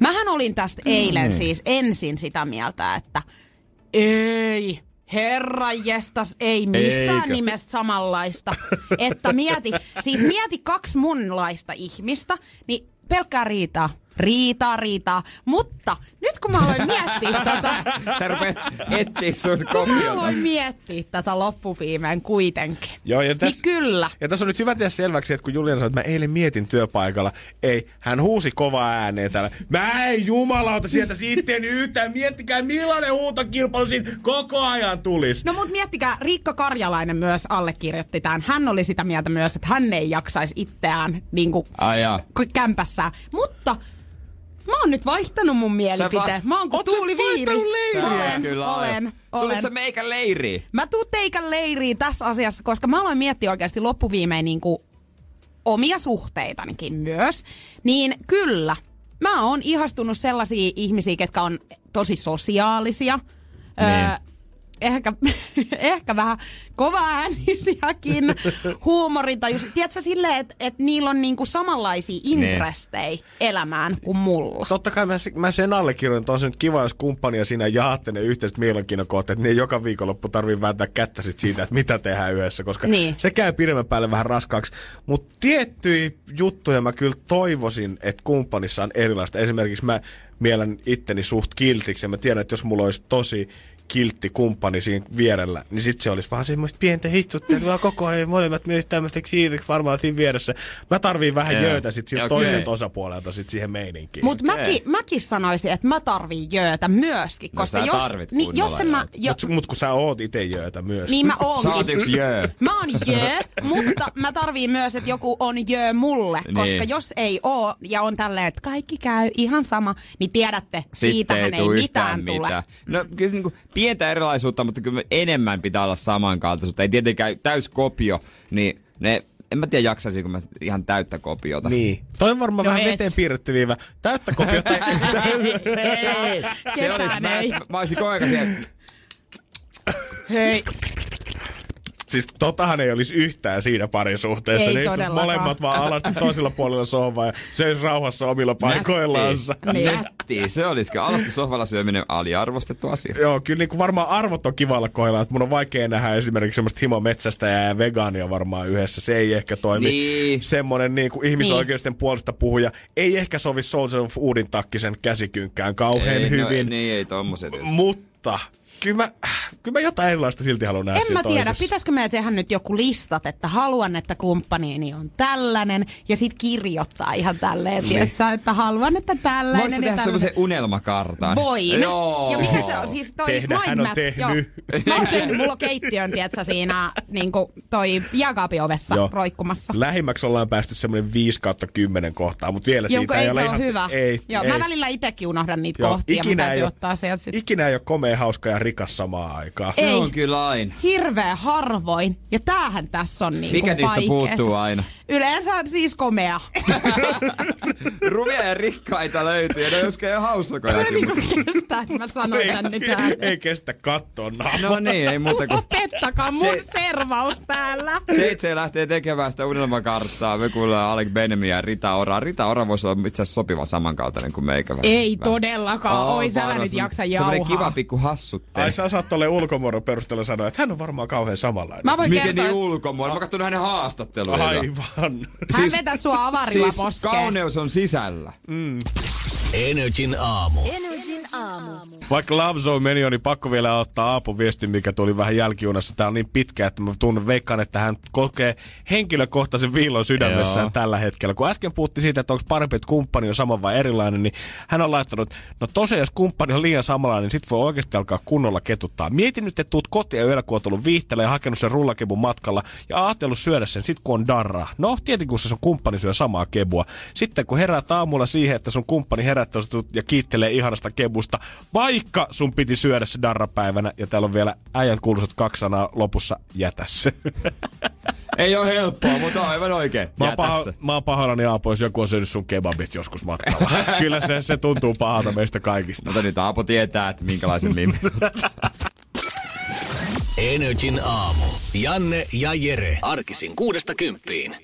Mähän olin tästä eilen siis ensin sitä mieltä, että ei, herra jestas, ei missään Eikö? nimessä samanlaista. että mieti, siis mieti kaksi munlaista ihmistä, niin pelkkää riitaa. Riitaa, riitaa. Mutta nyt kun mä aloin miettiä tätä, [LAUGHS] Sä rupeat etsiä sun kun mä kopiota. aloin miettiä tätä loppuviimeen kuitenkin. Joo, ja Niin kyllä. Ja tässä on nyt hyvä tehdä selväksi, että kun Julian sanoi, että mä eilen mietin työpaikalla, ei, hän huusi kovaa ääneen täällä. Mä en jumalauta sieltä sitten yhtään, miettikää millainen huutokilpailu siitä koko ajan tulisi. No mut miettikää, Riikka Karjalainen myös allekirjoitti tämän. Hän oli sitä mieltä myös, että hän ei jaksaisi itseään niin kuin, kämpässä. Mutta mä oon nyt vaihtanut mun mielipiteen. va- Mä oon kuin Tuuli Viiri. vaihtanut leiriä? Olen, Kyllä olen, Tulit olen. sä meikän leiriin? Mä tuun teikän leiriin tässä asiassa, koska mä aloin miettiä oikeasti loppuviimein niin kuin omia suhteitanikin myös. Niin kyllä, mä oon ihastunut sellaisia ihmisiä, ketkä on tosi sosiaalisia. Öö, ehkä, [LAUGHS] ehkä vähän kovaäänisiäkin, huumorintajus. Tiedätkö silleen, että et niillä on niinku samanlaisia intrestejä elämään kuin mulla. Totta kai mä, mä sen allekirjoitan, että on se nyt kiva, jos kumppani ja sinä jaatte ne yhteiset mielenkiinnon kohteet, niin ei joka viikonloppu tarvii vääntää kättä sit siitä, että mitä tehdään yhdessä, koska Niin. se käy pidemmän päälle vähän raskaaksi. Mutta tiettyjä juttuja mä kyllä toivoisin, että kumppanissa on erilaista. Esimerkiksi mä mielen itteni suht kiltiksi ja mä tiedän, että jos mulla olisi tosi kiltti kumppani siinä vierellä, niin sit se olisi vaan semmoista pientä histuttelua koko ajan, molemmat myös tämmöiseksi hiiliksi varmaan siinä vieressä. Mä tarviin vähän Joo. jöötä sit siltä Okei. toiselta osapuolelta sit siihen meininkiin. Mutta mäkin, mäkin sanoisin, että mä tarviin jöötä myöskin, No koska sä jos, niin, jos en mä, jo, Mut, mut kun sä oot itse jöötä myös. niin mä Sä oot oonkin. yksi jö. Mä oon jö, mutta mä tarviin myös, että joku on jö mulle, Niin. koska jos ei oo ja on tälleen, että kaikki käy ihan sama, niin tiedätte, siitähän ei, tuu mitään yhtään tule. mitään. No kyllä se niinku pientä erilaisuutta, mutta kyllä enemmän pitää olla samankaltaisuutta. Ei tietenkään täys kopio, niin ne, en mä tiedä jaksaisinko mä ihan täyttä kopiota. Niin. Toi on varmaan No vähän et. veteen piirretty viiva. Täyttä kopiota. [LAUGHS] Se olisi, mä, mä olisin koko ajan siellä, Hei, siis totahan ei olisi yhtään siinä parisuhteessa. Ei ne istuisi molemmat vaan alasti toisella puolella sohvaa ja söisi rauhassa omilla paikoillansa. Niin. Nätti, se olisikin. Alasti sohvalla syöminen aliarvostettu asia. Joo, kyllä niin kuin varmaan arvot on kivalla kohdalla, että mun on vaikea nähdä esimerkiksi semmoista himometsästä ja vegaania varmaan yhdessä. Se ei ehkä toimi. Niin. Semmoinen niin kuin ihmisoikeusten puolesta puhuja ei ehkä sovi Soldier of Woodin takkisen käsikynkkään kauhean ei, hyvin. No, niin, ei tommoset. Mutta kyllä mä, kyllä mä jotain erilaista silti haluan nähdä En mä tiedä, toisessa. pitäisikö meidän tehdä nyt joku listat, että haluan, että kumppaniini on tällainen, ja sit kirjoittaa ihan tälleen, tiessä, että haluan, että tällainen Voisitko tehdä tällainen. semmoisen unelmakartan? Voin. Joo. Ja mikä se on? Siis toi Tehdä, hän on tehnyt. Joo. Mä oon tehnyt, mulla on keittiön, tietsä, siinä niin toi jääkaapin ovessa Joo. roikkumassa. Lähimmäksi ollaan päästy semmoinen 5 kautta 10 kohtaa, mutta vielä Jonka siitä ei ole se ihan... ole hyvä. Ei, Joo, ei. mä välillä itekin unohdan niitä Joo, kohtia, ikinä mä ei, täytyy ole, ottaa sieltä sit. ikinä ei ole komea, hauska ja rikas samaan aikaan. Se Ei. on kyllä aina. Hirveä harvoin. Ja tämähän tässä on niinku Mikä niistä vaikeeta. puuttuu aina? Yleensä siis komea. [LAUGHS] Rumia ja rikkaita löytyy, ja ne joskus ihan Kyllä haussakojakin. niinku kestää, että mä sanon tän nyt ei, ääneen. ei kestä kattoa. No niin, ei muuta kuin Lopettakaa mun Se- servaus täällä. Seitse lähtee tekemään sitä unelmakarttaa. Me kuullaan Alec Benjamin ja Rita Ora. Rita Ora voisi olla itse asiassa sopiva samankaltainen kuin meikä. Ei todellakaan. Oi, sä nyt jaksa jauhaa. kiva pikku hassutte. Ai sä saat tolleen ulkomuodon perusteella sanoa, että hän on varmaan kauhean samanlainen. Mä voin Miten kertoa, niin että ulkomuodon? Mä oon katsonut hänen haastatteluita. Aivan. hän vetää sua avarilla siis poskeen. kauneus on sisällä. Energin aamu. Energin aamu. Vaikka Love Zone meni jo, niin pakko vielä ottaa Aapun viestin, mikä tuli vähän jälkijunassa. Tää on niin pitkä, että mä tunnen veikkaan, että hän kokee henkilökohtaisen viilon sydämessään Joo. tällä hetkellä. Kun äsken puhuttiin siitä, että onko parempi, että kumppani on sama vai erilainen, niin hän on laittanut, no tosiaan jos kumppani on liian samanlainen, niin sit voi oikeasti alkaa kunnolla ketuttaa. Mieti nyt, että tuut kotiin yöllä, kun oot ollut viihteellä ja hakenut sen rullakebun matkalla ja ajatellut syödä sen sit kun on darra. No, tietenkin kun se sun kumppani syö samaa kebua. Sitten kun heräät aamulla siihen, että sun kumppani herättää sut ja kiittelee ihanasta kebusta, vaikka sun piti syödä se darrapäivänä, ja täällä on vielä äijät kuuluisat kaksi sanaa lopussa, jätä se. [LAUGHS] Ei ole helppoa, mutta aivan oikein. Mä oon, paho, mä oon pahoillani Aapo, jos joku on syönyt sun kebabit joskus matkalla. [LAUGHS] Kyllä se, se tuntuu pahalta meistä kaikista. Mutta nyt Aapo tietää, että minkälaisen mimmi. [LAUGHS] Energin aamu. Janne ja Jere. Arkisin kuudesta kymppiin.